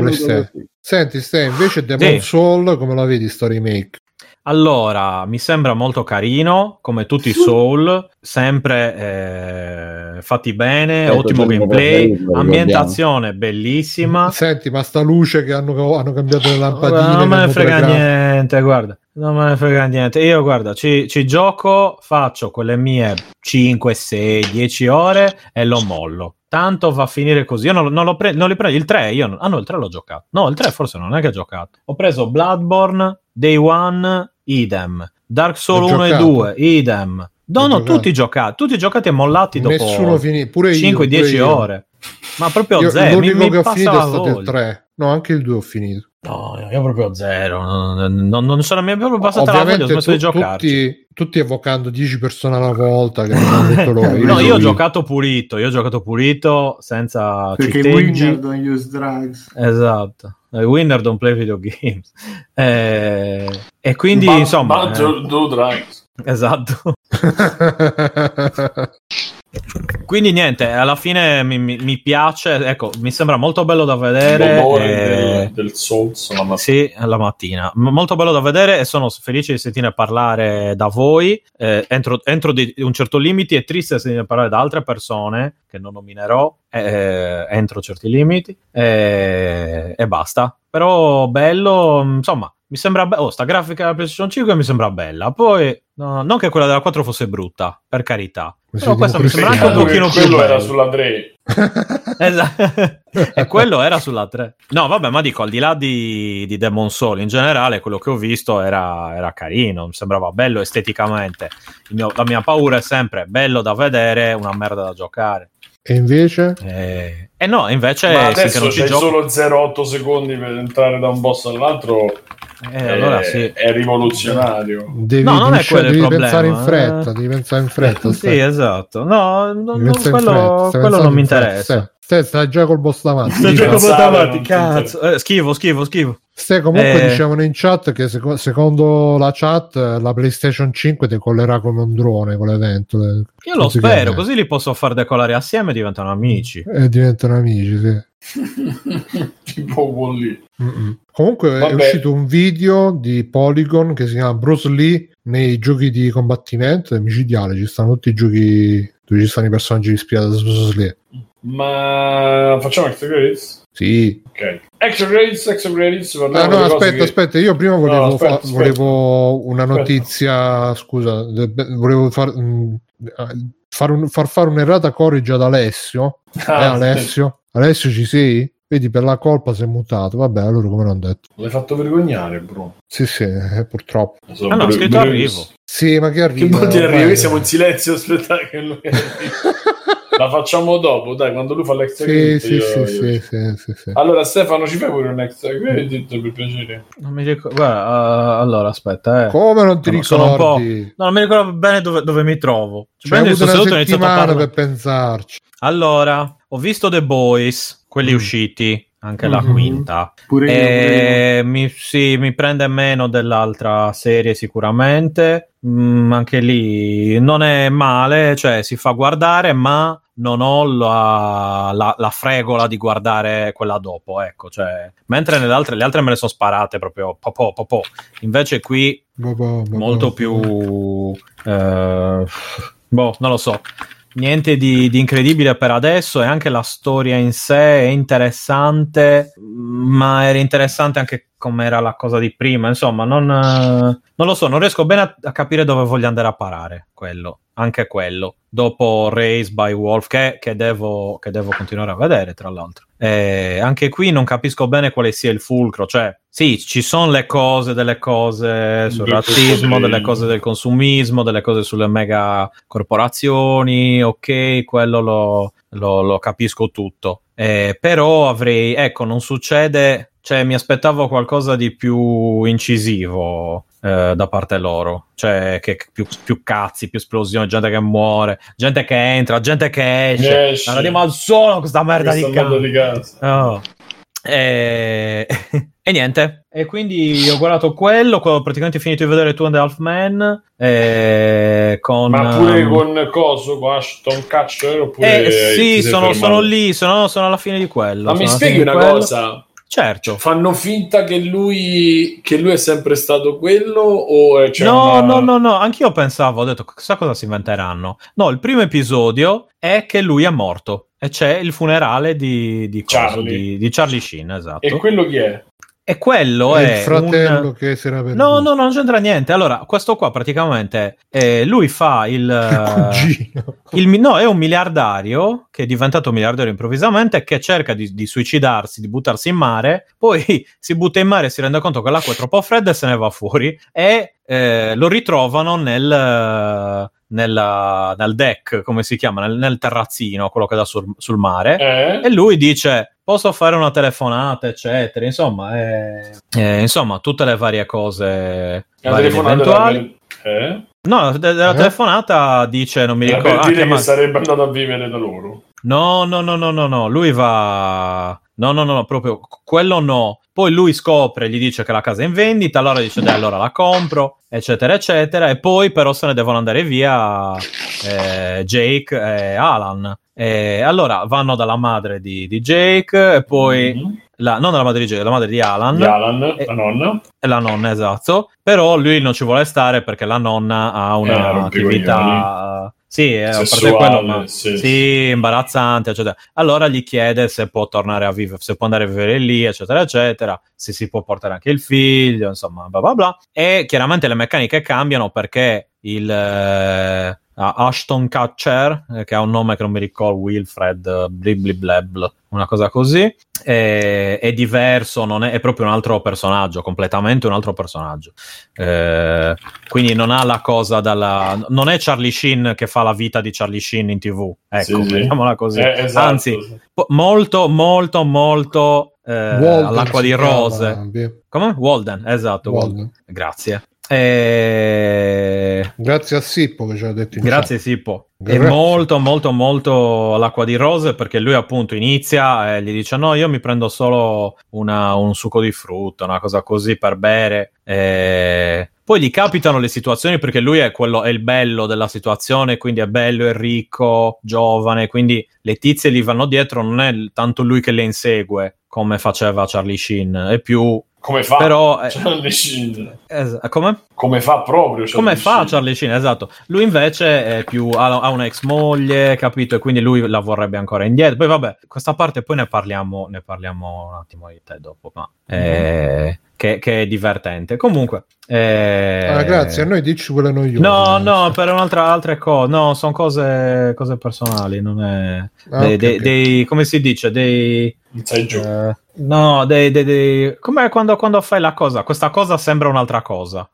così. Senti, Ste, invece Demon Sì. Soul, come la vedi sto remake? Allora, mi sembra molto carino, come tutti i [LAUGHS] Soul, sempre eh, fatti bene, Ecco, ottimo quello gameplay, ambientazione bellissima. Senti, ma sta luce che hanno, hanno cambiato le lampadine. Non me ne frega grafico. niente, guarda, non me ne frega niente. Io, guarda, ci, ci gioco, faccio quelle mie 5, 6, 10 ore e lo mollo. Tanto va a finire così. Io non, non lo pre- non li prendo. Il 3, io non- ah no, il 3 l'ho giocato. No, il 3 forse non è che ho giocato. Ho preso Bloodborne, Day One, idem. Dark Souls L'ho 1 e giocato. 2, idem. No, no, tutti giocati, tutti giocati e mollati dopo Nessuno finì, pure io. 5-10 pure io. ore. Ma proprio Io- zero. L'unico mi che ho finito è stato il voglia. 3. No, anche il 2 ho finito. No, io proprio zero. Non, non, non sono proprio passata la voglia, ho smesso di tu- giocarci. tutti, tutti evocando 10 persone alla volta. Che non hanno [LAUGHS] detto loro. No, io ho Io- giocato pulito, io ho giocato pulito senza Perché i citteggi. winner don't use drugs. Esatto. I winner don't play video games. Eh, e quindi, But- insomma, but eh, do drugs. esatto. [LAUGHS] [LAUGHS] Quindi niente, alla fine mi, mi- mi piace, ecco, mi sembra molto bello da vedere. L'odore e- del, del Souls la mattina. Sì, la mattina. M- molto bello da vedere e sono felice di sentire parlare da voi. Eh, entro, entro di un certo limite è triste sentire parlare da altre persone che non nominerò eh, entro certi limiti eh, e basta. Però bello, insomma, mi sembra bello. Oh, sta grafica della PlayStation 5 mi sembra bella. Poi, no, non che quella della 4 fosse brutta, per carità. Però questa mi sembra anche un pochino più quello era bella. sulla 3. Esatto. e quello era sulla 3. No, vabbè, ma dico, al di là di, di Demon Soul, in generale, quello che ho visto era, era carino, mi sembrava bello esteticamente. Il mio- la mia paura è sempre bello da vedere, una merda da giocare. E invece? E, e no, invece, Ma sì, che adesso c'hai gioco- solo 0,8 secondi per entrare da un boss all'altro. Eh, è, allora sì. è rivoluzionario. Devi, No, non è quello il devi problema, pensare in eh. fretta, devi pensare in fretta. [LAUGHS] Sì, esatto. No, no, Devi no, pensare in quello, fretta, quello non mi interessa. Stai, stai, stai già col boss davanti. Sto Devi giocando pensare, davanti, cazzo. Eh, schivo, schivo, schivo. Stai, comunque Eh. dicevano in chat che seco- secondo la chat la PlayStation 5 decollerà come un drone con l'evento. Io lo spero, così li posso far decolare assieme e diventano amici. [LAUGHS] E diventano amici, sì. [LAUGHS] tipo. Mm-mm. Comunque è Vabbè. uscito un video di Polygon che si chiama Bruce Lee nei giochi di combattimento, è micidiale, ci stanno tutti i giochi dove ci stanno i personaggi ispirati a Bruce Lee. Ma facciamo extra credits? Sì. Ok. Extra credits, extra credits. Ah, no, aspetta, che- aspetta, io prima volevo, No, aspetta, fa- aspetta. volevo una Aspetta. notizia, scusa, de- volevo far, mh, far, un- far fare un'errata corriggia ad Alessio. Ah, eh, Alessio? Alessio ci sei? Vedi, per la colpa si è mutato. Vabbè, allora come l'ho detto. L'hai fatto vergognare, bro. Sì, sì, eh, purtroppo. Sono Ah, no, bru- scritto bru- arrivo. Sì, ma che Che arriva? vuol dire arrivo? ormai- Noi siamo in silenzio, [LAUGHS] aspettate che lui [LAUGHS] arrivi. La facciamo dopo, dai, quando lui fa l'extra Sì, credit. sì, io- sì, io- sì, sì, sì, sì. Allora, Stefano, ci fai pure un extra credit per piacere? Non mi ricordo. Guarda, uh, allora aspetta, eh. Come non ti No, sono un po'- ricordi? No, non mi ricordo bene dove, dove mi trovo. Ci Cioè, prendi, avuto sono una seduto e ho iniziato a settimana parlare. per pensarci. Allora, ho visto The Boys, quelli Mm. usciti, anche la Mhm. quinta. Pure io, pure E mi, sì, mi prende meno dell'altra serie sicuramente. Mm, anche lì non è male, cioè si fa guardare, ma non ho la, la- la fregola di guardare quella dopo. Ecco, cioè, mentre nelle altre, le altre me le sono sparate proprio popò, popò. Invece qui Boh, molto più eh, boh, non lo so niente di, di incredibile per adesso e anche la storia in sé è interessante ma era interessante anche come era la cosa di prima insomma non, eh, non lo so non riesco bene a, a capire dove voglio andare a parare quello anche quello. Dopo Race by Wolf che, che devo, che devo continuare a vedere tra l'altro. Eh, anche qui non capisco bene quale sia il fulcro. Cioè sì ci sono le cose delle cose sul razzismo delle cose del consumismo delle cose sulle mega corporazioni ok quello lo, lo- lo capisco tutto Eh, però avrei ecco non succede cioè mi aspettavo qualcosa di più incisivo eh, da parte loro cioè che più, più cazzi più esplosioni gente che muore gente che entra gente che esce Esce. andiamo al suolo questa merda Questo di cazzo di casa. Oh. E... [LAUGHS] e niente. E quindi ho guardato quello, ho praticamente finito di vedere Two and a Half Men eh, con... Ma pure um, con Coso, con Ashton Kutcher? Oppure Eh, sì, sono, sono lì, sono, sono alla fine di quello. Ma mi spieghi una quello. cosa? Certo. Fanno finta che lui, che lui è sempre stato quello? O c'è no, una- no, no, no, anch'io pensavo, ho detto, chissà cosa si inventeranno. No, il primo episodio è che lui è morto e c'è il funerale di, di, Charlie. di, di Charlie Sheen, esatto. E quello chi è? E quello È è, il fratello un... che si era perduto. No, no, non c'entra niente. Allora, questo qua praticamente eh, lui fa il, [LAUGHS] Il cugino. il mi- no, è un miliardario che è diventato miliardario improvvisamente e che cerca di, di suicidarsi, di buttarsi in mare, poi [LAUGHS] si butta in mare, si rende conto che l'acqua è troppo fredda e se ne va fuori e eh, lo ritrovano nel, nella- nel deck, come si chiama, nel, nel terrazzino, quello che dà sul, sul mare. Eh? E lui dice: Posso fare una telefonata, eccetera. Insomma, eh, eh, insomma, tutte le varie cose La varie eventuali. Eh? No, de- della Eh? telefonata dice: Non mi ricordo. per ah, dire chiama- che sarebbe andato a vivere da loro. No, no, no, no, no, no. Lui va. No, no, no, no, proprio quello no. Poi lui scopre, gli dice che la casa è in vendita, allora dice dai allora la compro, eccetera eccetera, e poi però se ne devono andare via eh, Jake e Alan. E allora vanno dalla madre di, di Jake e poi... Mhm. La, non dalla madre di Jake, la madre di Alan. Di Alan, E- la nonna. e la nonna, esatto. Però lui non ci vuole stare perché la nonna ha Eh, una rompicoglioni. attività. Sì, eh, Sessuale, quello, sì. sì, imbarazzante, eccetera. Allora gli chiede se può tornare a vivere, se può andare a vivere lì, eccetera, eccetera. Se si può portare anche il figlio, insomma, bla bla bla. E chiaramente le meccaniche cambiano perché il eh, Ashton Kutcher, eh, che ha un nome che non mi ricordo, Wilfred eh, Bliblibleb, una cosa così, è, è diverso, non è, è proprio un altro personaggio, completamente un altro personaggio. Eh, quindi non ha la cosa dalla. Non è Charlie Sheen che fa la vita di Charlie Sheen in tv. Ecco, Sì, mettiamola così. Eh, esatto, Anzi, po- molto, molto, molto eh, Walden all'acqua di rose. Come? Walden, esatto. Walden. Walden. Grazie. Eh, Grazie a Sippo che ci ha detto Grazie. Sippo. È molto molto molto all'acqua di rose perché lui appunto inizia e gli dice no io mi prendo solo una- un succo di frutta, una cosa così per bere. E Poi gli capitano le situazioni perché lui è, quello, è il bello della situazione, quindi è bello, è ricco, giovane, quindi le tizie gli vanno dietro, non è tanto lui che le insegue come faceva Charlie Sheen, è più... Come fa? Però... eh, Charlie Sheen. es- come? Come fa proprio Charlie Come fa Sheen? Charlie Sheen? Esatto. Lui invece è più, ha, ha una ex moglie, capito? E quindi lui la vorrebbe ancora indietro. Poi vabbè, questa parte poi ne parliamo, ne parliamo un attimo di te dopo, ma eh, che, che è divertente. Comunque... eh, Ah, grazie, a noi dici quelle noiose. No, no, per un'altra altre cose. No, sono cose, cose personali, non è... Ah, dei, ok, dei- ok. dei- come si dice? Dei... Eh, no, dei... dei, dei come quando, quando fai la cosa? Questa cosa sembra un'altra cosa.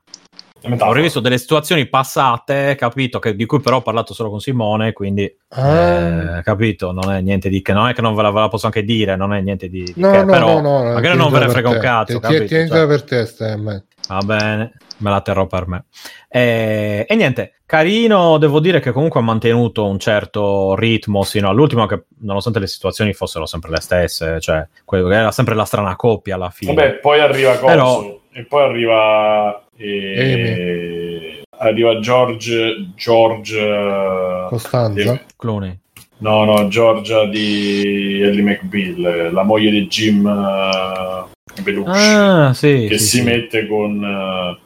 Ho rivisto delle situazioni passate, capito, che- di cui però ho parlato solo con Simone, quindi Ah. eh, capito, non è niente di che, non è che non ve la, ve la posso anche dire, non è niente di, di No, che, no, però no, no, magari non ve ne frega un te. cazzo, Ti- capito? Tienitela Cioè, per te, Stem. Va bene, me la terrò per me. E, e niente, carino, devo dire che comunque ha mantenuto un certo ritmo sino all'ultimo, che nonostante le situazioni fossero sempre le stesse, cioè era sempre la strana coppia alla fine. Vabbè, poi arriva Coso Però- e poi arriva eh, arriva George George Costanza. di- Clooney. no, no, Georgia di Ellie McBeal, la moglie di Jim Belushi, Ah, sì. che sì, si sì. mette con, eh,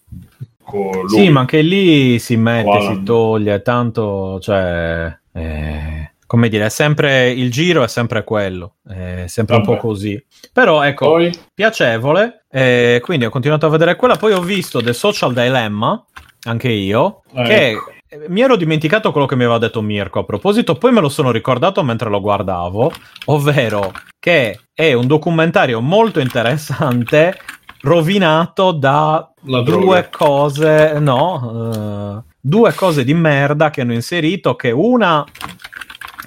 con lui. Sì, ma anche lì si mette, Voilà. si toglie, tanto, cioè, eh, come dire, è sempre il giro è sempre quello, è sempre un Vabbè. po' così. Però ecco, Poi piacevole, e quindi ho continuato a vedere quella, poi ho visto The Social Dilemma, anche io, Eh, che ecco. Eh, mi ero dimenticato quello che mi aveva detto Mirko a proposito, poi me lo sono ricordato mentre lo guardavo, ovvero che è un documentario molto interessante rovinato da due cose, no, eh, due cose di merda che hanno inserito, che una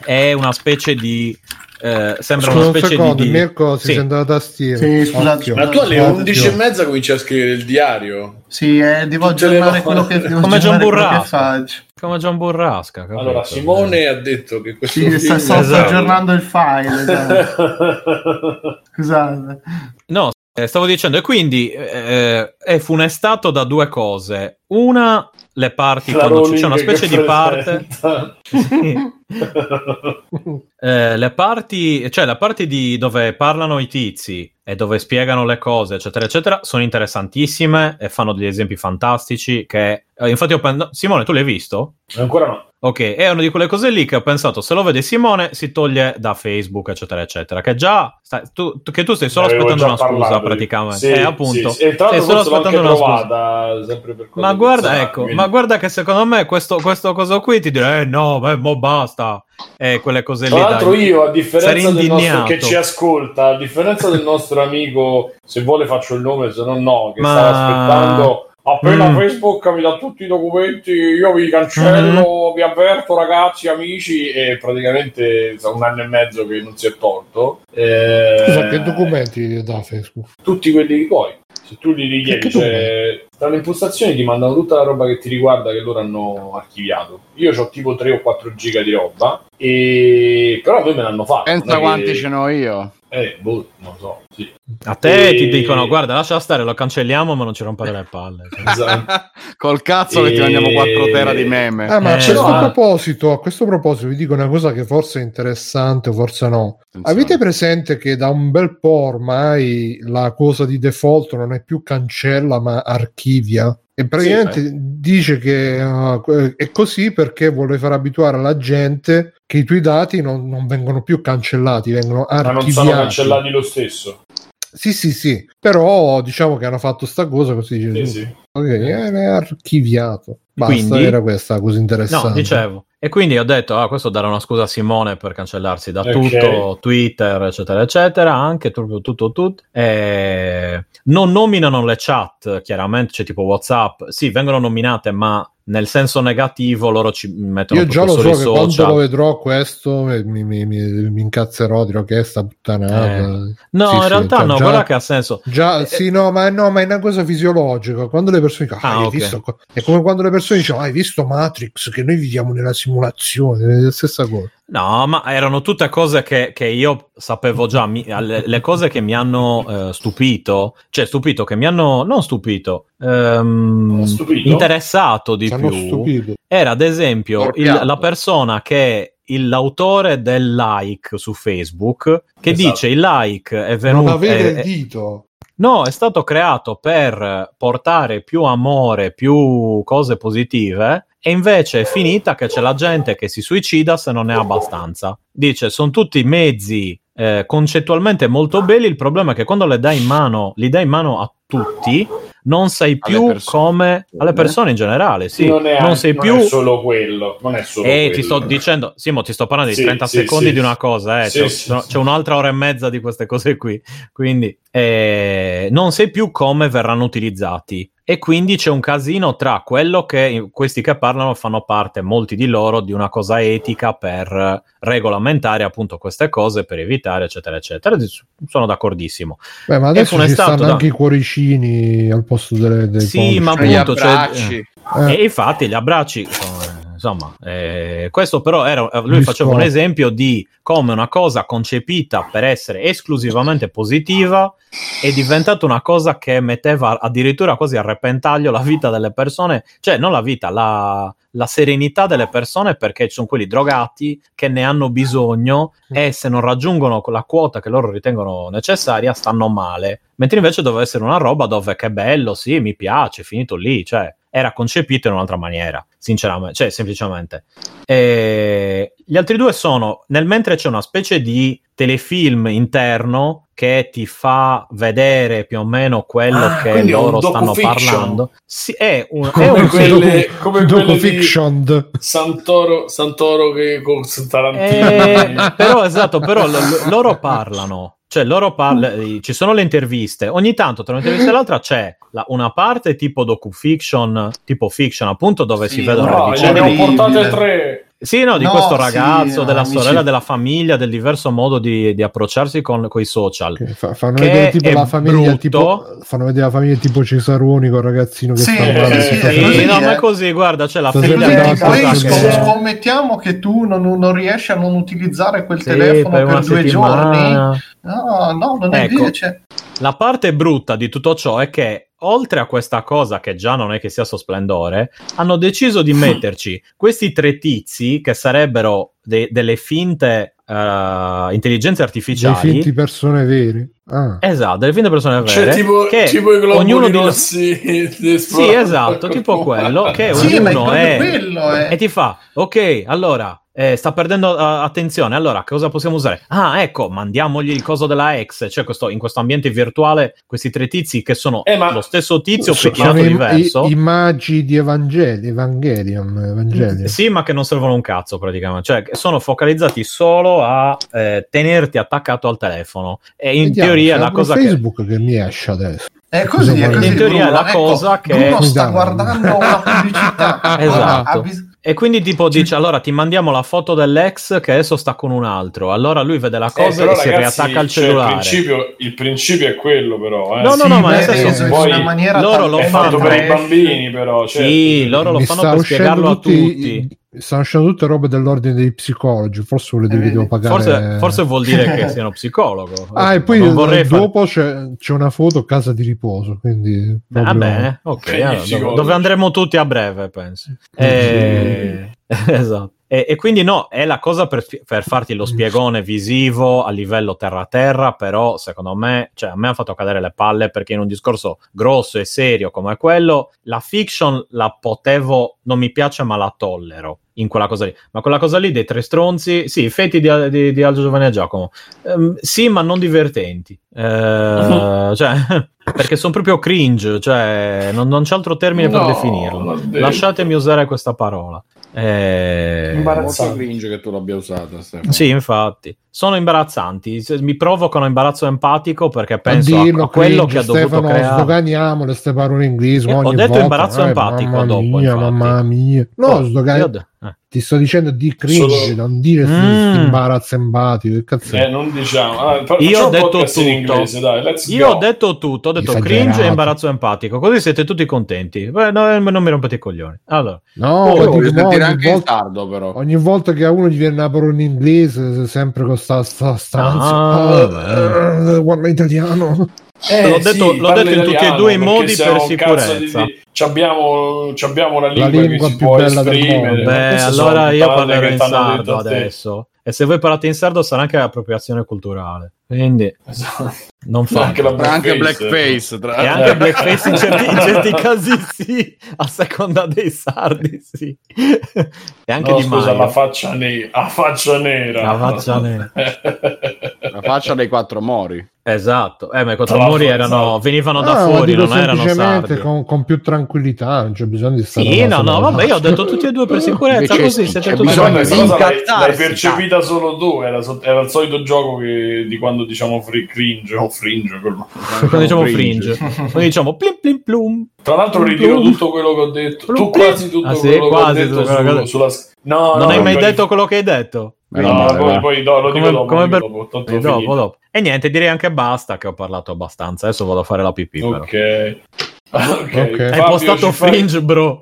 è una specie di... eh, sembra Scusa una un specie secondo, di... Mirko si Sì. sente la tastiera. Sì, scusate, ma tu alle Occhio. 11 e mezza cominci a scrivere il diario. Sì, eh, devo Tutte aggiornare quello che devo Come che Burrasca. Come John Burrasca. capito? Allora, Simone ha detto che questo Sì, film sta, sto Esatto. aggiornando il file. esatto. [LAUGHS] Scusate. No, eh, stavo dicendo, e quindi eh, è funestato da due cose. Una, le parti, La quando c'è una specie di parte... [LAUGHS] Eh, le parti, cioè la parte di dove parlano i tizi e dove spiegano le cose, eccetera, eccetera, sono interessantissime e fanno degli esempi fantastici. Che eh, infatti, ho Simone, tu l'hai visto? Ancora no. Ok, è una di quelle cose lì che ho pensato, se lo vede Simone, si toglie da Facebook, eccetera, eccetera. Che già, stai- tu, che tu stai solo avevo aspettando una scusa, parlato. praticamente. Sì, eh, appunto. sì, sì. E tra stai solo aspettando una scusa. per cose Ma guarda, ecco, quindi- ma guarda che secondo me questo, questo coso qui ti direi, eh no, beh, mo basta. E quelle cose Tra lì. l'altro dai. io, a differenza del nostro che ci ascolta, a differenza del nostro amico, se vuole faccio il nome, se no no, che Ma- stava aspettando appena Mm. Facebook mi dà tutti i documenti, io vi cancello, vi avverto ragazzi, amici, e praticamente da un anno e mezzo che non si è tolto. Eh, Scusa, che documenti da Facebook? Tutti quelli che vuoi. Se tu li richiedi, cioè, tra le impostazioni ti mandano tutta la roba che ti riguarda che loro hanno archiviato. Io ho tipo 3 o 4 giga di roba, e... però a me me l'hanno fatto. Pensa quanti che- ce n'ho io. Eh, boh, non so. Sì. A te E- ti dicono, guarda, lascia stare, lo cancelliamo, ma non ci rompere le palle. [LAUGHS] Esatto. [LAUGHS] Col cazzo che ti E- mandiamo 4 tera di meme. Ah, ma a Eh, questo no. proposito, a questo proposito vi dico una cosa che forse è interessante, o forse no. Attenzione. Avete presente che da un bel po' ormai la cosa di default non è più cancella ma archivia? E praticamente dice che uh, è così perché vuole far abituare la gente che i tuoi dati non, non vengono più cancellati, vengono Ma non archiviati. sono cancellati lo stesso. Sì, sì, sì, però diciamo che hanno fatto sta cosa così Sì, sì. Ok, è archiviato. Basta, Quindi- era questa cosa interessante. No, dicevo. E quindi ho detto, ah, questo darà una scusa a Simone per cancellarsi da Ok. tutto, Twitter, eccetera, eccetera, anche tutto, tutto, tutto. Eh, non nominano le chat, chiaramente, c'è tipo WhatsApp. Sì, vengono nominate, ma nel senso negativo loro ci mettono Io già lo so che i quando social. lo vedrò questo eh, mi, mi, mi, mi incazzerò, dirò che è sta puttanata. Eh. No, Sì, in sì, realtà già- no, già- guarda che ha senso. Già, Eh, sì, no ma, no, ma è una cosa fisiologica. Quando le persone dicono, ah, Ah, hai ok. visto co-" è come quando le persone dicono, "Ah, hai visto Matrix, che noi viviamo nella simulazione, è la stessa cosa. No, ma erano tutte cose che, che io sapevo già. mi- le, le cose che mi hanno eh, stupito, cioè stupito, che mi hanno non stupito, ehm, Stupito? interessato di più. stupito. Era ad esempio il- la persona che il- l'autore del like su Facebook che Esatto. dice il like è Non venuto avere è- il dito. No è stato creato per portare più amore più cose positive e invece è finita che c'è la gente che si suicida se non ha abbastanza. Dice sono tutti mezzi eh, concettualmente molto belli il problema è che quando le dai in mano li dai in mano a tutti non sai Alle più persone. come alle persone in generale sì non, è, non sei non più solo quello. Non è solo eh, quello. ti sto dicendo, Simo, ti sto parlando di Sì, 30 sì, secondi sì. di una cosa, eh. C'è, c'è un'altra ora e mezza di queste cose qui. Quindi eh, non sai più come verranno utilizzati. E quindi c'è un casino tra quello che questi che parlano fanno parte, molti di loro, di una cosa etica per regolamentare appunto queste cose, per evitare, eccetera, eccetera. Sono d'accordissimo. Beh, ma adesso ci stanno da- anche i cuoricini al posto delle, dei Sì, ma pollici. Gli appunto, cioè-. Eh, E infatti gli abbracci, sono, insomma, eh, questo però era, lui Mi faceva un esempio di come una cosa concepita per essere esclusivamente positiva è diventata una cosa che metteva addirittura quasi a repentaglio la vita delle persone, cioè non la vita, la, la serenità delle persone perché ci sono quelli drogati che ne hanno bisogno e se non raggiungono la quota che loro ritengono necessaria stanno male. Mentre invece doveva essere una roba dove che bello, sì, mi piace, finito lì, cioè era concepito in un'altra maniera, sinceramente, cioè semplicemente. E gli altri due sono, nel mentre c'è una specie di telefilm interno che ti fa vedere più o meno quello Ah, che è loro stanno parlando. Sì, è un, è Come un quelle, come quelle di Docufiction. Santoro, Santoro che con Tarantino. Eh, però esatto, però lo- loro parlano. Cioè, loro parla- ci sono le interviste. Ogni tanto tra un'intervista e [LAUGHS] l'altra c'è la- una parte tipo docufiction, tipo fiction, appunto, dove Sì, si vedono No, le ne vicende. abbiamo portate Orribile. tre. Sì, no, di No, questo sì, ragazzo, della amici. sorella, della famiglia, del diverso modo di, di approcciarsi con i social. Che fa- fanno Che vedere tipo è la famiglia brutto. tipo fanno vedere la famiglia tipo Cesaroni con il ragazzino che Sì, sta male, sì, sì, Sì, no, ma eh. è così, guarda, c'è la Sta figlia cosa poi scommettiamo che tu non, non riesci a non utilizzare quel Sì, telefono per, una due settimana. giorni. No, no, non è Ecco. vero. Cioè, La parte brutta di tutto ciò è che, oltre a questa cosa che già non è che sia so splendore, hanno deciso di [LAUGHS] metterci questi tre tizi che sarebbero de- delle finte eh, intelligenze dei artificiali. finti persone vere. Ah. Esatto, delle finte persone vere. Cioè, tipo, che tipo i globuli ognuno di rossi. [LAUGHS] di Sì, esatto, tipo quello che [LAUGHS] sì, ognuno è quello. eh. e ti fa, ok, allora eh, sta perdendo eh, attenzione, allora cosa possiamo usare? Ah, ecco, mandiamogli il coso della ex, cioè questo, in questo ambiente virtuale questi tre tizi che sono Eh, ma- lo stesso tizio So- pettinato sono diverso. i, i magi di Evangeli, Evangelion, Evangelion. Sì, ma che non servono un cazzo praticamente, cioè che sono focalizzati solo a eh, tenerti attaccato al telefono. E in Vediamo, teoria la cosa che... Facebook che... mi esce adesso. È così, è In così. teoria è Bruno. la Ecco, cosa che- Bruno sta Dai. guardando una pubblicità. [LAUGHS] Esatto. Bis- E quindi tipo dice, allora ti mandiamo la foto dell'ex che adesso sta con un altro, allora lui vede la Eh, cosa però, e si ragazzi, riattacca al cioè, cellulare. il, principio, il principio è quello, però. Eh. No, no, sì, no, ma beh, nel senso, in poi una maniera loro lo fanno per i bambini, però. certo. Sì, loro lo Mi fanno per spiegarlo a tutti tutti. i- Stanno uscendo tutte robe dell'ordine dei psicologi. Forse vuol dire Eh, che devo pagare. Forse, forse vuol dire che siano psicologo. [LAUGHS] Ah, e poi Non vorrei fare- dopo c'è, c'è una foto casa di riposo. Quindi Va proprio- bene, ok. Allora, dove, dove andremo tutti a breve, penso. Eh, [LAUGHS] esatto. E, e quindi no, è la cosa per, per farti lo spiegone visivo a livello terra-terra, però secondo me, cioè a me ha fatto cadere le palle perché in un discorso grosso e serio come quello, la fiction la potevo, non mi piace ma la tollero in quella cosa lì. Ma quella cosa lì dei tre stronzi, sì, i fetti di, di, di Aldo Giovanni e Giacomo, Ehm, sì, ma non divertenti. Eh, [LAUGHS] cioè, [LAUGHS] perché sono proprio cringe, cioè, non, non c'è altro termine per No, definirlo. non devi. Lasciatemi usare questa parola. Eh, Imbarazzante. Molto cringe che tu l'abbia usata, Stefano. sì, infatti, sono imbarazzanti. Mi provocano imbarazzo empatico perché penso a, dirlo, a quello cringe, che ha dovuto Stefano, creare. sdoganiamo le ste parole inglesi. Eh, ho detto volta. imbarazzo Eh, empatico mamma dopo, Mia, infatti. mamma mia. No, Oh, sdogani- io ho de- eh. Ti sto dicendo di cringe, Solo- non dire Mm. imbarazzo empatico. Che cazzo è? Eh, non diciamo. Ah, fa- Io ho detto podcast in tutto. inglese, dai, let's Io go. ho detto tutto, ho detto Esagerato. cringe e imbarazzo empatico, così siete tutti contenti. Beh, no, non mi rompete i coglioni. Allora, No, Oh, dico, no, ogni, anche volta, tardo, però. ogni volta che a uno gli viene una parola in inglese, sempre con sta, sta stanza. Ah, Ah, guarda italiano. Eh, L'ho detto- l'ho parla detto in tutti e due i modi per sicurezza. Di, c'abbiamo, c'abbiamo la lingua, lingua che si più può bella del esprimere. mondo. ma beh, allora io parlerò in sardo adesso. E se voi parlate in sardo sarà anche appropriazione culturale. Quindi Esatto. non Ma anche la Anche blackface. blackface. Tra... E anche blackface in certi, in certi casi sì, a seconda dei sardi sì. E anche No, di scusa, la faccia nera. La faccia nera. La faccia nera. La faccia dei quattro mori. Esatto, eh, ma i contromori erano, esatto. venivano da Ah, fuori, non erano semplicemente sardi. con, con più tranquillità, non c'è bisogno di stare Sì, no, no, vabbè, io ho detto tutti e due per sicurezza, Invece così c'è siete tutti bisogno di cosa l'hai, percepita solo tu. Era, era il solito gioco che- di quando diciamo free cringe o fringe. quello. Quando diciamo fringe, quando diciamo plim plim plum. Tra l'altro, Plum, ritiro plum. tutto quello che ho detto. Plum, Tu quasi tutto Ah, sì, quello quasi che ho detto tutto sulla. No, Non no, hai mai detto quello che hai detto? Meno No, male, poi, poi no, lo dico Come- dopo. dico per- dopo, Eh, dopo, finito. dopo. E niente, direi anche basta che ho parlato abbastanza. Adesso vado a fare la pipì. però. Ok. Ok. Ok. Hai postato ci fai- fringe, bro.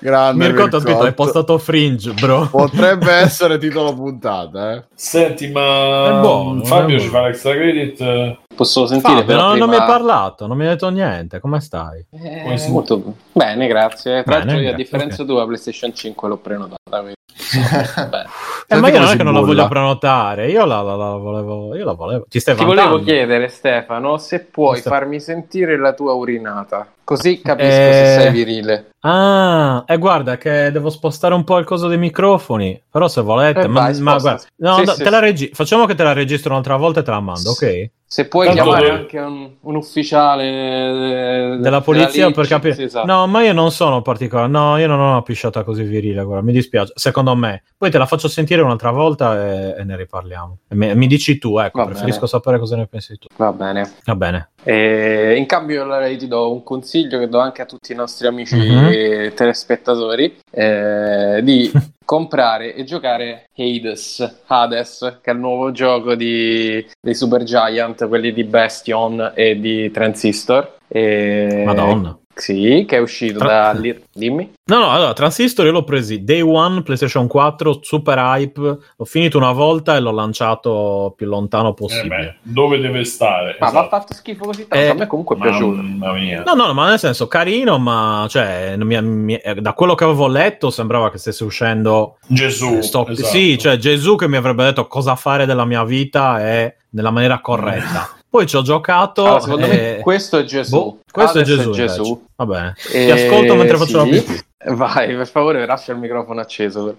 Grande Mirko ha scritto: Hai postato fringe, bro. Potrebbe essere titolo puntata, eh. Senti, ma buono, Fabio ci fa l'extra credit? Posso sentire Fabio, però non, non mi prima- hai parlato, non mi hai detto niente. Come stai? Eh, Come molto bene, grazie. Tra l'altro io a differenza ok. tua la PlayStation 5 l'ho prenotata. quindi- [LAUGHS] Beh. Eh, ma io non è che non la voglio prenotare. Io la, la- la volevo. Io la volevo. Ti stai Ti volevo chiedere, Stefano, se puoi Sta- farmi sentire la tua urinata. Così capisco Eh, se sei virile. Ah, e guarda che devo spostare un po' il coso dei microfoni. Però se volete, Eh, ma, vai, ma guarda, no, Sì, no, sì, te la sì. regi- facciamo che te la registro un'altra volta e te la mando, ok? Se puoi Tanto chiamare dove- anche un, un ufficiale eh, Della polizia Liggi, per capire. sì, esatto. No, ma io non sono particolare. No, io non ho una pisciata così virile. Guarda, mi dispiace. Secondo me, poi te la faccio sentire un'altra volta e, e ne riparliamo. E mi, mi dici tu, ecco. Va preferisco bene. sapere cosa ne pensi tu. Va bene. Va bene. E in cambio allora io ti do un consiglio che do anche a tutti i nostri amici Mhm. telespettatori eh, di [LAUGHS] comprare e giocare Hades, Hades, che è il nuovo gioco di, dei Super Giant, quelli di Bastion e di Transistor. E- Madonna. Sì, che è uscito Tra- da... lì- Dimmi. No, no, allora, Transistor io l'ho presi day one, PlayStation 4, super hype. L'ho finito una volta e l'ho lanciato più lontano Eh possibile. beh, dove deve stare? Ma Esatto. va fatto schifo così tanto? Eh, a me comunque è piaciuto. Mamma mia. No, no, ma nel senso carino, ma cioè, mi- mi- eh, da quello che avevo letto sembrava che stesse uscendo Gesù. eh, sto- esatto. Sì, cioè Gesù che mi avrebbe detto cosa fare della mia vita e nella maniera corretta. [LAUGHS] Poi ci ho giocato. Allora, secondo e- me questo è Gesù. boh, questo è Gesù. invece. Gesù. Va bene. E- Ti ascolto mentre faccio la sì. pipì. [LAUGHS] Vai, per favore, lascia il microfono acceso.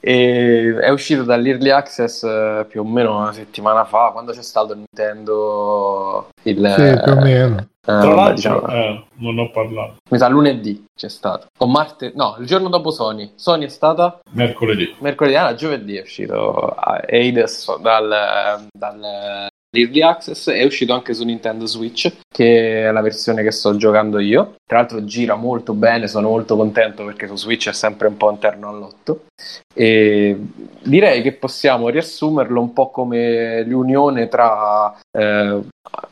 E è uscito dall'Early Access eh, più o meno una settimana fa, quando c'è stato Nintendo. Il, Sì, più o meno. eh, Tra vabbè, l'altro, diciamo, eh, non ho parlato. mi sa lunedì c'è stato. O martedì, no, il giorno dopo Sony. Sony è stata Mercoledì. mercoledì, ah, giovedì è uscito ah, Hades dal, dal l'Early Access, è uscito anche su Nintendo Switch, che è la versione che sto giocando io. Tra l'altro gira molto bene, sono molto contento perché su Switch è sempre un po' interno all'otto. E direi che possiamo riassumerlo un po' come l'unione tra eh,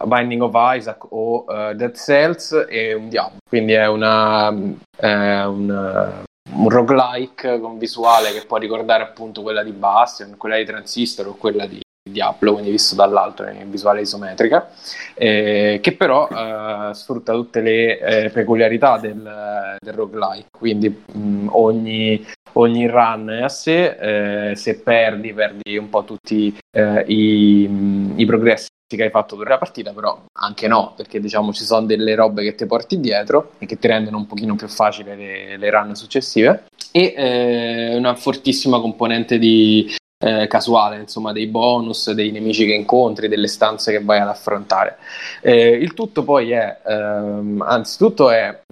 Binding of Isaac o uh, Dead Cells e un Diablo. Quindi è una, è un, un roguelike con visuale che può ricordare appunto quella di Bastion, quella di Transistor o quella di Diablo, quindi visto dall'alto in visuale isometrica, eh, che però eh, sfrutta tutte le eh, peculiarità del, del roguelike, quindi mh, ogni, ogni run è a sé, eh, se perdi perdi un po' tutti eh, i, i progressi che hai fatto durante la partita, però anche no, perché diciamo ci sono delle robe che ti porti dietro e che ti rendono un pochino più facile le, le run successive. E eh, una fortissima componente di eh, casuale, insomma, dei bonus, dei nemici che incontri, delle stanze che vai ad affrontare. Eh, il tutto poi è, ehm, anzitutto è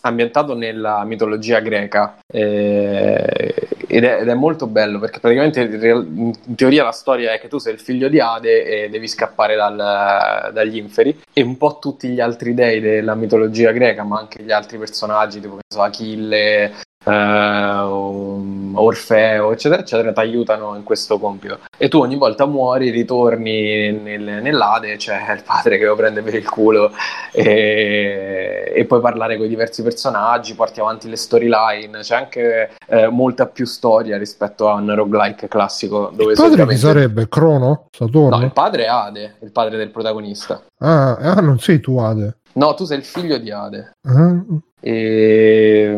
ambientato nella mitologia greca eh, ed, è, ed, è, molto bello perché praticamente in teoria la storia è che tu sei il figlio di Ade e devi scappare dal, dagli inferi e un po' tutti gli altri dei della mitologia greca ma anche gli altri personaggi tipo Achille uh, Orfeo, eccetera, eccetera, ti aiutano in questo compito. E tu ogni volta muori, ritorni nel, nell'Ade, c'è cioè il padre che lo prende per il culo e, e puoi parlare con i diversi personaggi, porti avanti le storyline, c'è anche eh, molta più storia rispetto a un roguelike classico. Dove il padre chi sarebbe? Crono? Saturno? No, il padre è Ade, il padre del protagonista. Ah, ah non sei tu Ade. No, tu sei il figlio di Ade. Uh-huh. E,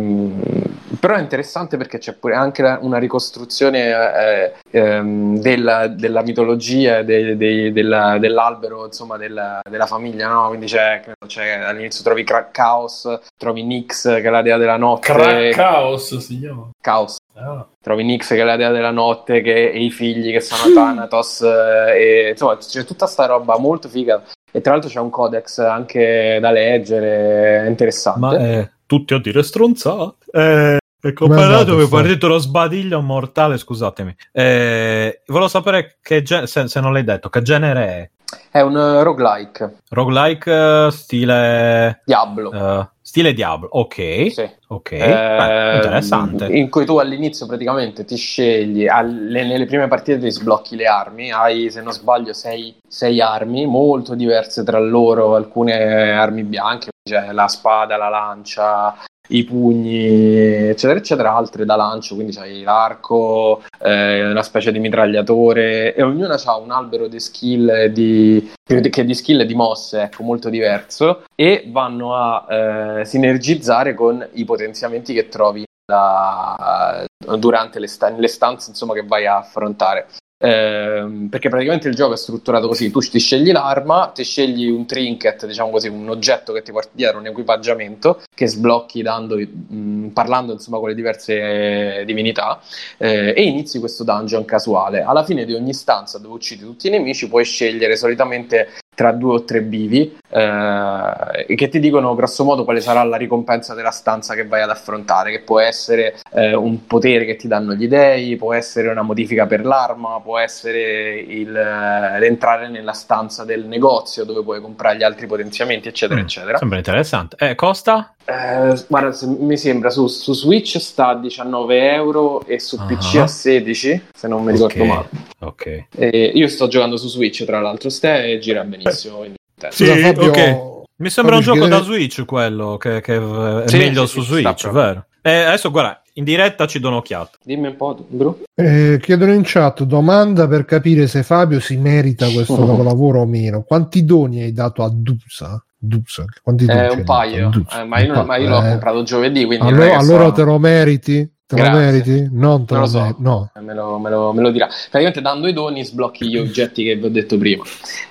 però è interessante perché c'è pure anche una ricostruzione eh, ehm, della, della, mitologia de, de, della, dell'albero insomma della, della famiglia no? quindi c'è, c'è, all'inizio trovi Chaos trovi Nix che è la dea della notte. Cra- Chaos si chiama? Chaos. Ah. trovi Nix che è la dea della notte che, e i figli che sono Thanatos [GASPS] eh, e insomma c'è tutta sta roba molto figa. E tra l'altro c'è un codex anche da leggere interessante. Ma eh, tutti a dire stronzate. Eh, e comparato che partito lo sbadiglio mortale, scusatemi. Eh, volevo sapere che gen- se, se, non l'hai detto, che genere è? È un uh, roguelike. Roguelike uh, stile... Diablo. Uh, stile Diablo, ok. Sì. Ok, Beh, interessante. In cui tu all'inizio praticamente ti scegli, alle, nelle prime partite ti sblocchi le armi, hai se non sbaglio sei, sei armi molto diverse tra loro, alcune armi bianche, cioè la spada, la lancia, i pugni, eccetera, eccetera, altre da lancio, quindi c'hai l'arco, eh, una specie di mitragliatore e ognuna ha un albero di skill di, che di skill di mosse, ecco, molto diverso e vanno a eh, sinergizzare con i potenziamenti che trovi da, durante le, sta- le stanze insomma, che vai a affrontare. Ehm, perché praticamente il gioco è strutturato così: tu ti scegli l'arma, ti scegli un trinket, diciamo così, un oggetto che ti porti dietro, un equipaggiamento che sblocchi dando, mh, parlando insomma con le diverse eh, divinità eh, e inizi questo dungeon casuale. Alla fine di ogni stanza dove uccidi tutti i nemici puoi scegliere solitamente tra due o tre bivi eh, che ti dicono grosso modo quale sarà la ricompensa della stanza che vai ad affrontare, che può essere eh, un potere che ti danno gli dei, può essere una modifica per l'arma, può essere il, eh, l'entrare nella stanza del negozio dove puoi comprare gli altri potenziamenti, eccetera, mm, eccetera. Sembra interessante. Eh, costa? Eh, guarda, mi sembra su, su, Switch sta a 19 euro e su uh-huh. PC a 16, se non mi ricordo okay. male. Ok. Eh, io sto giocando su Switch, tra l'altro, ste e gira benissimo. Sì, Fabio... ok. Mi sembra un gioco da Switch quello, che, che è sì, meglio sì, su Switch, vero? Eh, adesso guarda, in diretta ci do un'occhiata. Dimmi un po', Bru. Eh, chiedono in chat, domanda per capire se Fabio si merita questo [LAUGHS] capolavoro o meno. Quanti doni hai dato a Dusa? Dusa, quanti eh, un paio, eh, ma, io, ma, io, l'ho eh. comprato giovedì, quindi allora, allora so... te lo meriti? Te Grazie. lo meriti? Non te non lo, lo so, meriti. No. Me, lo, me, lo, me lo dirà. Praticamente dando i doni sblocchi gli oggetti che vi ho detto prima.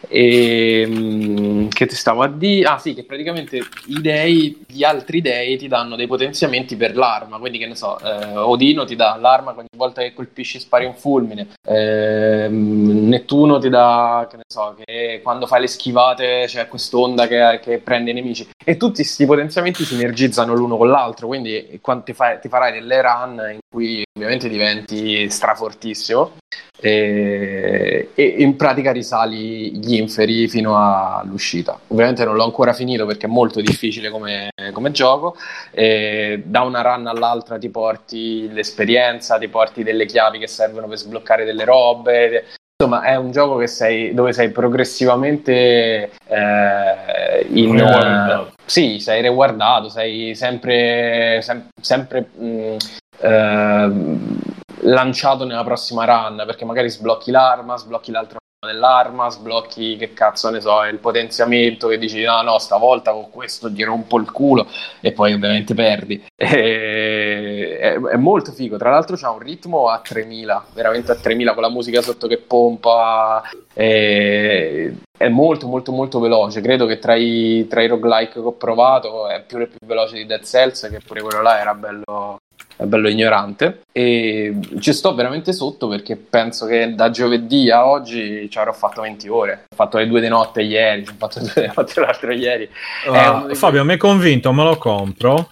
E, ehm, che ti stavo a dire? Ah sì, che praticamente i dei, gli altri dei ti danno dei potenziamenti per l'arma, quindi che ne so, eh, Odino ti dà l'arma ogni volta che colpisci spari un fulmine, eh, Nettuno ti dà, che ne so, che quando fai le schivate c'è quest'onda che, che prende i nemici e tutti questi potenziamenti sinergizzano l'uno con l'altro, quindi quando ti, fai, ti farai delle run run in cui ovviamente diventi strafortissimo e, e in pratica risali gli inferi fino all'uscita. Ovviamente non l'ho ancora finito perché è molto difficile come, come gioco. Da una run all'altra ti porti l'esperienza, ti porti delle chiavi che servono per sbloccare delle robe. Insomma, è un gioco sei, dove sei progressivamente eh, in. Rewarded. sì, sei rewarddato, sei sempre, sem- sempre mh, eh, lanciato nella prossima run perché magari sblocchi l'arma, sblocchi l'altro dell'arma, sblocchi che cazzo ne so, il potenziamento che dici no no stavolta con questo gli rompo il culo e poi ovviamente perdi. [LAUGHS] E, è, è, molto figo. Tra l'altro c'ha un ritmo a 3000 veramente a 3000 con la musica sotto che pompa. E, è molto molto molto veloce. Credo che tra i, tra i roguelike che ho provato è più, più veloce di Dead Cells che pure quello là era bello bello ignorante. E ci sto veramente sotto perché penso che da giovedì a oggi ci avrò fatto 20 ore. Ho fatto le due di notte ieri ho fatto [LAUGHS] due di notte l'altro ieri. Uh, Fabio mi hai convinto me lo compro.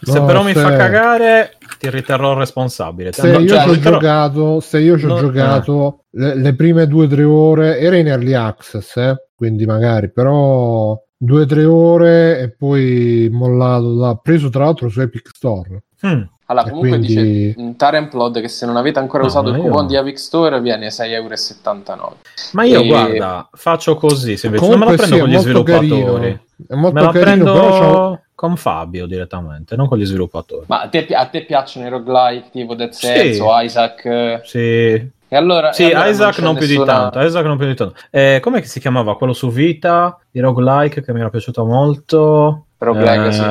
Se No, però mi se- fa cagare ti riterrò responsabile. Se No, io cioè, ci ho giocato, se io ci ho No, giocato le, le prime due o tre ore, era in early access, eh, quindi magari, però due o tre ore e poi mollato, da, preso tra l'altro su Epic Store. Mm. allora comunque quindi- dice in Taren Plod che se non avete ancora No, usato il io- coupon di Epic Store viene a 6,79€ ma io E- guarda faccio così se invece non me la prendo sì, con è gli molto sviluppatori carino. È molto me carino, prendo però c'ho- con Fabio direttamente non con gli sviluppatori ma a te, a te piacciono i roguelike tipo Dead Sì. Cells o Isaac sì e allora, Sì, e allora Isaac non, più di nessuna- tanto. Isaac non più di tanto. Eh, com'è che si chiamava quello su Vita di roguelike che mi era piaciuto molto? Rogue Eh, Legacy.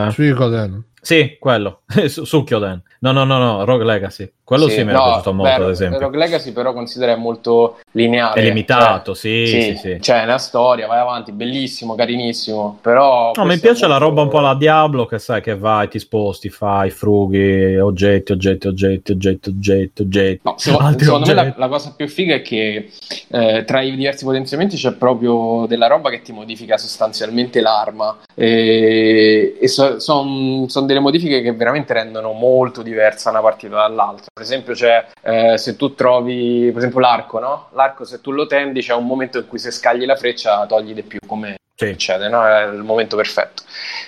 Sì, quello. [LAUGHS] Su- Succhioden. No, no, no, no, Rogue Legacy. Quello sì, mi era no, piaciuto molto, beh, ad esempio. Rogue Legacy però considera molto lineare. È limitato, cioè, sì, sì, sì. Cioè, è una storia, vai avanti, bellissimo, carinissimo, però... No, mi piace la molto- roba un po' alla Diablo che sai che vai, ti sposti, fai frughi, oggetti, oggetti, oggetti, oggetti, oggetti, oggetti. No, secondo, secondo me la, oggetti. la cosa più figa è che eh, tra i diversi potenziamenti c'è proprio della roba che ti modifica sostanzialmente l'arma e, e sono delle modifiche che veramente rendono molto diversa una partita dall'altra. Per esempio c'è eh, se tu trovi per esempio l'arco, no? L'arco se tu lo tendi c'è un momento in cui se scagli la freccia togli di più come Sì. succede, no? È il momento perfetto.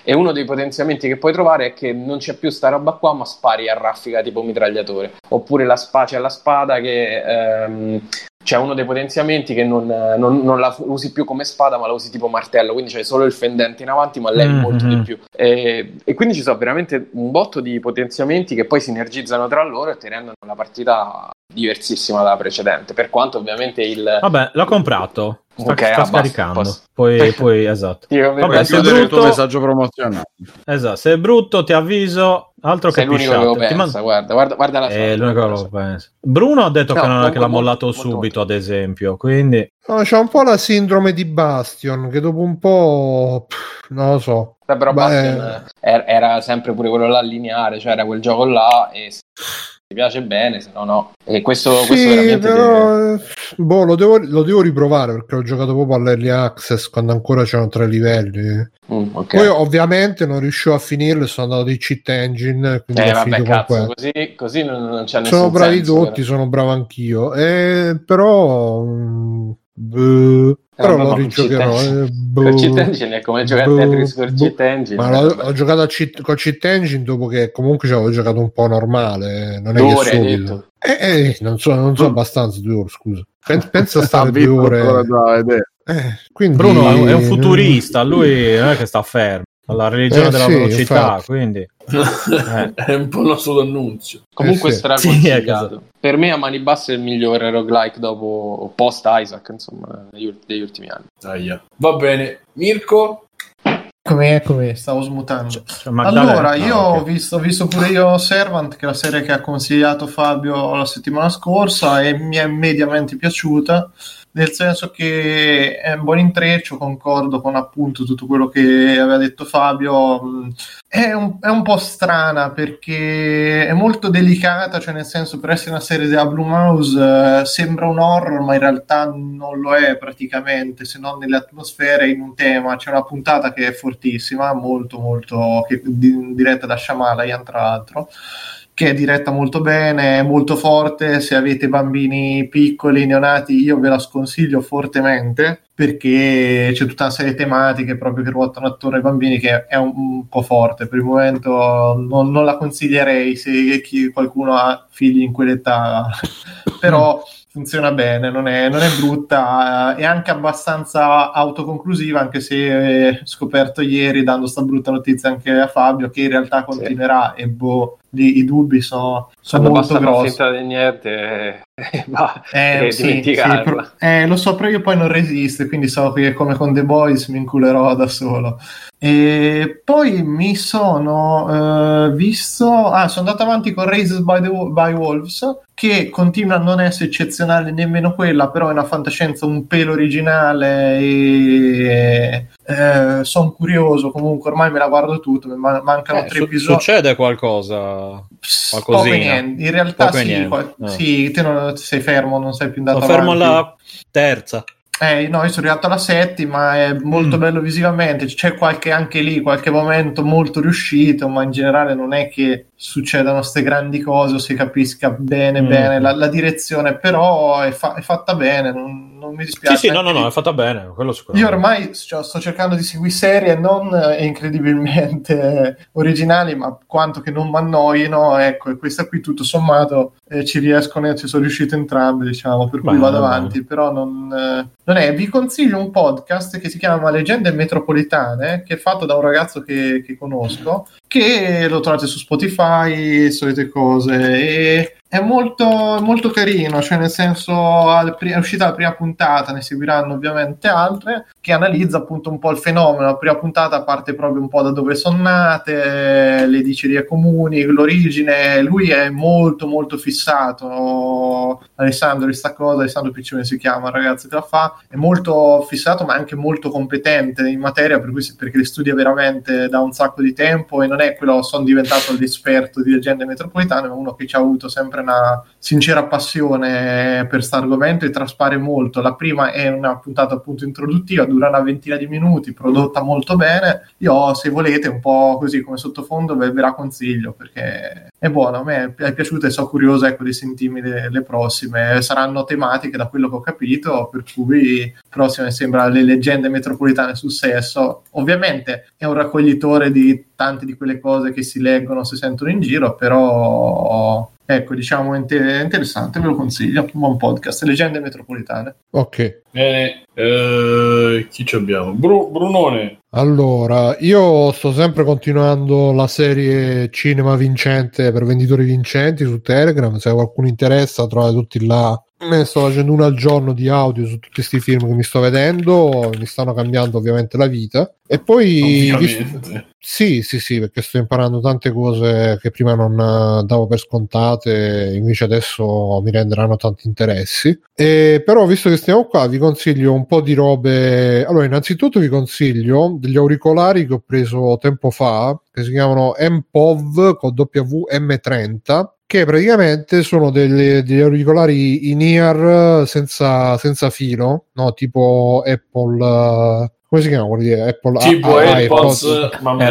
E uno dei potenziamenti che puoi trovare è che non c'è più sta roba qua, ma spari a raffica tipo mitragliatore. Oppure la space alla spada che ehm, c'è uno dei potenziamenti che non, non- non la usi più come spada, ma la usi tipo martello, quindi c'hai solo il fendente in avanti, ma levi Mhm. molto di più. E, e quindi ci sono veramente un botto di potenziamenti che poi sinergizzano tra loro e ti rendono la partita diversissima dalla precedente. Per quanto ovviamente il. Vabbè, l'ho comprato. Sta, Ok, sta ah, scaricando. posso- Poi, [LAUGHS] poi, esatto. Vabbè, se è chiudere il tuo brutto- messaggio promozionale. Esatto, se è brutto ti avviso, altro sei che l'unico che lo pensa, man- guarda, guarda, guarda la È l'unico che lo pensa. Bruno ha detto No, che, non- che l'ha mollato molto, subito, molto. ad esempio. Quindi, No, c'è un po' la sindrome di Bastion che dopo un po' pff, non lo so. Beh, però Beh, Bastion eh, era sempre pure quello là lineare, cioè era quel gioco là e se ti piace bene, se no no. E questo, questo sì, veramente però eh, boh, lo, devo, lo devo riprovare perché ho giocato proprio all'early access quando ancora c'erano tre livelli. Mm, ok. Poi ovviamente non riuscivo a finirlo, sono andato di cheat engine, quindi eh vabbè, finito con cazzo, così, così non, non c'è nessun Sono bravi senso, tutti, vero? sono bravo anch'io. Eh, però mm, boh, però vabbè, lo rigiocherò. eh, Con boh. cheat engine è come giocare a Boh, Tetris con boh. cheat engine. Ma l'ho, vabbè. ho giocato a cheat, con cheat engine dopo che comunque ci avevo giocato un po' normale. Non è Due che subito. Eh, eh, non so, non so abbastanza due ore, scusa. Pen- pensa a [LAUGHS] stare due ore. Eh, quindi, Bruno è un futurista, lui non è che sta fermo. La religione Eh, della sì, velocità, infatti. quindi [LAUGHS] è un po' il nostro annunzio. Comunque Eh sì. straconsigliato. [LAUGHS] Sì. Per me a mani basse è il migliore roguelike dopo post Isaac, insomma, degli ultimi anni. Aia. Va bene. Mirko? Come come stavo smutando. Cioè, Magdalena- Allora, ah, io ho, visto, ho visto pure io Servant, che è la serie che ha consigliato Fabio la settimana scorsa e mi è mediamente piaciuta, nel senso che è un buon intreccio, concordo con appunto tutto quello che aveva detto Fabio. È un, è un po' strana perché è molto delicata, cioè nel senso per essere una serie della Blue Mouse eh, sembra un horror, ma in realtà non lo è praticamente, se non nelle atmosfere in un tema. C'è una puntata che è fortissima, molto molto che- di- diretta da Shyamalan tra l'altro che è diretta molto bene, è molto forte. Se avete bambini piccoli, neonati, io ve la sconsiglio fortemente perché c'è tutta una serie di tematiche proprio che ruotano attorno ai bambini che è un, un po' forte. Per il momento non, non la consiglierei se chi, qualcuno ha figli in quell'età, [LAUGHS] però funziona bene, non è, non è brutta, eh, è anche abbastanza autoconclusiva, anche se ho scoperto ieri, dando sta brutta notizia anche a Fabio, che in realtà continuerà sì. e boh, i, i dubbi sono, sono molto grossi. finta di niente [LAUGHS] e va eh, sì, sì, pro- eh, lo so, però io poi non resisto, quindi so che come con The Boys mi inculerò da solo. E poi mi sono uh, visto, ah, sono andato avanti con Raised by, the, by Wolves, che continua a non essere eccezionale nemmeno quella, però è una fantascienza un pelo originale e eh, sono curioso, comunque ormai me la guardo tutto, man- mancano eh, tre su- episodi. Succede qualcosa? Niente. In realtà sì, qual- No. sì, te non sei fermo, non sei più andato Sono fermo avanti. alla terza. Eh, no, io sono arrivato alla settima, è molto Mm. bello visivamente, c'è qualche anche lì, qualche momento molto riuscito, ma in generale non è che succedano queste grandi cose o si capisca bene Mm. bene la, la direzione, però è, fa- è fatta bene, non, non mi dispiace. Sì, sì, no, no, no, è fatta bene, quello io ormai cioè, sto cercando di seguire serie non eh, incredibilmente [LAUGHS] originali, ma quanto che non mi annoino. Ecco, e questa qui tutto sommato eh, ci riescono, ci sono riuscite entrambe, diciamo, per cui Bene, vado avanti. Però non, eh, non è. Vi consiglio un podcast che si chiama Leggende Metropolitane, che è fatto da un ragazzo che, che conosco, che lo trovate su Spotify, solite cose. E è molto, molto carino, cioè nel senso è uscita la prima puntata, ne seguiranno ovviamente altre, che analizza appunto un po' il fenomeno. La prima puntata parte proprio un po' da dove sono nate, le dicerie comuni, l'origine. Lui è molto molto fissato, Alessandro di sta cosa, Alessandro Piccione si chiama, il ragazzo che la fa, è molto fissato ma anche molto competente in materia, per cui, perché le studia veramente da un sacco di tempo e non è quello sono diventato l'esperto di leggende metropolitane, ma uno che ci ha avuto sempre una sincera passione per questo argomento e traspare molto. La prima è una puntata appunto introduttiva, dura una ventina di minuti, prodotta molto bene. Io, se volete, un po' così come sottofondo, ve, la consiglio perché è buona. A me è piaciuta e sono curioso ecco, di sentirmi le, le prossime. Saranno tematiche da quello che ho capito, per cui prossime sembra le leggende metropolitane sul sesso. Ovviamente è un raccoglitore di tante di quelle cose che si leggono, si sentono in giro, però ecco, diciamo è inter- interessante, ve lo consiglio. Un buon podcast, leggende metropolitane. Ok. Bene, eh, chi ci abbiamo? Bru- Brunone. Allora, io sto sempre continuando la serie Cinema Vincente per venditori vincenti su Telegram. Se qualcuno interessa, trovate tutti là. Ne sto facendo uno al giorno di audio su tutti questi film che mi sto vedendo. Mi stanno cambiando ovviamente la vita. E poi, Ovviamente. sì, sì, sì, perché sto imparando tante cose che prima non eh, davo per scontate, invece adesso mi renderanno tanti interessi. E però, visto che stiamo qua, vi consiglio un po' di robe. Allora, innanzitutto vi consiglio degli auricolari che ho preso tempo fa, che si chiamano MPOV con WM30 che praticamente sono delle- degli auricolari in ear senza, senza filo, no? tipo Apple, eh, come si chiama quelli Apple Tipo Ah, ah, AirPods,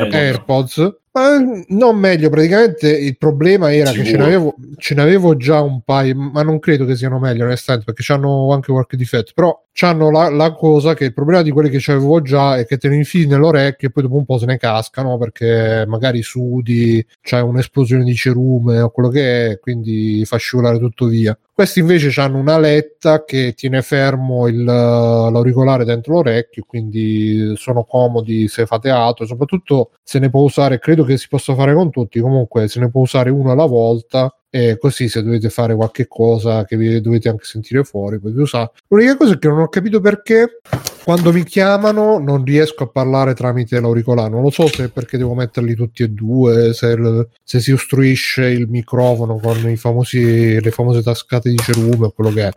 meglio. AirPods. Ma non meglio, praticamente il problema era che ce Sicuro. n'avevo, ce n'avevo già un paio, ma non credo che siano meglio, onestamente, perché hanno anche qualche difetto. Però hanno la, la cosa che il problema di quelli che avevo già è che te ne infili nell'orecchio e poi dopo un po' se ne cascano perché magari sudi, c'è un'esplosione di cerume o quello che è, quindi fa scivolare tutto via. Questi invece hanno una letta che tiene fermo il, l'auricolare dentro l'orecchio, quindi sono comodi se fate altro, soprattutto se ne può usare, credo che si possa fare con tutti, comunque se ne può usare uno alla volta e così se dovete fare qualche cosa che vi dovete anche sentire fuori potete usare. L'unica cosa è che non ho capito perché quando mi chiamano non riesco a parlare tramite l'auricolare, non lo so se è perché devo metterli tutti e due, se, se si ostruisce il microfono con i famosi, le famose tascate di cerume o quello che è.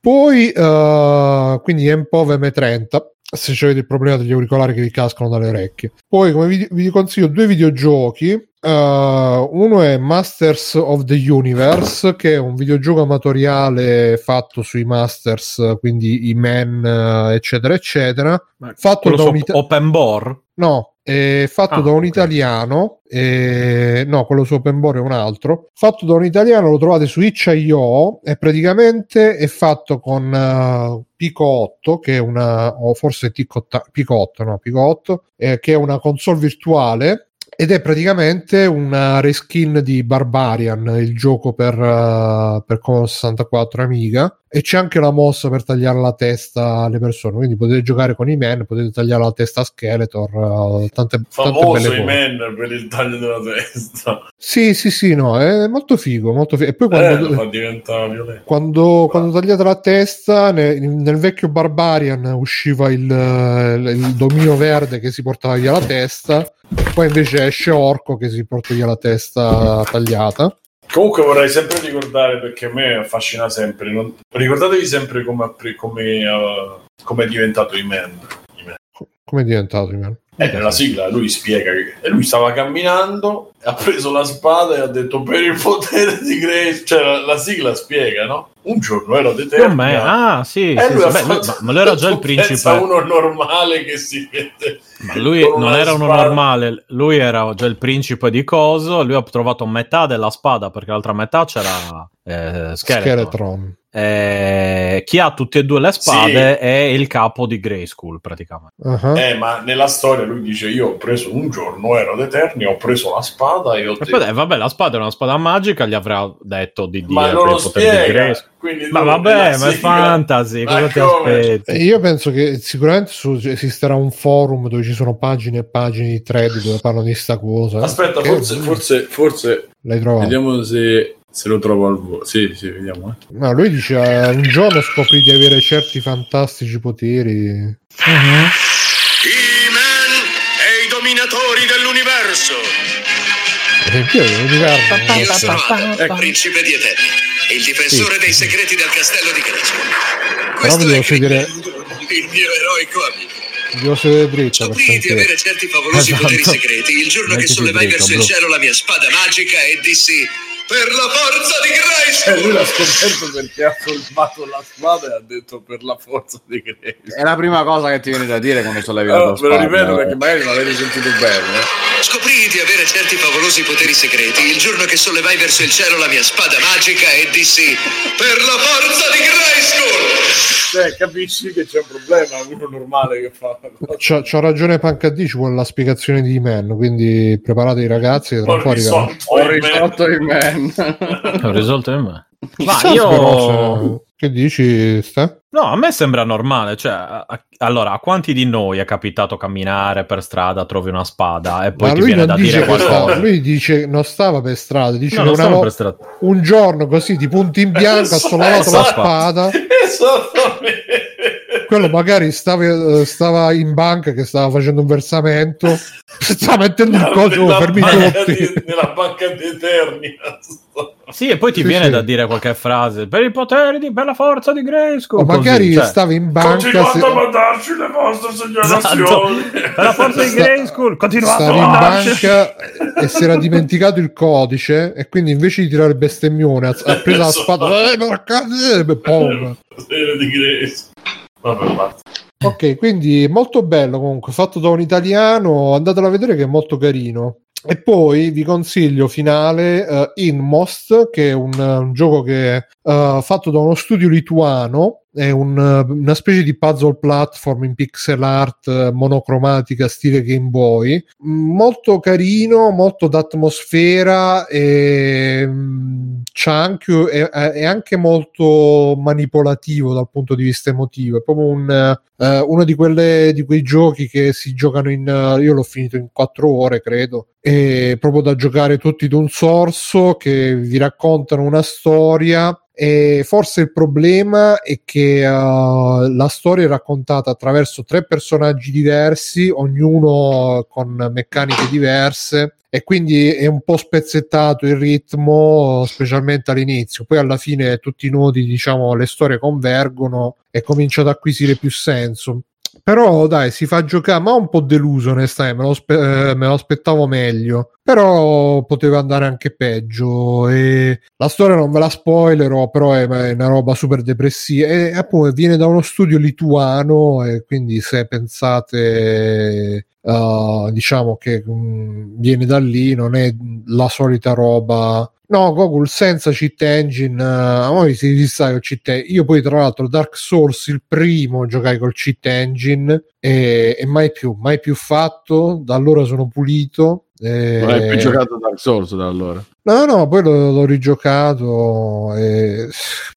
Poi, eh, quindi MPOV M30, se avete il problema degli auricolari che vi cascano dalle orecchie. Poi, come vi, vi consiglio due videogiochi. eh, uno è Masters of the Universe, che è un videogioco amatoriale fatto sui Masters, quindi i men, eh, eccetera, eccetera. Fatto Quello da ita- Open Bore? No, è fatto Ah, da un italiano, eh, no, quello su OpenBore è un altro. Fatto da un italiano, lo trovate su itch.io e praticamente è fatto con eh, Pico 8, che è una, o forse Pico 8, Pico 8, no, Pico 8, eh, che è una console virtuale ed è praticamente una reskin di Barbarian, il gioco per, eh, per Commodore 64 Amiga. E c'è anche la mossa per tagliare la testa alle persone. Quindi potete giocare con i men, potete tagliare la testa a Skeletor. eh, tante, tante Famoso belle i man per il taglio della testa. Sì, sì, sì, no, è molto figo. Molto figo. E poi Eh, quando, violento. quando, quando tagliate la testa, ne- nel vecchio Barbarian usciva il, eh, il domino verde che si portava via la testa, poi invece esce Orco che si porta via la testa tagliata. Comunque vorrei sempre ricordare perché a me affascina sempre. non- Ricordatevi sempre come, come, eh, come è diventato I-Man. I-Man. Come è diventato? Iman? Eh, nella sigla lui spiega che e lui stava camminando, ha preso la spada e ha detto per il potere di Grace. Cioè la, la sigla spiega, no? Un giorno ero determinato. Ah, sì, sì, sì. Beh, lui- ma, lui era già il principe. uno normale che si vede. Ma lui non era uno spada. normale, lui era già il principe di coso. Lui ha trovato metà della spada perché l'altra metà c'era eh. Skeletron. Eh, chi ha tutte e due le spade è il capo di Grayskull praticamente. Uh-huh. Eh, ma nella storia lui dice: Io ho preso un giorno, ero ad Eterni, ho preso la spada e ho E detto. poi, dai, vabbè, la spada è una spada magica, gli avrà detto di dire Ma non lo il potere di spiega. Ma vabbè, ma è fantasy, Ma cosa ti come? aspetti? E io penso che sicuramente su- esisterà un forum dove ci sono pagine e pagine di thread dove parlano di sta cosa. Aspetta, forse, forse, forse l'hai trovato. vediamo se, se lo trovo al volo. Sì, sì, vediamo. eh. No, lui dice eh, un giorno scoprì di avere certi fantastici poteri. I-Man e i dominatori dell'universo. Sentite, l'universo. Io sono Ecco. principe di Eterni, il difensore dei segreti del castello di Grayskull. Però Questo devo sedere, il mio eroico amico. devo sedere dritto per Scoprii di sentire. avere certi favolosi Esatto. poteri segreti il giorno che sollevai dritto, verso il bro. cielo la mia spada magica e dissi per la forza di Eh, lui Grayskull. l'ha scoperto perché ha sollevato la spada e ha detto per la forza di Grace. È la prima cosa che ti viene da dire quando sollevi la Allora, tua ve lo spada. ripeto perché magari non avete sentito bene. eh. Scoprii di avere certi favolosi poteri segreti il giorno che sollevai verso il cielo la mia spada magica e dissi per la forza di Grayskull. Cioè, capisci che c'è un problema, uno normale che fa. C'ha, c'ha ragione Pancadì, ci vuole la spiegazione di Man, quindi preparate i ragazzi che tra un po' arriverà. Ho risolto il man. Ho risolto il me. Ma io... però se- Che dici, Ste? No, a me sembra normale. Cioè, a- a- allora, a quanti di noi è capitato camminare per strada, trovi una spada e poi Ma ti viene da dire sta- qualcosa? lui dice non stava per strada, dice No, che non una per strada. un giorno così di punto in bianco ha sollevato la Esatto. spada. [LAUGHS] Esattamente. Quello magari stava, eh, stava in banca che stava facendo un versamento, stava mettendo il coso Nella fermi banca tutti. di- nella banca di Eternia. Sì, e poi ti Sì, viene sì. da dire qualche frase per i poteri di per la forza di Grayskull. O magari cioè. stava in banca. Continuate se- a mandarci le vostre segnalazioni. Esatto. Per la forza di Grayskull, continuate a stava in banca e si era dimenticato il codice e quindi invece di tirare il bestemmione ha, ha preso la spada eh, porca- eh, pom. Serie di Grace. Ok quindi molto bello comunque fatto da un italiano andatelo a vedere che è molto carino. E poi vi consiglio finale eh, Inmost che è un, un gioco che eh, fatto da uno studio lituano è un, eh, una specie di puzzle platform in pixel art eh, monocromatica stile Game Boy. Mm, molto carino molto d'atmosfera e mm, anche, è, è anche molto manipolativo dal punto di vista emotivo. È proprio un, eh, uno di, quelle, di quei giochi che si giocano in eh, io l'ho finito in quattro ore credo e proprio da giocare tutti d'un sorso che vi raccontano una storia e forse il problema è che uh, la storia è raccontata attraverso tre personaggi diversi, ognuno con meccaniche diverse e quindi è un po' spezzettato il ritmo, specialmente all'inizio. Poi alla fine tutti i nodi, diciamo, le storie convergono e comincia ad acquisire più senso. Però dai, si fa giocare, ma un po' deluso onestamente, me lo, spe- eh, me lo aspettavo meglio. Però poteva andare anche peggio. E la storia non ve la spoilerò, però è, è una roba super depressiva. E appunto viene da uno studio lituano, e quindi se pensate Uh, diciamo che mh, viene da lì, non è la solita roba. No, Google senza cheat engine, uh, a me si distrai con cheat engine. Io poi, tra l'altro, Dark Souls il primo giocai col cheat engine e, e mai più, mai più fatto. Da allora sono pulito. E... Non hai più giocato Dark Souls da allora. No, no, poi l'ho, l'ho rigiocato e...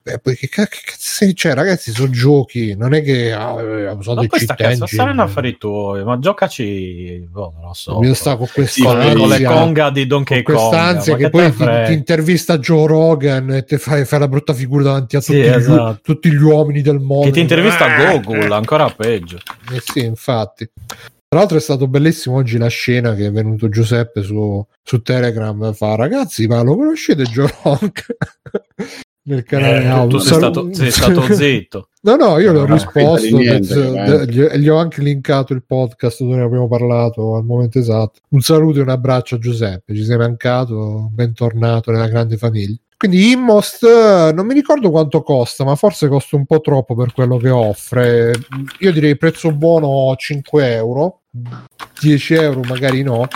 Beh, poi che, che cazzo cioè, ragazzi, sono giochi, non è che ah, ho usato Ma cheat cazzo engine. saranno affari tuoi, ma giocaci, boh, non lo so. Io sto con Sì, questa con le- con le conga di Donkey Kong. questa ansia ma che te poi ti, ti intervista Joe Rogan e te fai, fai la brutta figura davanti a Sì, tutti, gli, esatto. tutti gli uomini del mondo. Che ti intervista Ah! Google, ancora peggio. Eh sì, infatti. Tra l'altro è stato bellissimo oggi la scena che è venuto Giuseppe su, su Telegram fa ragazzi ma lo conoscete Joe Rogan? [LAUGHS] Nel canale Eh, audio. Tu sei stato, sei stato zitto. [LAUGHS] No, no, io le ho No, risposto, niente, penso- gli, gli ho anche linkato il podcast dove ne abbiamo parlato al momento esatto. Un saluto e un abbraccio a Giuseppe, ci sei mancato, bentornato nella grande famiglia. Quindi Immost eh, non mi ricordo quanto costa, ma forse costa un po' troppo per quello che offre. Io direi prezzo buono 5 euro, 10 euro magari no.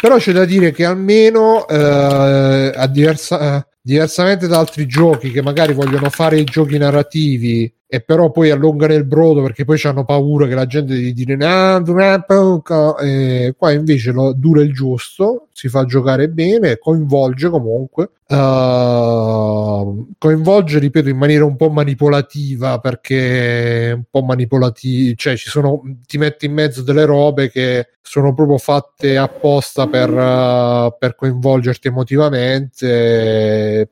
Però c'è da dire che almeno eh, diversa, eh, diversamente da altri giochi che magari vogliono fare i giochi narrativi e però poi allungano il brodo perché poi hanno paura che la gente gli dire "Ah, poco", e qua invece lo, dura il giusto si fa giocare bene coinvolge comunque Uh, coinvolge ripeto in maniera un po' manipolativa perché un po' manipolativi cioè ci sono ti metti in mezzo delle robe che sono proprio fatte apposta per, uh, per coinvolgerti emotivamente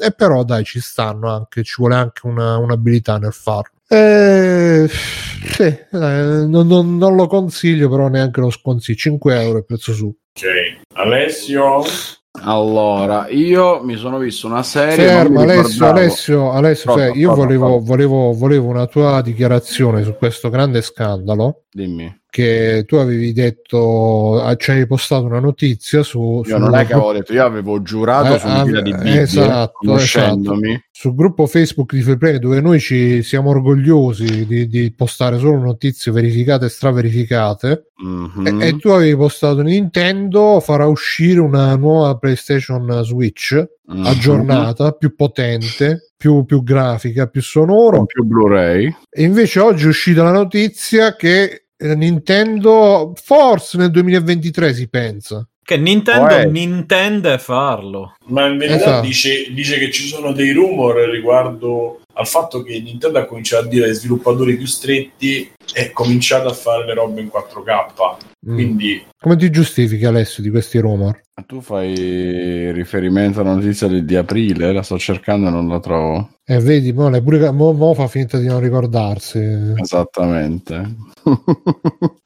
e, però dai ci stanno anche ci vuole anche una, un'abilità nel farlo eh, sì, eh, non, non- non lo consiglio però neanche lo sconsiglio 5 euro il prezzo su Ok. Alessio? Allora, io mi sono visto una serie. Fermo Alessio, Alessio, Alessio Pronto, fe- io pronto, volevo, pronto. volevo, volevo una tua dichiarazione su questo grande scandalo Dimmi. che tu avevi detto, ah, ci hai postato una notizia su, Io non è che avevo detto, io avevo giurato Eh, su una fila ah, di Bibbie, esatto, conoscendomi. sul gruppo Facebook di Freeplay dove noi ci siamo orgogliosi di, di postare solo notizie verificate e straverificate Mhm. e, e tu avevi postato Nintendo farà uscire una nuova PlayStation Switch Mhm. aggiornata, più potente, più, più grafica, più sonoro con più Blu-ray. e invece oggi è uscita la notizia che eh, Nintendo forse nel 2023 si pensa Che Nintendo Oh, eh. intende farlo. Ma in verità Esatto. dice, dice che ci sono dei rumor riguardo al fatto che Nintendo ha cominciato a dire ai sviluppatori più stretti è cominciato a fare le robe in 4K. Mm. Quindi come ti giustifichi Alessio di questi rumor? Tu fai riferimento alla notizia di, di aprile, la sto cercando e non la trovo. E vedi, mo, pure, mo, mo fa finta di non ricordarsi. Esattamente. [LAUGHS]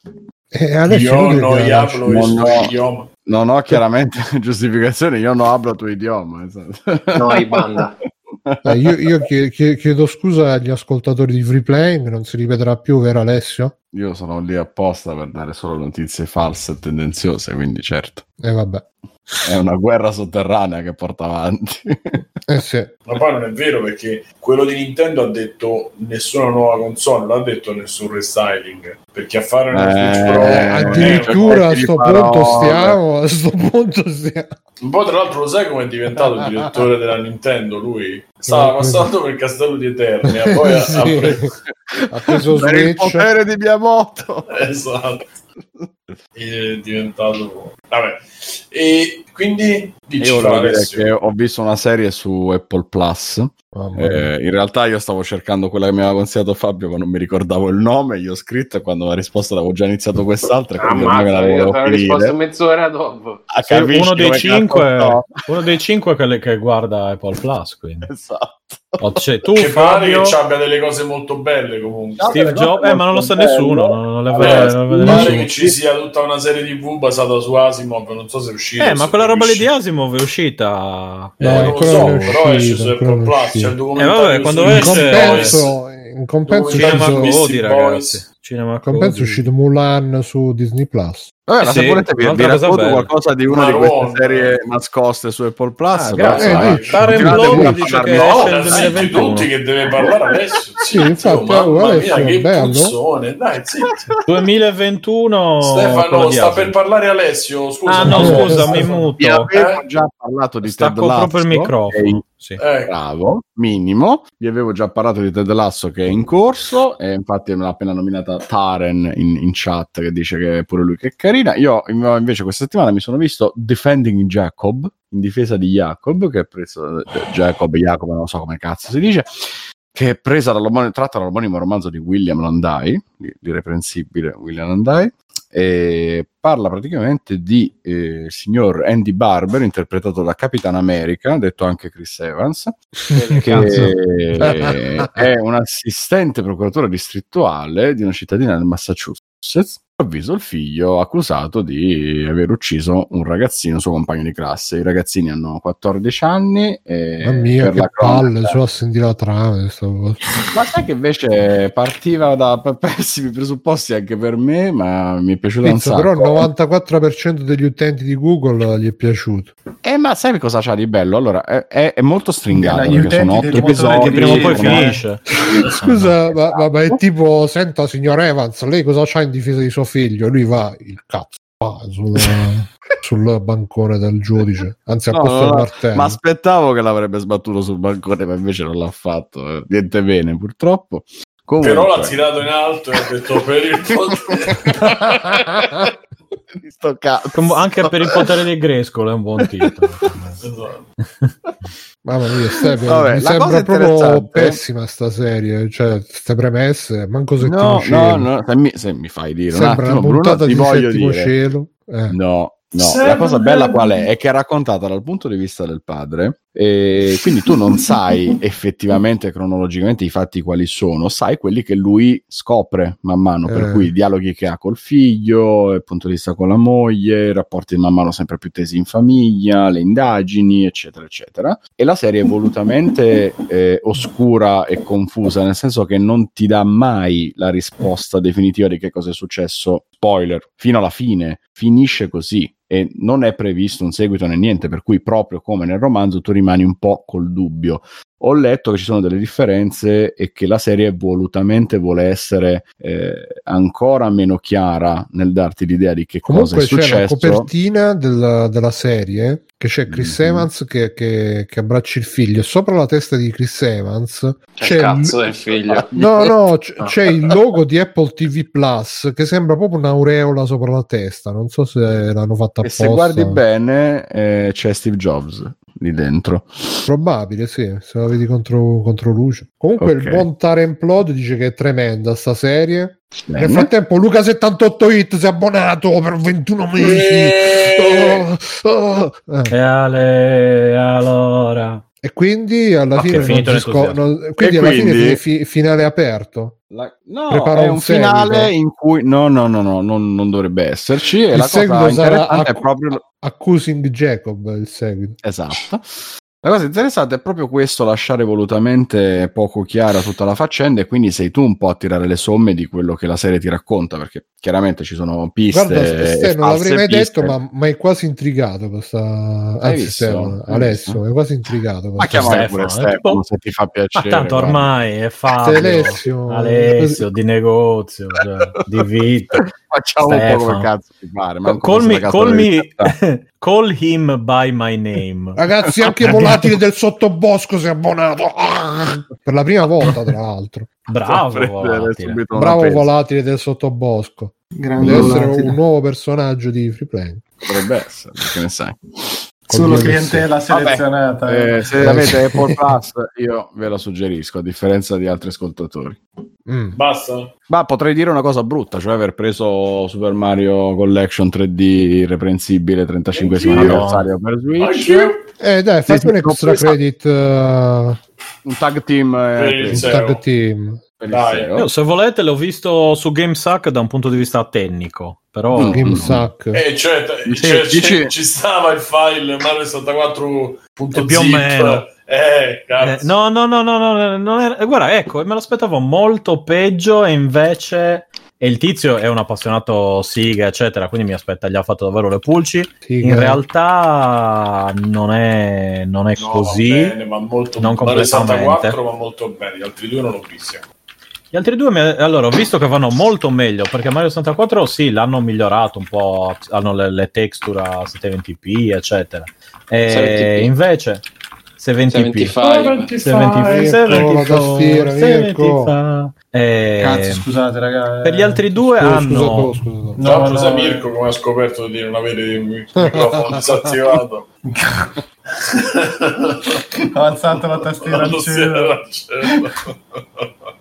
E adesso io non hablo il Non suo ho- idioma. non ho chiaramente [LAUGHS] giustificazione, io non hablo tuo idioma. esatto. No, hai banda. [LAUGHS] Dai, io, io chie- chie- chiedo scusa agli ascoltatori di Free Playing, non si ripeterà più, vero Alessio? Io sono lì apposta per dare solo notizie false e tendenziose, quindi certo. E vabbè. È una guerra sotterranea che porta avanti. [LAUGHS] Eh sì. Ma poi non è vero perché quello di Nintendo ha detto nessuna nuova console, non ha detto nessun restyling. Perché a fare una Eh, Switch Pro è- Addirittura a sto punto stiamo, a sto punto stiamo. Un po' tra l'altro lo sai come è diventato il direttore della Nintendo lui? Stava Eh, passando per il castello di Eternia, [LAUGHS] poi ha, Sì. ha preso... Ha preso per il Switch. potere di Miyamoto. esatto. È [LAUGHS] diventato... Vabbè. E quindi dici Io volevo dire che ho visto una serie su Apple Plus. Eh, in realtà io stavo cercando quella che mi aveva consigliato Fabio, ma non mi ricordavo il nome. Gli ho scritto e quando mi ha risposto avevo già iniziato quest'altra. e quindi ormai me la Ammazza, io volevo te l'ho finire. risposto mezz'ora dopo. Ah, uno dei cinque, uno dei cinque che, che guarda Apple Plus. Quindi. Esatto. O c'è tu, Che pare Fabio, che abbia delle cose molto belle comunque. Steve Jobs, eh, ma non lo sa nessuno. Non, le Vabbè, non le pare nessuno. che ci sia tutta una serie TV basata su Asimov, non so se è uscita. Eh, ma quella roba lì di. Asimov è uscita. Eh, No, non lo so, però esce uscita, su Apple Plus. uscita. C'è il Eh, vabbè, documentario quando su esce- Beastie Boys. compenso, in compenso Cinema Cody, ragazzi. Cinema Compenso è uscito Mulan su Disney Plus. Vabbè, ma sì, se volete vi, vi racconto bella. qualcosa di una di queste Maronna. serie nascoste su Apple Plus. Ah, però, grazie. Eh, insomma, dici. Karen Blow dice che No, esce 2021. tutti che deve parlare adesso. [LAUGHS] Sì, infatti, mamma oh, mia, adesso, che bello. puzzone. Dai, zitti. 2021 Stefano, sta per parlare Alessio. Scusa, Ah no, Eh, scusa, mi eh, Vi muto. avevo Eh? già parlato di Ted Stacco Lasso. proprio il che è in- microfono. Sì. Eh, Bravo, minimo. Vi avevo già parlato di Ted Lasso che è in corso e infatti me l'ha appena nominata Taren in, in chat che dice che è pure lui che è carina. Io invece questa settimana mi sono visto Defending Jacob, in difesa di Jacob, che è preso eh, Jacob, Jacob, non so come cazzo si dice, che è presa dall'omonimo, tratta dall'omonimo romanzo di William Landai, l'irreprensibile William Landai, e parla praticamente di eh, signor Andy Barber, interpretato da Capitan America, detto anche Chris Evans, che è un assistente procuratore distrettuale di una cittadina del Massachusetts. Ha avviso il figlio accusato di aver ucciso un ragazzino, suo compagno di classe. I ragazzini hanno 14 anni. E Mamma mia, per che la palle, cronaca- solo a sentire la trama. ma sai che invece partiva da pessimi presupposti anche per me, ma mi è piaciuta un Pizza, sacco. però il 94% degli utenti di Google gli è piaciuto. Eh, ma sai cosa c'ha di bello? Allora, è, è- è molto stringato, Gli perché sono utenti otto del motore episodi. Che prima o poi ormai- finisce. [LAUGHS] Scusa, ma, ma- ma è tipo, senta signor Evans, lei cosa c'ha in difesa di suo figlio? Lui va, il cazzo, va sul, [LAUGHS] sul bancone del giudice, anzi a No, posto no, del no, martello. ma aspettavo che l'avrebbe sbattuto sul balcone, ma invece non l'ha fatto. eh. Niente bene, purtroppo. Comunque, però l'ha tirato in alto e ha detto per il [LAUGHS] Di [LAUGHS] sto cazzo. Com- Anche per il potere di Grescolo è un buon [LAUGHS] titolo. Esatto. Mamma mia, Stefano, Vabbè, mi sembra proprio interessante- pessima sta serie, cioè queste premesse, manco settimo No, cielo. no, no, se mi, se mi fai dire un Sembra attimo, una Bruno, puntata ti di voglio settimo dire. cielo. Eh. No, no, Seven la cosa bella qual è? È che è raccontata dal punto di vista del padre e quindi tu non sai effettivamente cronologicamente i fatti quali sono, sai quelli che lui scopre man mano, per Eh. cui i dialoghi che ha col figlio, il punto di vista con la moglie, i rapporti man mano sempre più tesi in famiglia, le indagini, eccetera, eccetera. E la serie è volutamente eh, oscura e confusa, nel senso che non ti dà mai la risposta definitiva di che cosa è successo, spoiler, fino alla fine, finisce così e non è previsto un seguito né niente, per cui proprio come nel romanzo tu rimani un po' col dubbio. Ho letto che ci sono delle differenze e che la serie volutamente vuole essere eh, ancora meno chiara nel darti l'idea di che Comunque cosa è c'è la successo. copertina della, della serie che c'è Chris Mhm. Evans che, che, che abbraccia il figlio e sopra la testa di Chris Evans C'è il cazzo del figlio. No, no, [LAUGHS] c- c'è il logo di Apple TV Plus che sembra proprio un'aureola sopra la testa. Non so se l'hanno fatta E apposta. se guardi bene eh, c'è Steve Jobs lì dentro. Probabile, sì, se la vedi contro, contro luce. Comunque Ok. il buon Taren Plod dice che è tremenda sta serie. Bene. Nel frattempo Luca 78 hit si è abbonato per 21 mesi. Eh. Oh, oh. Eh. E Ale, allora. E quindi alla fine, non finito si scop- non- quindi E alla quindi? fine fi- fi- finale aperto. La- no, Prepara è un un finale in cui no, no, no, no, non, non dovrebbe esserci. E Il la cosa seguito sarà interessante è proprio Accusing Jacob il seguito. Esatto. La cosa interessante è proprio questo, lasciare volutamente poco chiara tutta la faccenda e quindi sei tu un po' a tirare le somme di quello che la serie ti racconta, perché chiaramente ci sono piste Guarda, e Ste, non false l'avrei mai piste. detto, ma mi hai quasi intrigato questa. Hai Anzi? Stefano, Alessio, hai quasi intrigato. Ma questa chiamare Stefano, pure eh, Stefano tipo- se ti fa Ma piacere. tanto guarda. ormai è Fabio, Alessio. Alessio di negozio, cioè, di vita. Facciamo un po' Stefano. come cazzo ti pare. manco Call me, call, me- call him by my name. Ragazzi, anche Volatile del sottobosco si è abbonato per la prima volta, tra l'altro. Bravo, volatile. Bravo. Volatile del sottobosco. Grande Deve essere volatile. un nuovo personaggio di Freeplay. Potrebbe essere, che ne sai. Solo clientela Vabbè, selezionata. Eh, se [LAUGHS] Eh, avete. Apple Plus, io ve la suggerisco, a differenza di altri ascoltatori. Mm. Basta. Ma potrei dire una cosa brutta, cioè aver preso Super Mario Collection 3D irreprensibile 35 Anch'io. anniversario per Switch. Eh, dai, fate sì, un extra credit. uh, Un tag team eh, un tag team. Io, se volete, l'ho visto su GameSack da un punto di vista tecnico, però Mm. Game. Suck. Eh, cioè, Sì, cioè, dici- c'è- ci stava il file Mario 64.zip. Eh, più o meno. Eh, Eh, no, no, no, no, no, non era- eh, guarda, ecco, me lo aspettavo molto peggio e invece e il tizio è un appassionato Siga, eccetera, quindi mi aspetta, gli ha fatto davvero le pulci. Sì, In realtà non è, non è No, così. bene, ma molto non completamente. 64 va molto bene, gli altri due non l'ho visti. Gli altri due, mi- allora, ho visto che vanno molto meglio perché Mario 64 sì, l'hanno migliorato un po', hanno le, le texture a 720p, eccetera. E 720p. invece 720p. 75. 75, Ecco, la tastiera, 75. Eh, Cazzo, scusate, raga. per gli altri due Scusa, hanno scusa, scusa, scusa. No, no. Mirko come ha scoperto di non avere il microfono disattivato. [LAUGHS] Ho alzato la tastiera [LAUGHS] al cielo.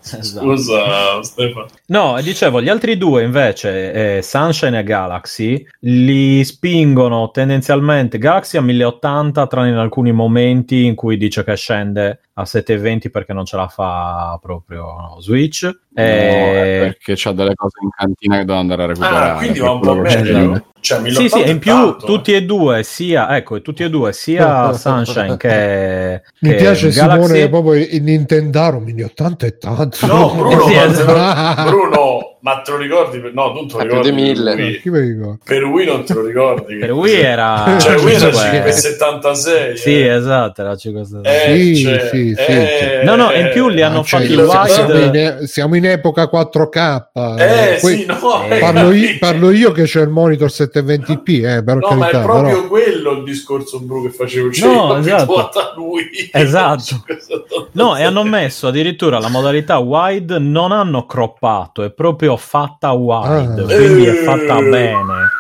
Esatto. Scusa Stefano. No, dicevo, gli altri due invece, eh, Sunshine e Galaxy, li spingono tendenzialmente Galaxy a 1080, tranne in alcuni momenti in cui dice che scende a 720 perché non ce la fa proprio Switch. No, Eh, è perché c'ha delle cose in cantina che devo andare a recuperare. Ah, quindi va un po' meglio. Cioè, sì, sì, 1080 e in più tanto, tutti eh. e due, sia, ecco, tutti e due, sia [LAUGHS] Sunshine che, Mi che piace Galaxy. Simone proprio il Nintendaro 1080 è tanto. No, Bruno, ma esatto. lo- Bruno, ma te lo ricordi? Per- No, non te lo più ricordi. di mille. Per ricorda? Per Wii non te lo ricordi. Per Wii era... [LAUGHS] Cioè, Wii era comunque- 576. Sì, eh. esatto, era 576. Eh, Sì, cioè, sì, sì, eh, No, no, in più li hanno Ah, cioè, fatti lo- wide. siamo, in, e- siamo in epoca 4K. Eh, Poi sì, no, eh, parlo, io, parlo io che c'è il monitor 720p, eh, per No, ma carità. è proprio però- quello il discorso bru che facevo. Cioè, No, esatto. lui. Esatto. [LAUGHS] No, e hanno messo addirittura la modalità wide, non hanno croppato, è proprio fatta wide, Ah. quindi è Eh. fatta bene.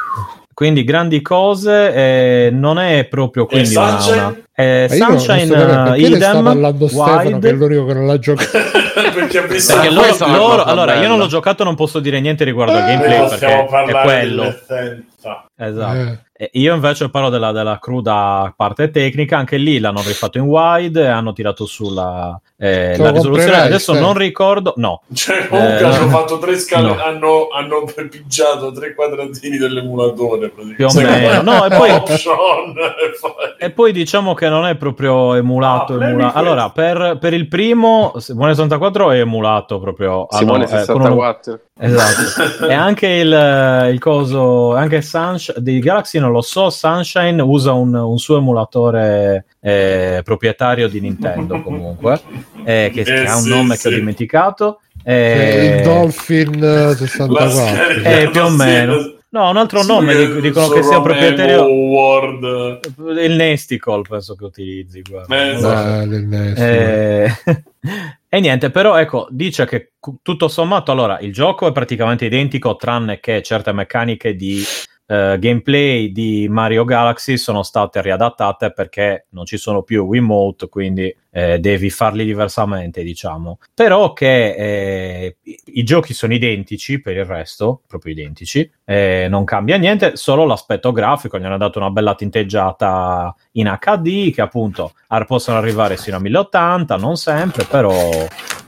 Quindi grandi cose, eh, non è proprio quindi una, una- eh, Sunshine capire ne sta idem, parlando Stefano, che è wide, l'unico che non l'ha giocato. [LAUGHS] perché ha visto perché loro, loro- allora io non l'ho giocato, non posso dire niente riguardo al Noi gameplay possiamo perché è parlare quello. Esatto. Eh. E Io invece parlo della, della cruda parte tecnica, anche lì l'hanno rifatto in wide hanno tirato sulla eh, la risoluzione. Adesso non ricordo, no, Cioè, comunque Eh, hanno no. fatto tre scale, No. hanno, hanno pigiato tre quadratini dell'emulatore. praticamente. Più o Secondo meno. me, No, e poi- [LAUGHS] e E poi diciamo che non è proprio emulato. Ah, emula-. Allora, per, per il primo, Simone 64 è emulato proprio. Simone hanno- eh, con un- 64. Esatto. [LAUGHS] e anche il, il coso, anche Sunshine di Galaxy non lo so. Sunshine usa un, un suo emulatore eh, proprietario di Nintendo [LAUGHS] comunque, eh, che, che Eh, ha un sì, nome sì. che ho dimenticato. Eh, Eh, il Dolphin eh, La 64. scarica- eh, più o meno. No, un altro sì, nome dic- dicono che sia proprietario. Memo Word. Il Nesticle penso che utilizzi. guarda. Eh, so. esatto. Eh. Eh, [LAUGHS] e niente, però ecco, dice che tutto sommato, allora, il gioco è praticamente identico, tranne che certe meccaniche di eh, gameplay di Mario Galaxy sono state riadattate perché non ci sono più Wiimote, quindi eh, devi farli diversamente, diciamo. Però che eh, i, giochi sono identici per il resto, proprio identici, eh, non cambia niente, solo l'aspetto grafico, gli hanno dato una bella tinteggiata in HD che appunto possono arrivare sino a 1080, non sempre, però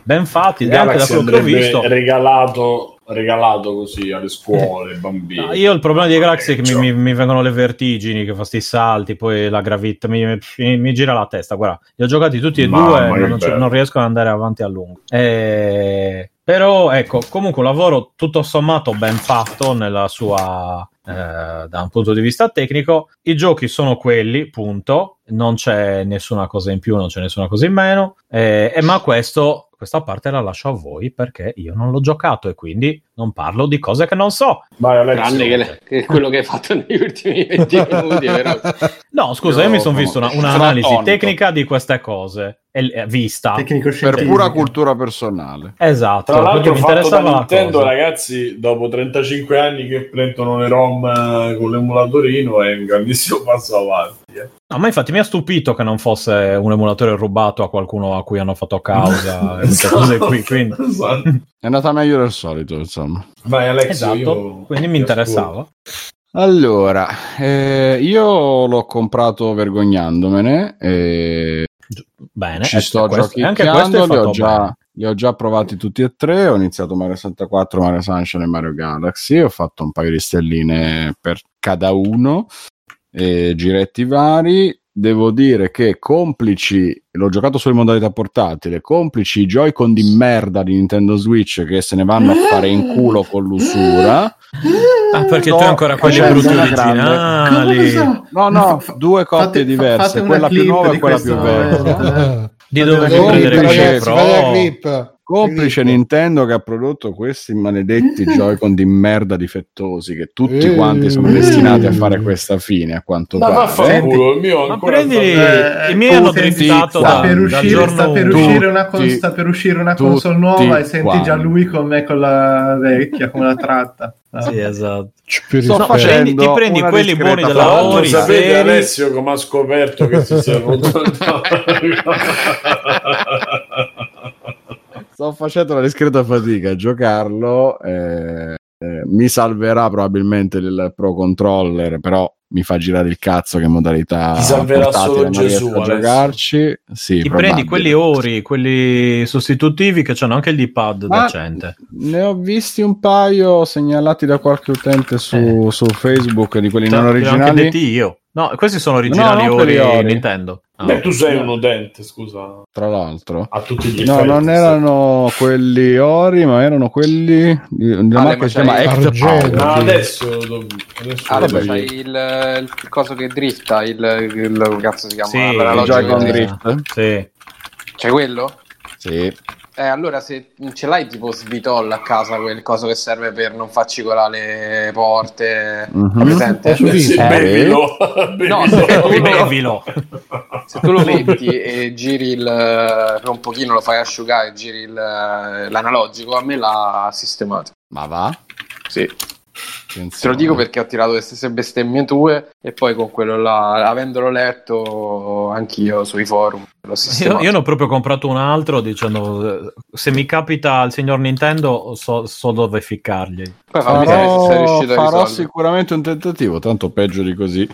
ben fatti. Anche da quello che ho visto, regalato, regalato così alle scuole, ai bambini. Ah, io il problema di Galaxy è che mi, Cioè, mi- mi vengono le vertigini, che fa sti salti, poi la gravità mi, mi- gira la testa. Guarda, li ho giocati tutti e Mamma, due, non, non riesco ad andare avanti a lungo. Eh, però ecco, comunque un lavoro tutto sommato ben fatto nella sua eh, da un punto di vista tecnico. I giochi sono quelli, punto. Non c'è nessuna cosa in più, non c'è nessuna cosa in meno. Eh, e ma questo, questa parte la lascio a voi perché io non l'ho giocato e quindi non parlo di cose che non so. Vai. Tranne che, le- che [LAUGHS] quello che hai fatto negli ultimi 20 minuti, vero? No, scusa, Io io mi sono visto una- un'analisi tecnica di queste cose, e, e vista. Tecnico Per pura cultura personale. Esatto, Tra l'altro mi fatto da interessava la Nintendo, cosa. ragazzi, dopo 35 anni che prendono le ROM eh, con l'emulatorino è un grandissimo passo avanti. Eh. No, ma infatti mi ha stupito che non fosse un emulatore rubato a qualcuno a cui hanno fatto causa [LAUGHS] e queste cose qui, quindi... Esatto. [LAUGHS] È andata meglio del solito, insomma. Vai Alexio, Esatto, io- quindi mi interessava. Allora, eh, io l'ho comprato vergognandomene. E Bene, ci sto giochicchiando, li ho, già, li ho già provati tutti e tre. Ho iniziato Mario 64, Mario Sunshine e Mario Galaxy. Ho fatto un paio di stelline per cada uno, e giretti vari. devo dire che complici, l'ho giocato solo in modalità portatile, complici i Joy-Con di merda di Nintendo Switch che se ne vanno a fare in culo con l'usura. Ah, perché tu sto hai ancora quelli brutti originali. Cosa? No, no, due coppie fate- diverse, quella più nuova e quella più vecchia. eh, Di dove puoi prendere il clip. Complice Clip. Nintendo che ha prodotto questi maledetti Joy-Con di merda difettosi che tutti Eh. quanti sono destinati a fare questa fine a quanto Ma pare. vaffanculo, il mio Ma ancora prendi Eh, i miei hanno driftato sta da, per uscire, sta per uscire una, con- sta per uscire una console nuova e senti quanti. già lui con me con la vecchia, come la tratta. [LAUGHS] Sì, esatto. Sto prendi- ti prendi quelli buoni della Ori, sapete seri. Alessio come ha scoperto che si sia [LAUGHS] rotto il [LAUGHS] Sto facendo una discreta fatica a giocarlo. eh, eh, mi salverà probabilmente il Pro Controller, però mi fa girare il cazzo che modalità Ti salverà solo Gesù, a giocarci. Sì, Ti probabile. prendi quelli ori, quelli sostitutivi che hanno anche il D-pad Ma decente. Ne ho visti un paio segnalati da qualche utente su, su Facebook di quelli Cioè, non anche originali. detti io. No, questi sono originali No, ori, ori. Nintendo. Ah. Beh, tu sei un udente, scusa, Tra l'altro, a tutti gli no, effetti. non sì. erano quelli ori, ma erano quelli di una Ale, marca che si chiama c'hai- Act Argento. Power. No, adesso, dov- adesso Ah, dire. il, il coso che dritta, il, il, cazzo si chiama? Sì, L'analogico il Joy-Con drift. Sì. C'è quello? Sì. Eh, allora se ce l'hai tipo svitol a casa quel coso che serve per non farci colare le porte, Mhm. Hai presente? Sì, Eh, bevilo. No, Bevilo. Bevilo. Se tu lo metti e giri il per un pochino lo fai asciugare e giri il, l'analogico, a me l'ha sistemato. Ma va? Sì. Te lo dico perché ho tirato le stesse bestemmie tue e poi con quello là, avendolo letto anch'io sui forum, l'ho Io, io ne ho proprio comprato un altro dicendo eh, se mi capita il signor Nintendo so, so dove ficcargli. Poi fammi sapere se sei Farò, riuscito a farò risolvere. sicuramente un tentativo, tanto peggio di così.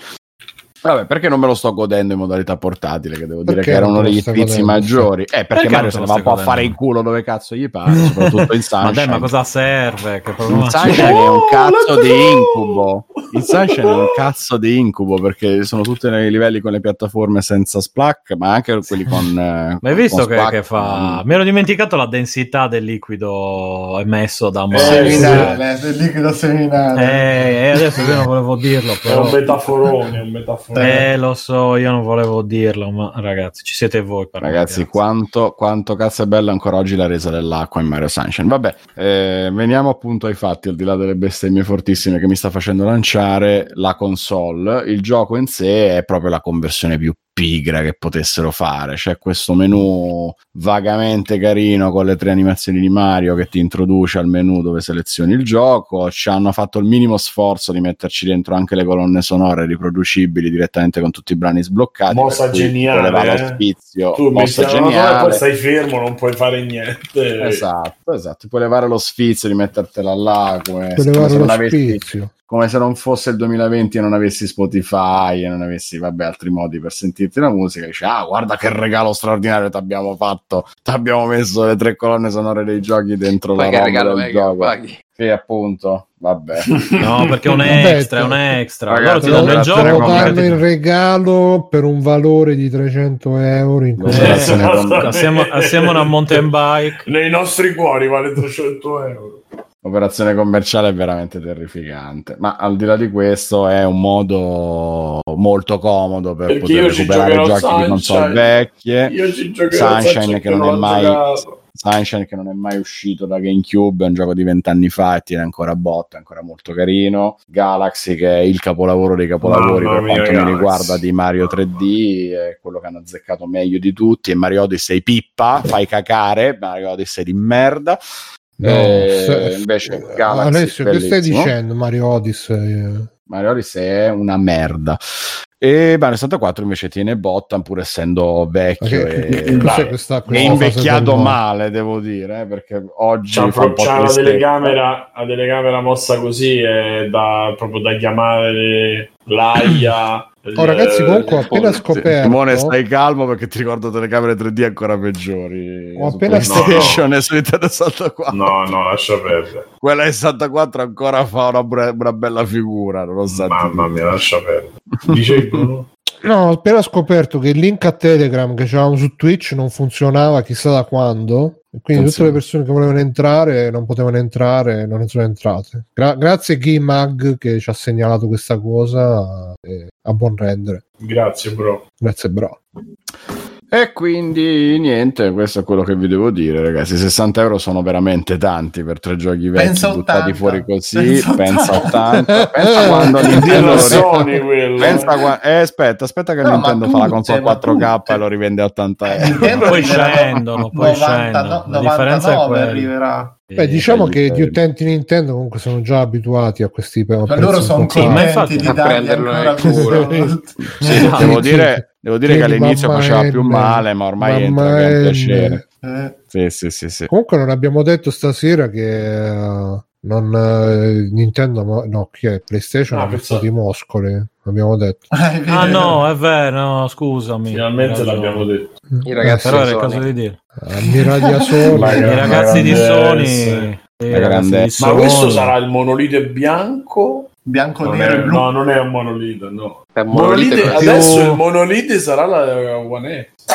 Vabbè, perché non me lo sto godendo in modalità portatile? Che devo dire Perché che era uno degli spizi maggiori. Eh, perché, Perché Mario se lo ne va un po' a fare in culo dove cazzo gli pare, soprattutto in Sunshine. [LAUGHS] Ma dai, ma cosa serve? Che c'è? Sunshine è un Oh, cazzo di incubo. Il Sunshine è un cazzo di incubo perché sono tutti nei livelli con le piattaforme senza splack, ma anche quelli con. eh, [LAUGHS] Ma hai visto con che, che fa? Mi ero dimenticato la densità del liquido emesso da un Eh, Seminale, del liquido seminale. Eh, eh, adesso io non volevo dirlo, È però. un metaforone, è un metaforone. Eh, lo so, io non volevo dirlo, ma ragazzi, ci siete voi. Ragazzi, me, quanto, quanto cazzo è bella ancora oggi la resa dell'acqua in Mario Sunshine. Vabbè, eh, veniamo appunto ai fatti, al di là delle bestemmie fortissime che mi sta facendo lanciare la console. Il gioco in sé è proprio la conversione più pigra che potessero fare. C'è questo menu vagamente carino con le tre animazioni di Mario che ti introduce al menu dove selezioni il gioco. Ci hanno fatto il minimo sforzo di metterci dentro anche le colonne sonore riproducibili direttamente con tutti i brani sbloccati. Mossa geniale, eh. sfizio, Tu mossa geniale. poi stai fermo, non puoi fare niente. Esatto, esatto. Puoi levare lo sfizio di mettertela là come, come levare se lo non avessi, spizio. Come se non fosse il 2020 e non avessi Spotify e non avessi vabbè, altri modi per sentirti la musica. Dici, ah, guarda che regalo straordinario ti abbiamo fatto. Ti abbiamo messo le tre colonne sonore dei giochi dentro Poi la che regalo del mega gioco. paghi. Sì, appunto, vabbè. [LAUGHS] No, perché è un [LAUGHS] extra, è un extra. ragazzi, Loro ti Te danno il gioco. danno in regalo per un valore di 300 euro in Eh, considerazione. Assieme, assieme a una mountain bike. Nei nostri cuori vale 300 euro. Operazione commerciale è veramente terrificante, ma al di là di questo è un modo molto comodo per Perché poter recuperare giochi di console vecchie. Io ci Sunshine che non è mai giocato. Sunshine che non è mai uscito da GameCube, è un gioco di vent'anni fa e tiene ancora botta, è ancora molto carino. Galaxy che è il capolavoro dei capolavori Mamma per quanto mi Galaxy. riguarda di Mario 3D, è quello che hanno azzeccato meglio di tutti e Mario Odyssey pippa, fai cacare, Mario Odyssey di merda. No, Eh, se- invece Galaxy Alessio, che stai dicendo Mario Odyssey? Mario Odyssey è una merda. E Mario 64 invece tiene botta, pur essendo vecchio che- e, questa e cosa, invecchiato male, devo dire, eh, perché oggi un po' c'ha una telecamera, la telecamera mossa così è da, proprio da chiamare l'AIA. Oh, ragazzi, comunque ho appena scoperto. Simone, stai calmo perché ti ricordo telecamere 3D ancora peggiori. Ho appena PlayStation su Nintendo 64. No, no, lascia perdere. Quella del 64 ancora fa una, bra- una bella figura, nonostante Mamma mia, lascia perdere. Bruno? No, ho appena scoperto che il link a Telegram che avevamo su Twitch non funzionava chissà da quando. E quindi tutte le persone che volevano entrare non potevano entrare, non sono entrate. Gra- grazie Gmag che ci ha segnalato questa cosa e a buon rendere. Grazie, bro. Grazie, bro. E quindi niente, questo è quello che vi devo dire, ragazzi. 60 euro sono veramente tanti per tre giochi vecchi Pensa buttati 80. fuori così. Pensa Pensa 80. 80. Pensa quando [LAUGHS] Nintendo Sony quello. Pensa qua- eh, aspetta, aspetta che No, Nintendo fa la console ma 4K tutte. e lo rivende a 80 euro. Nintendo Poi scendono, poi 90 scendono. La 99 differenza è quella. arriverà. Beh, diciamo Eh, che eh, gli utenti Nintendo comunque sono già abituati a questi pe- Ma prezzi loro sono po' Sì, ma contenti infatti- di prenderlo nel culo. [LAUGHS] Sì, devo dire, devo dire che all'inizio faceva più male, ma ormai mamma entra che è un piacere. Eh, Sì, sì, sì, sì. Comunque non abbiamo detto stasera che eh, non, eh, Nintendo, mo- no, chi è? PlayStation Ah, ha messo di muscoli, abbiamo detto. [LAUGHS] vero. Ah no, è vero, no, scusami. Finalmente l'abbiamo detto. I ragazzi Però era il caso di dire. Ammiraglia [LAUGHS] Sony. I ragazzi di Sony... ragazzi Ma questo sarà il monolite bianco? Bianco, Non nero è, e blu. no, non è un monolite, no. È Monolite, monolite adesso il monolite sarà la One X.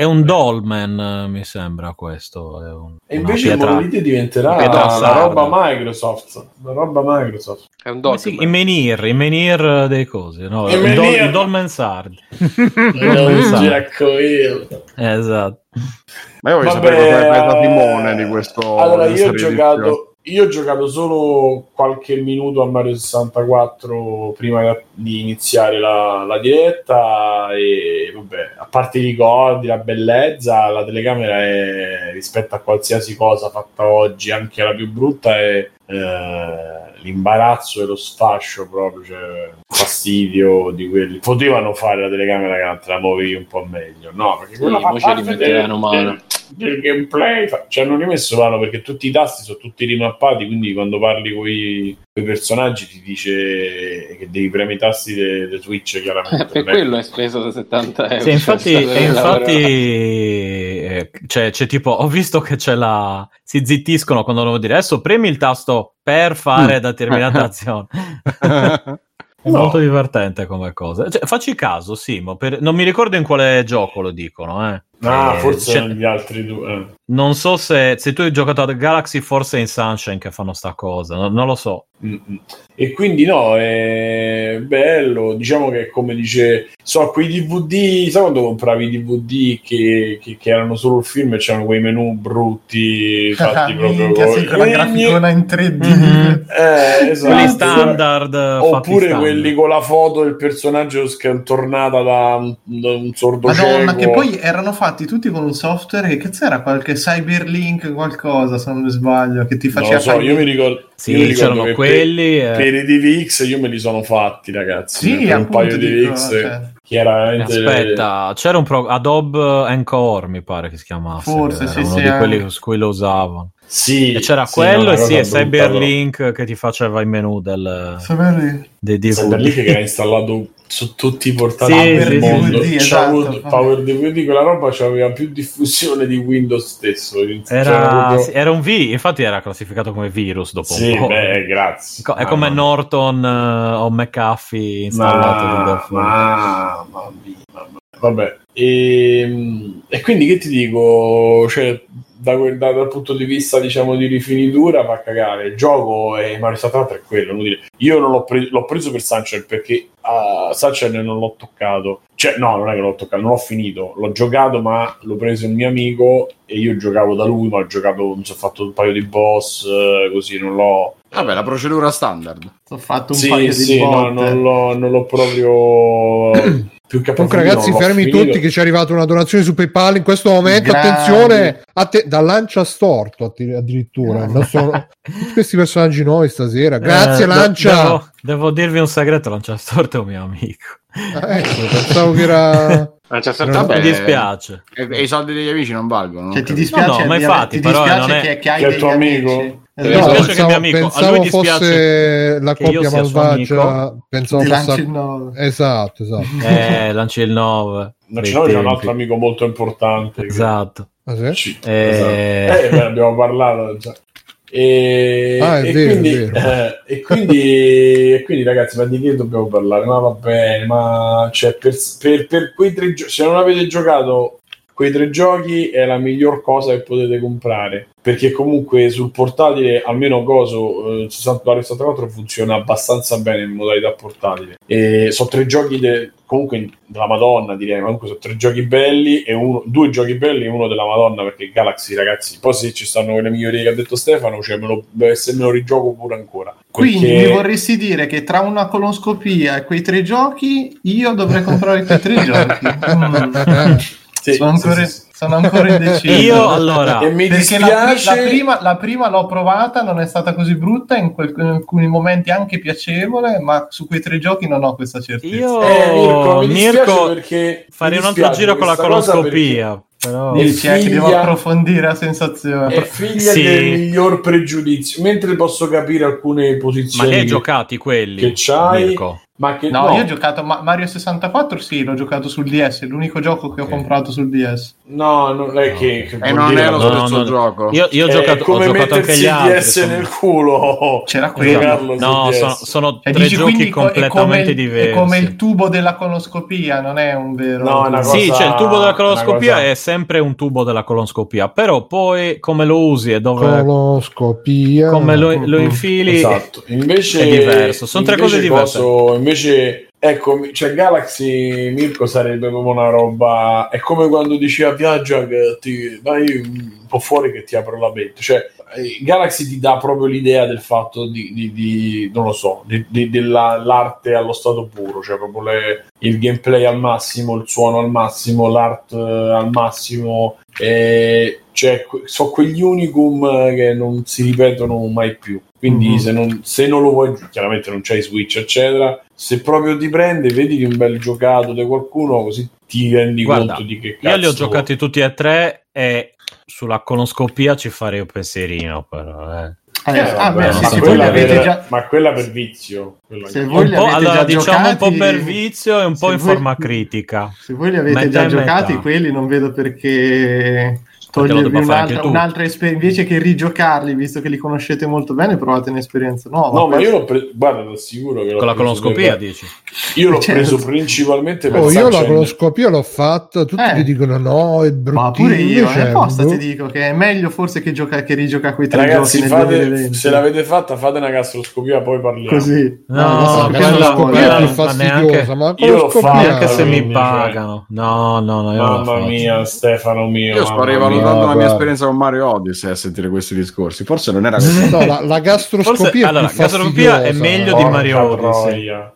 È un Dolmen, eh, mi sembra questo. È un, E invece il pietra- monolite diventerà la roba Microsoft. La roba Microsoft. È un si- dog. I menhir, i menhir dei cosi, no? Il, menhir. Dol- il Dolmen Sard. [LAUGHS] Esatto. Ma io voglio Vabbè, sapere cosa hai preso Timone di questo. Allora, io ho giocato, io ho giocato solo qualche minuto a Mario 64 prima di iniziare la, la diretta e vabbè, a parte i ricordi, la bellezza, la telecamera è rispetto a qualsiasi cosa fatta oggi, anche la più brutta è eh, l'imbarazzo e lo sfascio proprio, cioè fastidio di quelli. Potevano fare la telecamera che te la muovevi un po' meglio, no? Perché Sì, mo ci parte rimetteranno mano. del gameplay ci hanno rimesso mano perché tutti i tasti sono tutti rimappati quindi quando parli con i personaggi ti dice che devi premere i tasti delle Switch chiaramente Per Non è- quello hai speso 70 euro. Sì, infatti, Cioè, infatti eh, cioè, c'è tipo, ho visto che c'è la. Si zittiscono quando devo dire adesso premi il tasto per fare Mm. determinata [LAUGHS] azione. È No. molto divertente come cosa. Cioè, facci caso, Simo. per- Non mi ricordo in quale gioco lo dicono. Eh. Ah Eh, forse cioè, gli altri due eh. non so se, se tu hai giocato a Galaxy, forse è in Sunshine che fanno sta cosa. No- non lo so. Mm-mm. e quindi no è bello diciamo che come dice so quei DVD sai quando compravi i DVD che, che, che erano solo il film e c'erano quei menu brutti [LAUGHS] fatti proprio Minchia, sì, con la graficona in 3D. Mhm. eh, esatto. Quelli standard. fatti Oppure standard. quelli con la foto del personaggio scantornata da un, da un sordo Madonna, cieco. che poi erano fatti tutti con un software che cazzo era qualche Cyberlink qualcosa, se non mi sbaglio, che ti Non faceva lo so, fare- io mi ricordo, Sì, io mi ricordo quelli. per, eh. per i DVX io me li sono fatti, ragazzi. Sì, per un paio di DVX cioè. veramente Aspetta, c'era un pro- Adobe Encore, mi pare che si chiamasse. Forse, sì, uno sì, di eh. quelli su cui lo usavano. Sì, E c'era sì, quello e sì, e Cyberlink che ti faceva i menu del, Cyberlink. però. Cyberlink che era installato su tutti i portatili Sì, del sì, mondo. sì, esatto. Power DVD, quella roba aveva più diffusione di Windows stesso. Era, proprio- era un V, infatti era classificato come virus dopo Sì, un po'. beh, grazie. È Ah, come ma- Norton eh, o McAfee installato Ma, ma, mia. vabbè. E, e quindi che ti dico? Cioè, da quel- da- dal punto di vista diciamo di rifinitura fa cagare. Il gioco è Mario 64 è quello. Io non l'ho, pre- l'ho preso per Sunshine perché a Sunshine non l'ho toccato. Cioè, no, non è che l'ho toccato, non l'ho finito. L'ho giocato, ma l'ho preso un mio amico e io giocavo da lui, ma ho giocato, mi sono fatto un paio di boss, così non l'ho. Vabbè, la procedura standard. Ho fatto un Sì, paio sì, di no, non l'ho, non l'ho proprio [CLEARS THROAT] più che Comunque, ragazzi, fermi finito. tutti che ci è arrivata una donazione su PayPal in questo momento. Grandi. Attenzione, atte- da Lancia Storto addi- addirittura. Nostro- tutti questi personaggi nuovi stasera. Grazie, Eh, Lancia. Devo, devo dirvi un segreto: Lancia Storto è un mio amico. Ah, ecco, pensavo che era. C'è Vabbè, stato Mi dispiace. E, e i soldi degli amici non valgono. no? Cioè, ti dispiace, No, no, ma infatti, ti però, dispiace non è- che, che hai che il degli tuo amici. amico. Mi No, dispiace Esatto. che mio amico- a lui pensavo fosse la che coppia malvagia. Pensavo fosse. lanci il nome. Esatto, esatto. [LAUGHS] Eh, lanci il 9. Non ce n'è un altro amico molto importante. che- Esatto. Ah, sì? Eh. esatto. Eh, beh, abbiamo parlato già. E, Ah, e vero, quindi, eh, [LAUGHS] e, quindi, e quindi, ragazzi, ma di che dobbiamo parlare? Ma va bene, ma cioè, per, per, per quei tre giochi, se non avete giocato quei tre giochi, è la miglior cosa che potete comprare. Perché comunque sul portatile, almeno Gozo eh, 64 64 funziona abbastanza bene in modalità portatile. E sono tre giochi de- comunque della Madonna, direi. Comunque sono tre giochi belli e uno, due giochi belli e uno della Madonna. Perché Galaxy, ragazzi, poi se ci stanno quelle migliorie che ha detto Stefano, cioè me lo, se me lo rigioco pure ancora. Quindi Perché- mi vorresti dire che tra una colonscopia e quei tre giochi io dovrei comprare quei tre [LAUGHS] giochi. Mm. [LAUGHS] Sì, sono, ancora, sì, sì. sono ancora indeciso. Io allora, E mi Perché la, la prima, la prima l'ho provata, non è stata così brutta, in, quel- in alcuni momenti anche piacevole, ma su quei tre giochi non ho questa certezza. io Eh, Mirko, mi dispiace Mirko perché farei mi un altro giro con la coloscopia. Però... Eh, che devo figlia- approfondire la sensazione. È figlia Sì. del miglior pregiudizio, mentre posso capire alcune Ma posizioni li hai giocati quelli? che c'hai, Mirko? Ma che No, no, io ho giocato Ma- Mario 64, sì, l'ho giocato sul DS, è l'unico gioco che ho comprato sul DS. no, non è che, che E vuol non dire- è lo no, stesso no, gioco. Io, io ho È giocato, ho giocato anche gli altri. DS sono- nel culo. C'era quello. No, sono, sono Cioè, tre dici, giochi completamente il- diversi. È come il tubo della coloscopia, non è un vero. No, una cosa- Sì, cioè il tubo della coloscopia cosa- è sempre un tubo della coloscopia, però poi come lo usi e dove Coloscopia. come lo, lo infili Esatto, invece è diverso, sono tre cose diverse. coso- invece, ecco, cioè Galaxy Mirko sarebbe proprio una roba. È come quando diceva Viaggia che ti vai un po' fuori che ti apro la mente. Cioè, eh, Galaxy ti dà proprio l'idea del fatto di, di- di- non lo so, dell'arte allo stato puro, cioè proprio le- il gameplay al massimo, il suono al massimo, l'art eh, al massimo. E cioè, so quegli unicum che non si ripetono mai più. Quindi, Mhm. se, non, se non lo vuoi, chiaramente non c'hai Switch, eccetera. Se proprio ti prende, vedi un bel giocato di qualcuno, così ti rendi Guarda, conto di che cazzo. Io li ho giocati tutti e tre e sulla coloscopia ci farei un pensierino però eh. Eh, Eh, ah, vabbè, beh, sì, ma, se voi quella li avete per, già... ma quella per vizio. quella Se che- voi un li po', avete allora già diciamo un po' giocati- per vizio e un po' in voi- forma critica Se voi li avete Metà già giocati, metà. quelli non vedo perché togliervi anche un'altra, un'altra esperienza invece che rigiocarli, visto che li conoscete molto bene, provate un'esperienza nuova. No, ma io l'ho preso, guarda, ti assicuro che con la coloscopia per- dici Io l'ho Certo. preso principalmente per Oh, io la coloscopia l'ho fatta, tutti Eh. mi dicono no, è bruttino. Ma pure io, invece, è apposta boh. ti dico che è meglio forse che, gioca, che rigioca quei tre Ragazzi, fate, 2020. se l'avete fatta, fate una gastroscopia, poi parliamo. Così. No, la quella- coloscopia quella- è più ma fastidiosa, ma la io l'ho fatta, neanche se mi cioè- pagano no no no Mamma mia, Stefano mio. Io mamma No, la mia esperienza con Mario Odyssey a sentire questi discorsi. Forse non era così. No, la, la gastroscopia Forse- è allora, più gastroscopia è meglio di Mario Odyssey. troia.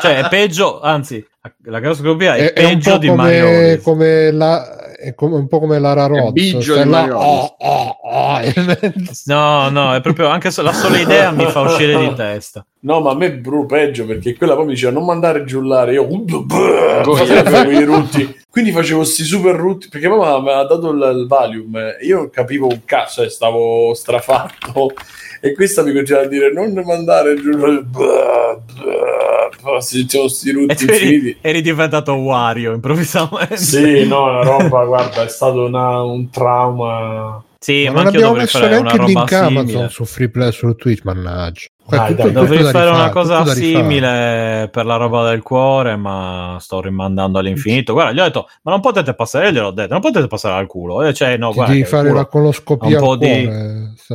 cioè è peggio anzi la gastroscopia è, È, è un peggio po' di Mario come, Odyssey come la, è come- un po' come Lara di là, Mario oh, oh, oh, no no è proprio anche se- la sola idea mi fa uscire di testa No, ma a me è bru peggio perché quella poi mi diceva non mandare giù l'aria. Io Poi- facevo i rutti. Quindi facevo questi super rutti perché poi mi ha dato il, il Valium. Io non capivo un cazzo, eh, stavo strafatto. E questa mi continuava a dire non mandare giù. Si sentivano sti e rutti [LAUGHS] eri, eri diventato Wario improvvisamente Sì, no, una roba, guarda, è stato una- un trauma. Sì, Ma ma non anche io abbiamo dovrei messo fare una neanche il roba link simile. Amazon su Free Play su Twitch, mannaggia. Dai, tutto- Dovrei fare rifare, una cosa simile per la roba del cuore, ma sto rimandando all'infinito. Guarda, gli ho detto, ma non potete passare, gliel'ho detto, non potete passare al culo. E cioè, no, Ti guarda, devi fare la coloscopia un po' di-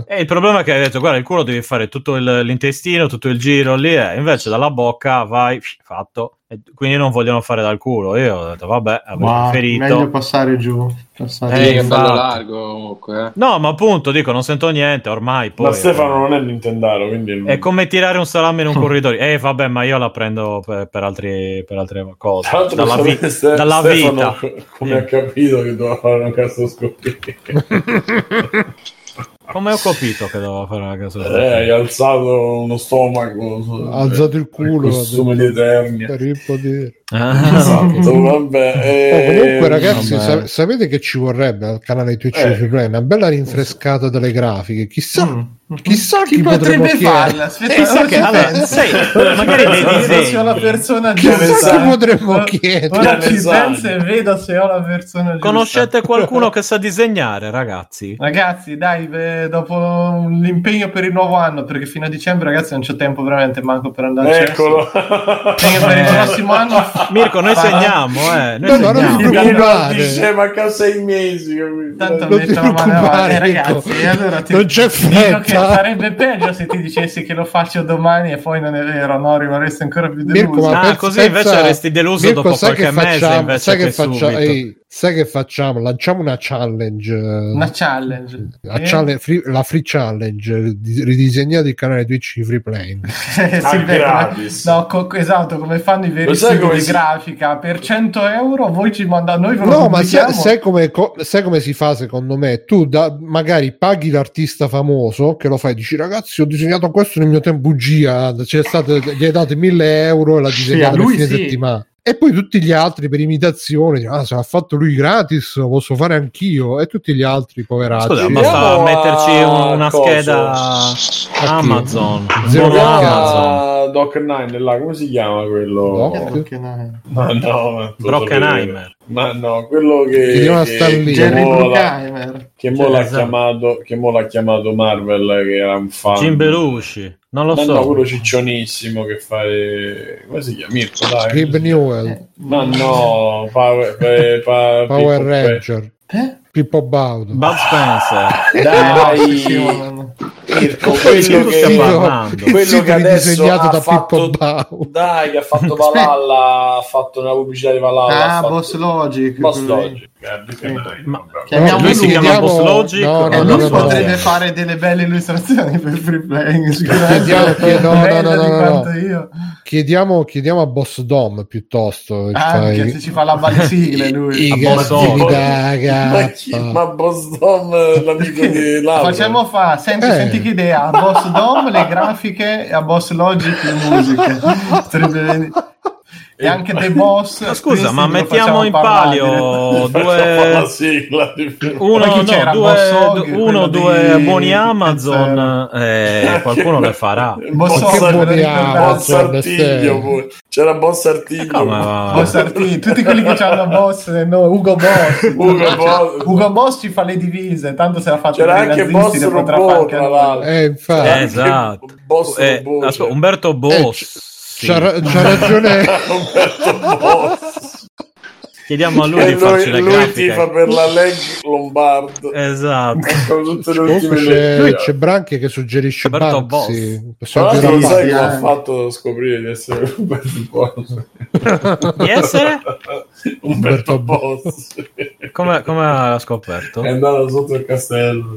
E il problema è che hai detto, guarda, il culo devi fare tutto il- l'intestino, tutto il giro lì, e invece dalla bocca vai, fatto. E quindi non vogliono fare dal culo. Io ho detto, vabbè, avrei Ma preferito. meglio passare giù. Passare Eh, giù. bello infatti. largo comunque. eh. No, ma appunto, dico, non sento niente, ormai poi... Ma Stefano non è Nintendaro, quindi È come tirare un salame in un [LAUGHS] corridoio. Eh, vabbè, ma io la prendo per, per altri- per altre cose. Tra Dalla, vi- Ste- dalla Stefano vita. co- come ha capito che doveva fare una gastroscopia? [LAUGHS] Come ho capito che dovevo fare una casa? Eh, hai alzato uno stomaco, Ha alzato il culo. costume di Eternia. Per il potere. Ah, Esatto, vabbè. Oh, eh, comunque, ragazzi, vabbè. sa- sapete che ci vorrebbe al canale Twitch Eh. di Play? Una bella rinfrescata delle grafiche. Chissà Mm. Chissà chi, Chi potrebbe farla? Aspetta, Eh, che- allora, sai, magari Vedo se ho la persona Chissà giusta. chi potremmo chiedere. Ora ci penso e vedo se ho la persona giusta. Conoscete qualcuno che sa disegnare, ragazzi? Ragazzi, dai, beh, dopo l'impegno per il nuovo anno, perché fino a dicembre, ragazzi, non c'è tempo veramente manco per andare a Eccolo. L'impegno per il prossimo anno. Mirko, noi segniamo, eh. Noi No, no, non segniamo. ti preoccupare. dice manca sei mesi. Tanto Non metto ti la mano avanti. preoccupare, Eh, ragazzi, e allora ti Non c'è dico fretta. [LAUGHS] sarebbe peggio se ti dicessi che lo faccio domani e poi non è vero, no? Rimarresti ancora più deluso. Mirko, ma Ah, pensa- così invece pensa- resti deluso Mirko, dopo qualche che mese facciamo, invece sai che, che facciamo, subito. ehi, sai che facciamo? Lanciamo una challenge. Una challenge. la, Eh? challenge- free- la free challenge di- ridisegnato il canale Twitch di Free Playing. [LAUGHS] Eh, Ah, beh, gratis. no, co- esatto, come fanno i veri Lo sai siti come di si- grafica per 100 euro voi ci mandate noi ve lo No, ma sai, sai come, co- sai come si fa secondo me? Tu da- magari paghi l'artista famoso che lo fai, dici ragazzi ho disegnato questo nel mio tempo bugia, c'è stato, gli hai dato 1000 euro e l'ha disegnato a per lui fine sì. settimana. E poi tutti gli altri per imitazione, ah, se l'ha fatto lui gratis, lo posso fare anch'io. E tutti gli altri poveracci. Scusa, basta a- metterci una coso. scheda chi? Amazon. Zero. Amazon. Doc 9 là, come si chiama quello? Doc? No. Ma no, Brockenheimer. Ma no, quello che, che, che mo l'ha- Bruckheimer. che mo l'ha Esatto. chiamato che mo l'ha chiamato Marvel che era un fan Jim Belushi. Non lo Ma so. no, quello ciccionissimo che fa eh, come si chiama? Mirko dai Gabe Newell, Eh, ma no Power, [LAUGHS] eh, pa- Power Ranger, eh? Pippo Baudo. Bud Spencer. dai [LAUGHS] Di quello che quello che adesso ha da fatto dai che ha fatto [LAUGHS] Valhalla ha fatto una pubblicità di Valhalla ha Ah, fatto- Boss Logic. Boss. Logic Chiamiamo lui si chiama chiediamo- Boss Logic no, no, E no, lui no, no, potrebbe no. fare delle belle illustrazioni per free playing Chiediamo- chiedo- no, Bella no, no, di no, quanto no. io Chiediamo, chiediamo a Boss Dom piuttosto. anche fai- se ci fa la bale sigle lui i A Boss Dom. ma, ma Boss Dom l'amico di [LAUGHS] Laura facciamo fa senti, Eh. senti che idea a Boss Dom le [LAUGHS] grafiche e a Boss Logic le musiche [LAUGHS] Potrebbe venire- e anche The Boss Ma scusa, ma mettiamo in palio due. [LAUGHS] sigla di Uno, no, Boss due, quello uno, due di buoni. Amazon e qualcuno le farà. [LAUGHS] Boss Boss Hog, me lo buoni ricordavo. Boss Amazon, Artiglio sì. pure. c'era Boss Artiglio Come va? Boss Arti- tutti quelli che hanno Boss eh, no, Ugo Boss [LAUGHS] Ugo Boss. Ugo Boss ci fa le divise tanto se la fa c'era anche Boss Robot tra l'altro Eh, infatti, anche Esatto. Boss Eh, Umberto Boss. C'ha, ra- c'ha ragione. [LAUGHS] Umberto Boss Chiediamo a lui e di farci lui, le lui tifa per la leg Lombard Esatto. con tutte le Comunque ultime c'è, leggi c'è Branchi che suggerisce Possiamo l'altro lo dire sai che ha fatto scoprire di essere [LAUGHS] Umberto Boss Di essere? [LAUGHS] Umberto Boss Come, come ha scoperto? è andato sotto il castello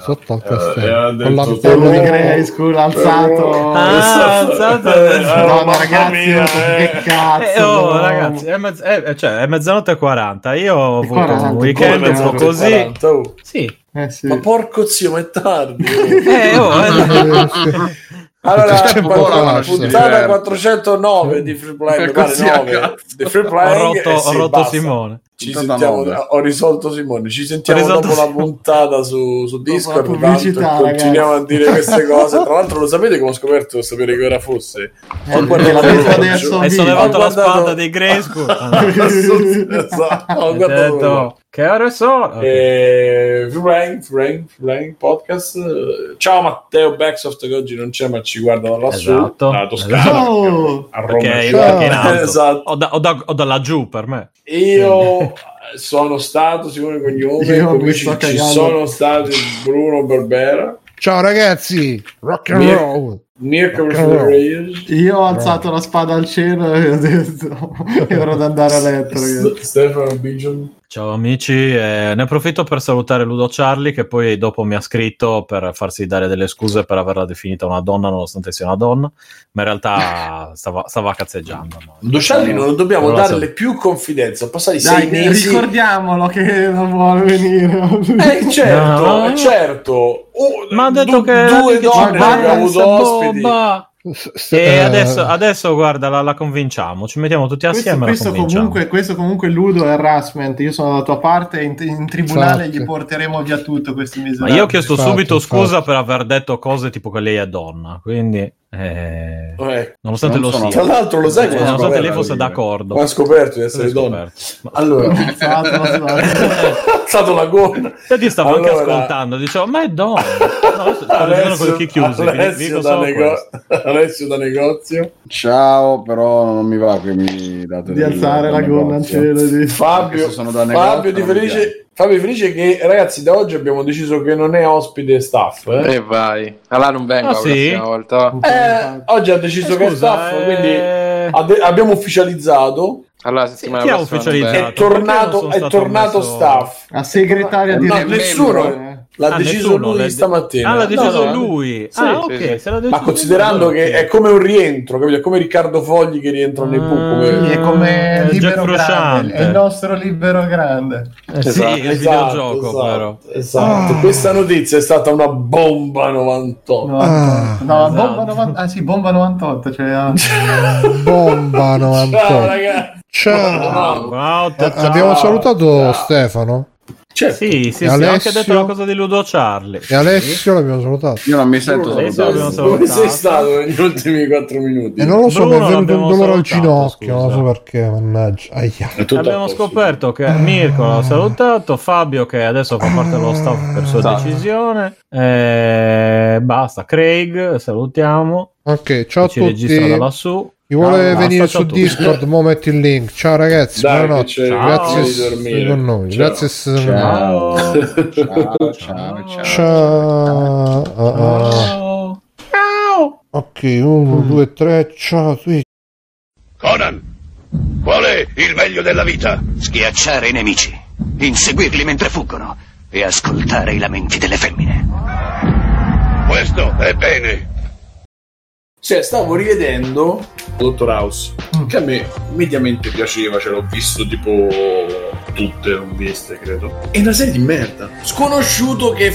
sotto al Eh, castello. Con detto l'antenna solo- di Grey School alzato Ah, alzato. Eh, Madonna, mamma ragazzi mia, che eh. cazzo Eh, oh, no. ragazzi, è, mezz- è- cioè, è mezzanotte e 40. Io ho avuto 40, un weekend un po' mezzanotte così. 40, oh. Sì. Eh, sì. Ma porco zio, ma è tardi. [LAUGHS] Eh, oh, eh, [LAUGHS] Allora, C'è poco da fare. puntata 409 di Free Che pare 9 cazzo. di Free ho Playing. rotto, eh ho sì, rotto. Simone. Ci sentiamo, ho risolto Simone. Ci sentiamo Ho risolto dopo la puntata su, su Discord. la pubblicità, continuiamo ragazzi. a dire queste cose. [LAUGHS] Tra l'altro, lo sapete come ho scoperto sapere che ora fosse? Eh, Ho guardato. Hai Sì, sollevato ho la spada dei Grayskull. [LAUGHS] esatto, ho guardato che ore sono? Ok. Eh, Playing, Free Playing Podcast. Ciao Matteo Backsoft che oggi non c'è ma ci guarda da lassù, Esatto. da Toscana, Esatto. a Roma. Alto. [LAUGHS] Esatto. O, da, o, da, o da laggiù per me. Io sono stato Simone Cognome, Io come ci, ci sono stati Bruno Barbera, Ciao ragazzi, rock and Mi- roll. Mirko Rock and roll. Reyes, Io ho alzato la spada al cielo e ho detto è ora di andare a letto Stefano Bigion. Ciao amici, eh, ne approfitto per salutare Ludo Charlie che poi dopo mi ha scritto per farsi dare delle scuse per averla definita una donna nonostante sia una donna, ma in realtà [LAUGHS] stava, stava cazzeggiando. no? Doccialli non dobbiamo Non darle più confidenza, passati Dai, sei mesi. ricordiamolo che non vuole venire. Eh certo, No. certo. Oh, Ma ha detto du- che due donne abbiamo avuto ospiti. S- s- E eh, adesso, adesso guarda, la, la convinciamo. Ci mettiamo tutti Questo, assieme. questo convinciamo. comunque, questo comunque Ludo è harassment. Io sono dalla tua parte. In, in tribunale Infatti. gli porteremo via tutto. Questi Ma miserabili. io ho chiesto Infatti, subito infatti. scusa per aver detto cose tipo che lei è donna. Quindi, eh, Eh, nonostante Non lo sono- sia, Tra l'altro lo sai eh, nonostante lei fosse d'accordo. Ho scoperto di essere donna. scoperto. Allora, [LAUGHS] Esatto, esatto. [LAUGHS] è stato la gonna. Io ti stavo anche Allora- ascoltando, dicevo, ma è donna. [LAUGHS] No, adesso sto leggendo con chiusi. Alessio, da nego-. [LAUGHS] Alessio da negozio. Ciao, però non mi va che mi date di alzare la gonna al cielo. Di... Fabio, Questo sono da Fabio, negozio, di felice, Fabio è felice che ragazzi da oggi abbiamo deciso che non è ospite staff. Eh? E vai. Allora non vengo Ah, la sì? prossima volta. Eh, oggi ha deciso che è Scusa, staff, eh, quindi ade- abbiamo ufficializzato. Allora la Sì, settimana chi ha prossima? È tornato, è tornato messo- staff. A segretaria di No, nessuno eh. L'ha Ah, deciso nessuno, lui l'ha- stamattina. Ah, l'ha deciso No, no. lui. Sì, ah, sì, ok. sì. Ma considerando lui, che allora è come un rientro, capito? È come Riccardo Fogli che rientra nei Ah, pub. come- Sì, è come Eh, libero grande, è il nostro libero grande. Eh, sì, Esatto, il esatto, videogioco, esatto, però. esatto. Questa notizia è stata una bomba 98. 98. no, esatto. bomba 90 ah sì, bomba 98, cioè ah. [LAUGHS] Bomba 98. Ciao ragazzi. Ciao. Eh, ciao. Abbiamo salutato Stefano Certo. Sì, sì, E sì, ho anche Alessio? detto la cosa di Ludo Charlie. e Alessio l'abbiamo salutato. Io non mi sento salutato. Dove salutato. sei stato negli ultimi 4 minuti? E non lo so, Bruno mi è venuto un dolore al ginocchio, non scusa. so perché, mannaggia. Aia. Abbiamo scoperto che Mirko l'ha salutato, Fabio che adesso fa parte dello staff per sua Esatto. decisione, e basta, Craig salutiamo, Ok, ciao a che ci registra da tutti. lassù. Chi vuole Ciao, venire su ciao. Discord, mo metti il link. Ciao ragazzi, Dai, buonanotte. Grazie di con noi. Ciao. Grazie. Ciao. Ciao, ciao, ciao. Ciao. Ah, ah. Ciao. Ok, uno, due, tre. Ciao a tutti. Conan, qual è il meglio della vita? Schiacciare i nemici, inseguirli mentre fuggono e ascoltare i lamenti delle femmine. Questo è bene. Cioè, stavo rivedendo Dottor House, che a me mediamente piaceva, ce l'ho visto tipo tutte, non viste, credo. È una serie di merda. Sconosciuto che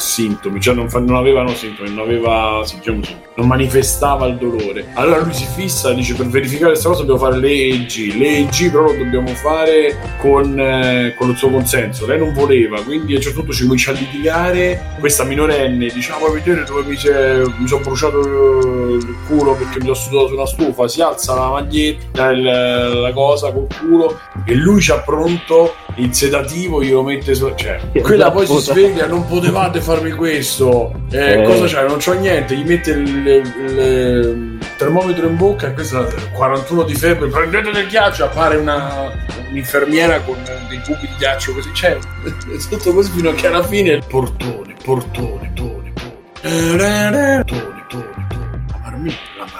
sintomi, cioè non, fa- non avevano sintomi, non aveva, sì, diciamo non manifestava il dolore. Allora lui si fissa, dice per verificare questa cosa dobbiamo fare le EEG, le EEG però lo dobbiamo fare con, eh, con il suo consenso. Lei non voleva, quindi a un certo punto ci comincia a litigare, questa minorenne dice ah vuoi vedere dove mi, mi sono bruciato il culo perché mi sono sudato su una stufa, si alza la maglietta, il- la cosa col culo e lui c'ha pronto il sedativo glielo mette su cioè quella poi si sveglia non potevate farmi questo eh, Eh. cosa c'è non c'ho niente gli mette il, il- il termometro in bocca e questo è 41 di febbre prendete del ghiaccio appare una un'infermiera con dei cubi di ghiaccio così cioè è tutto così fino a che alla fine il portone portone tone tone tone tone tone la marmitta la marmitta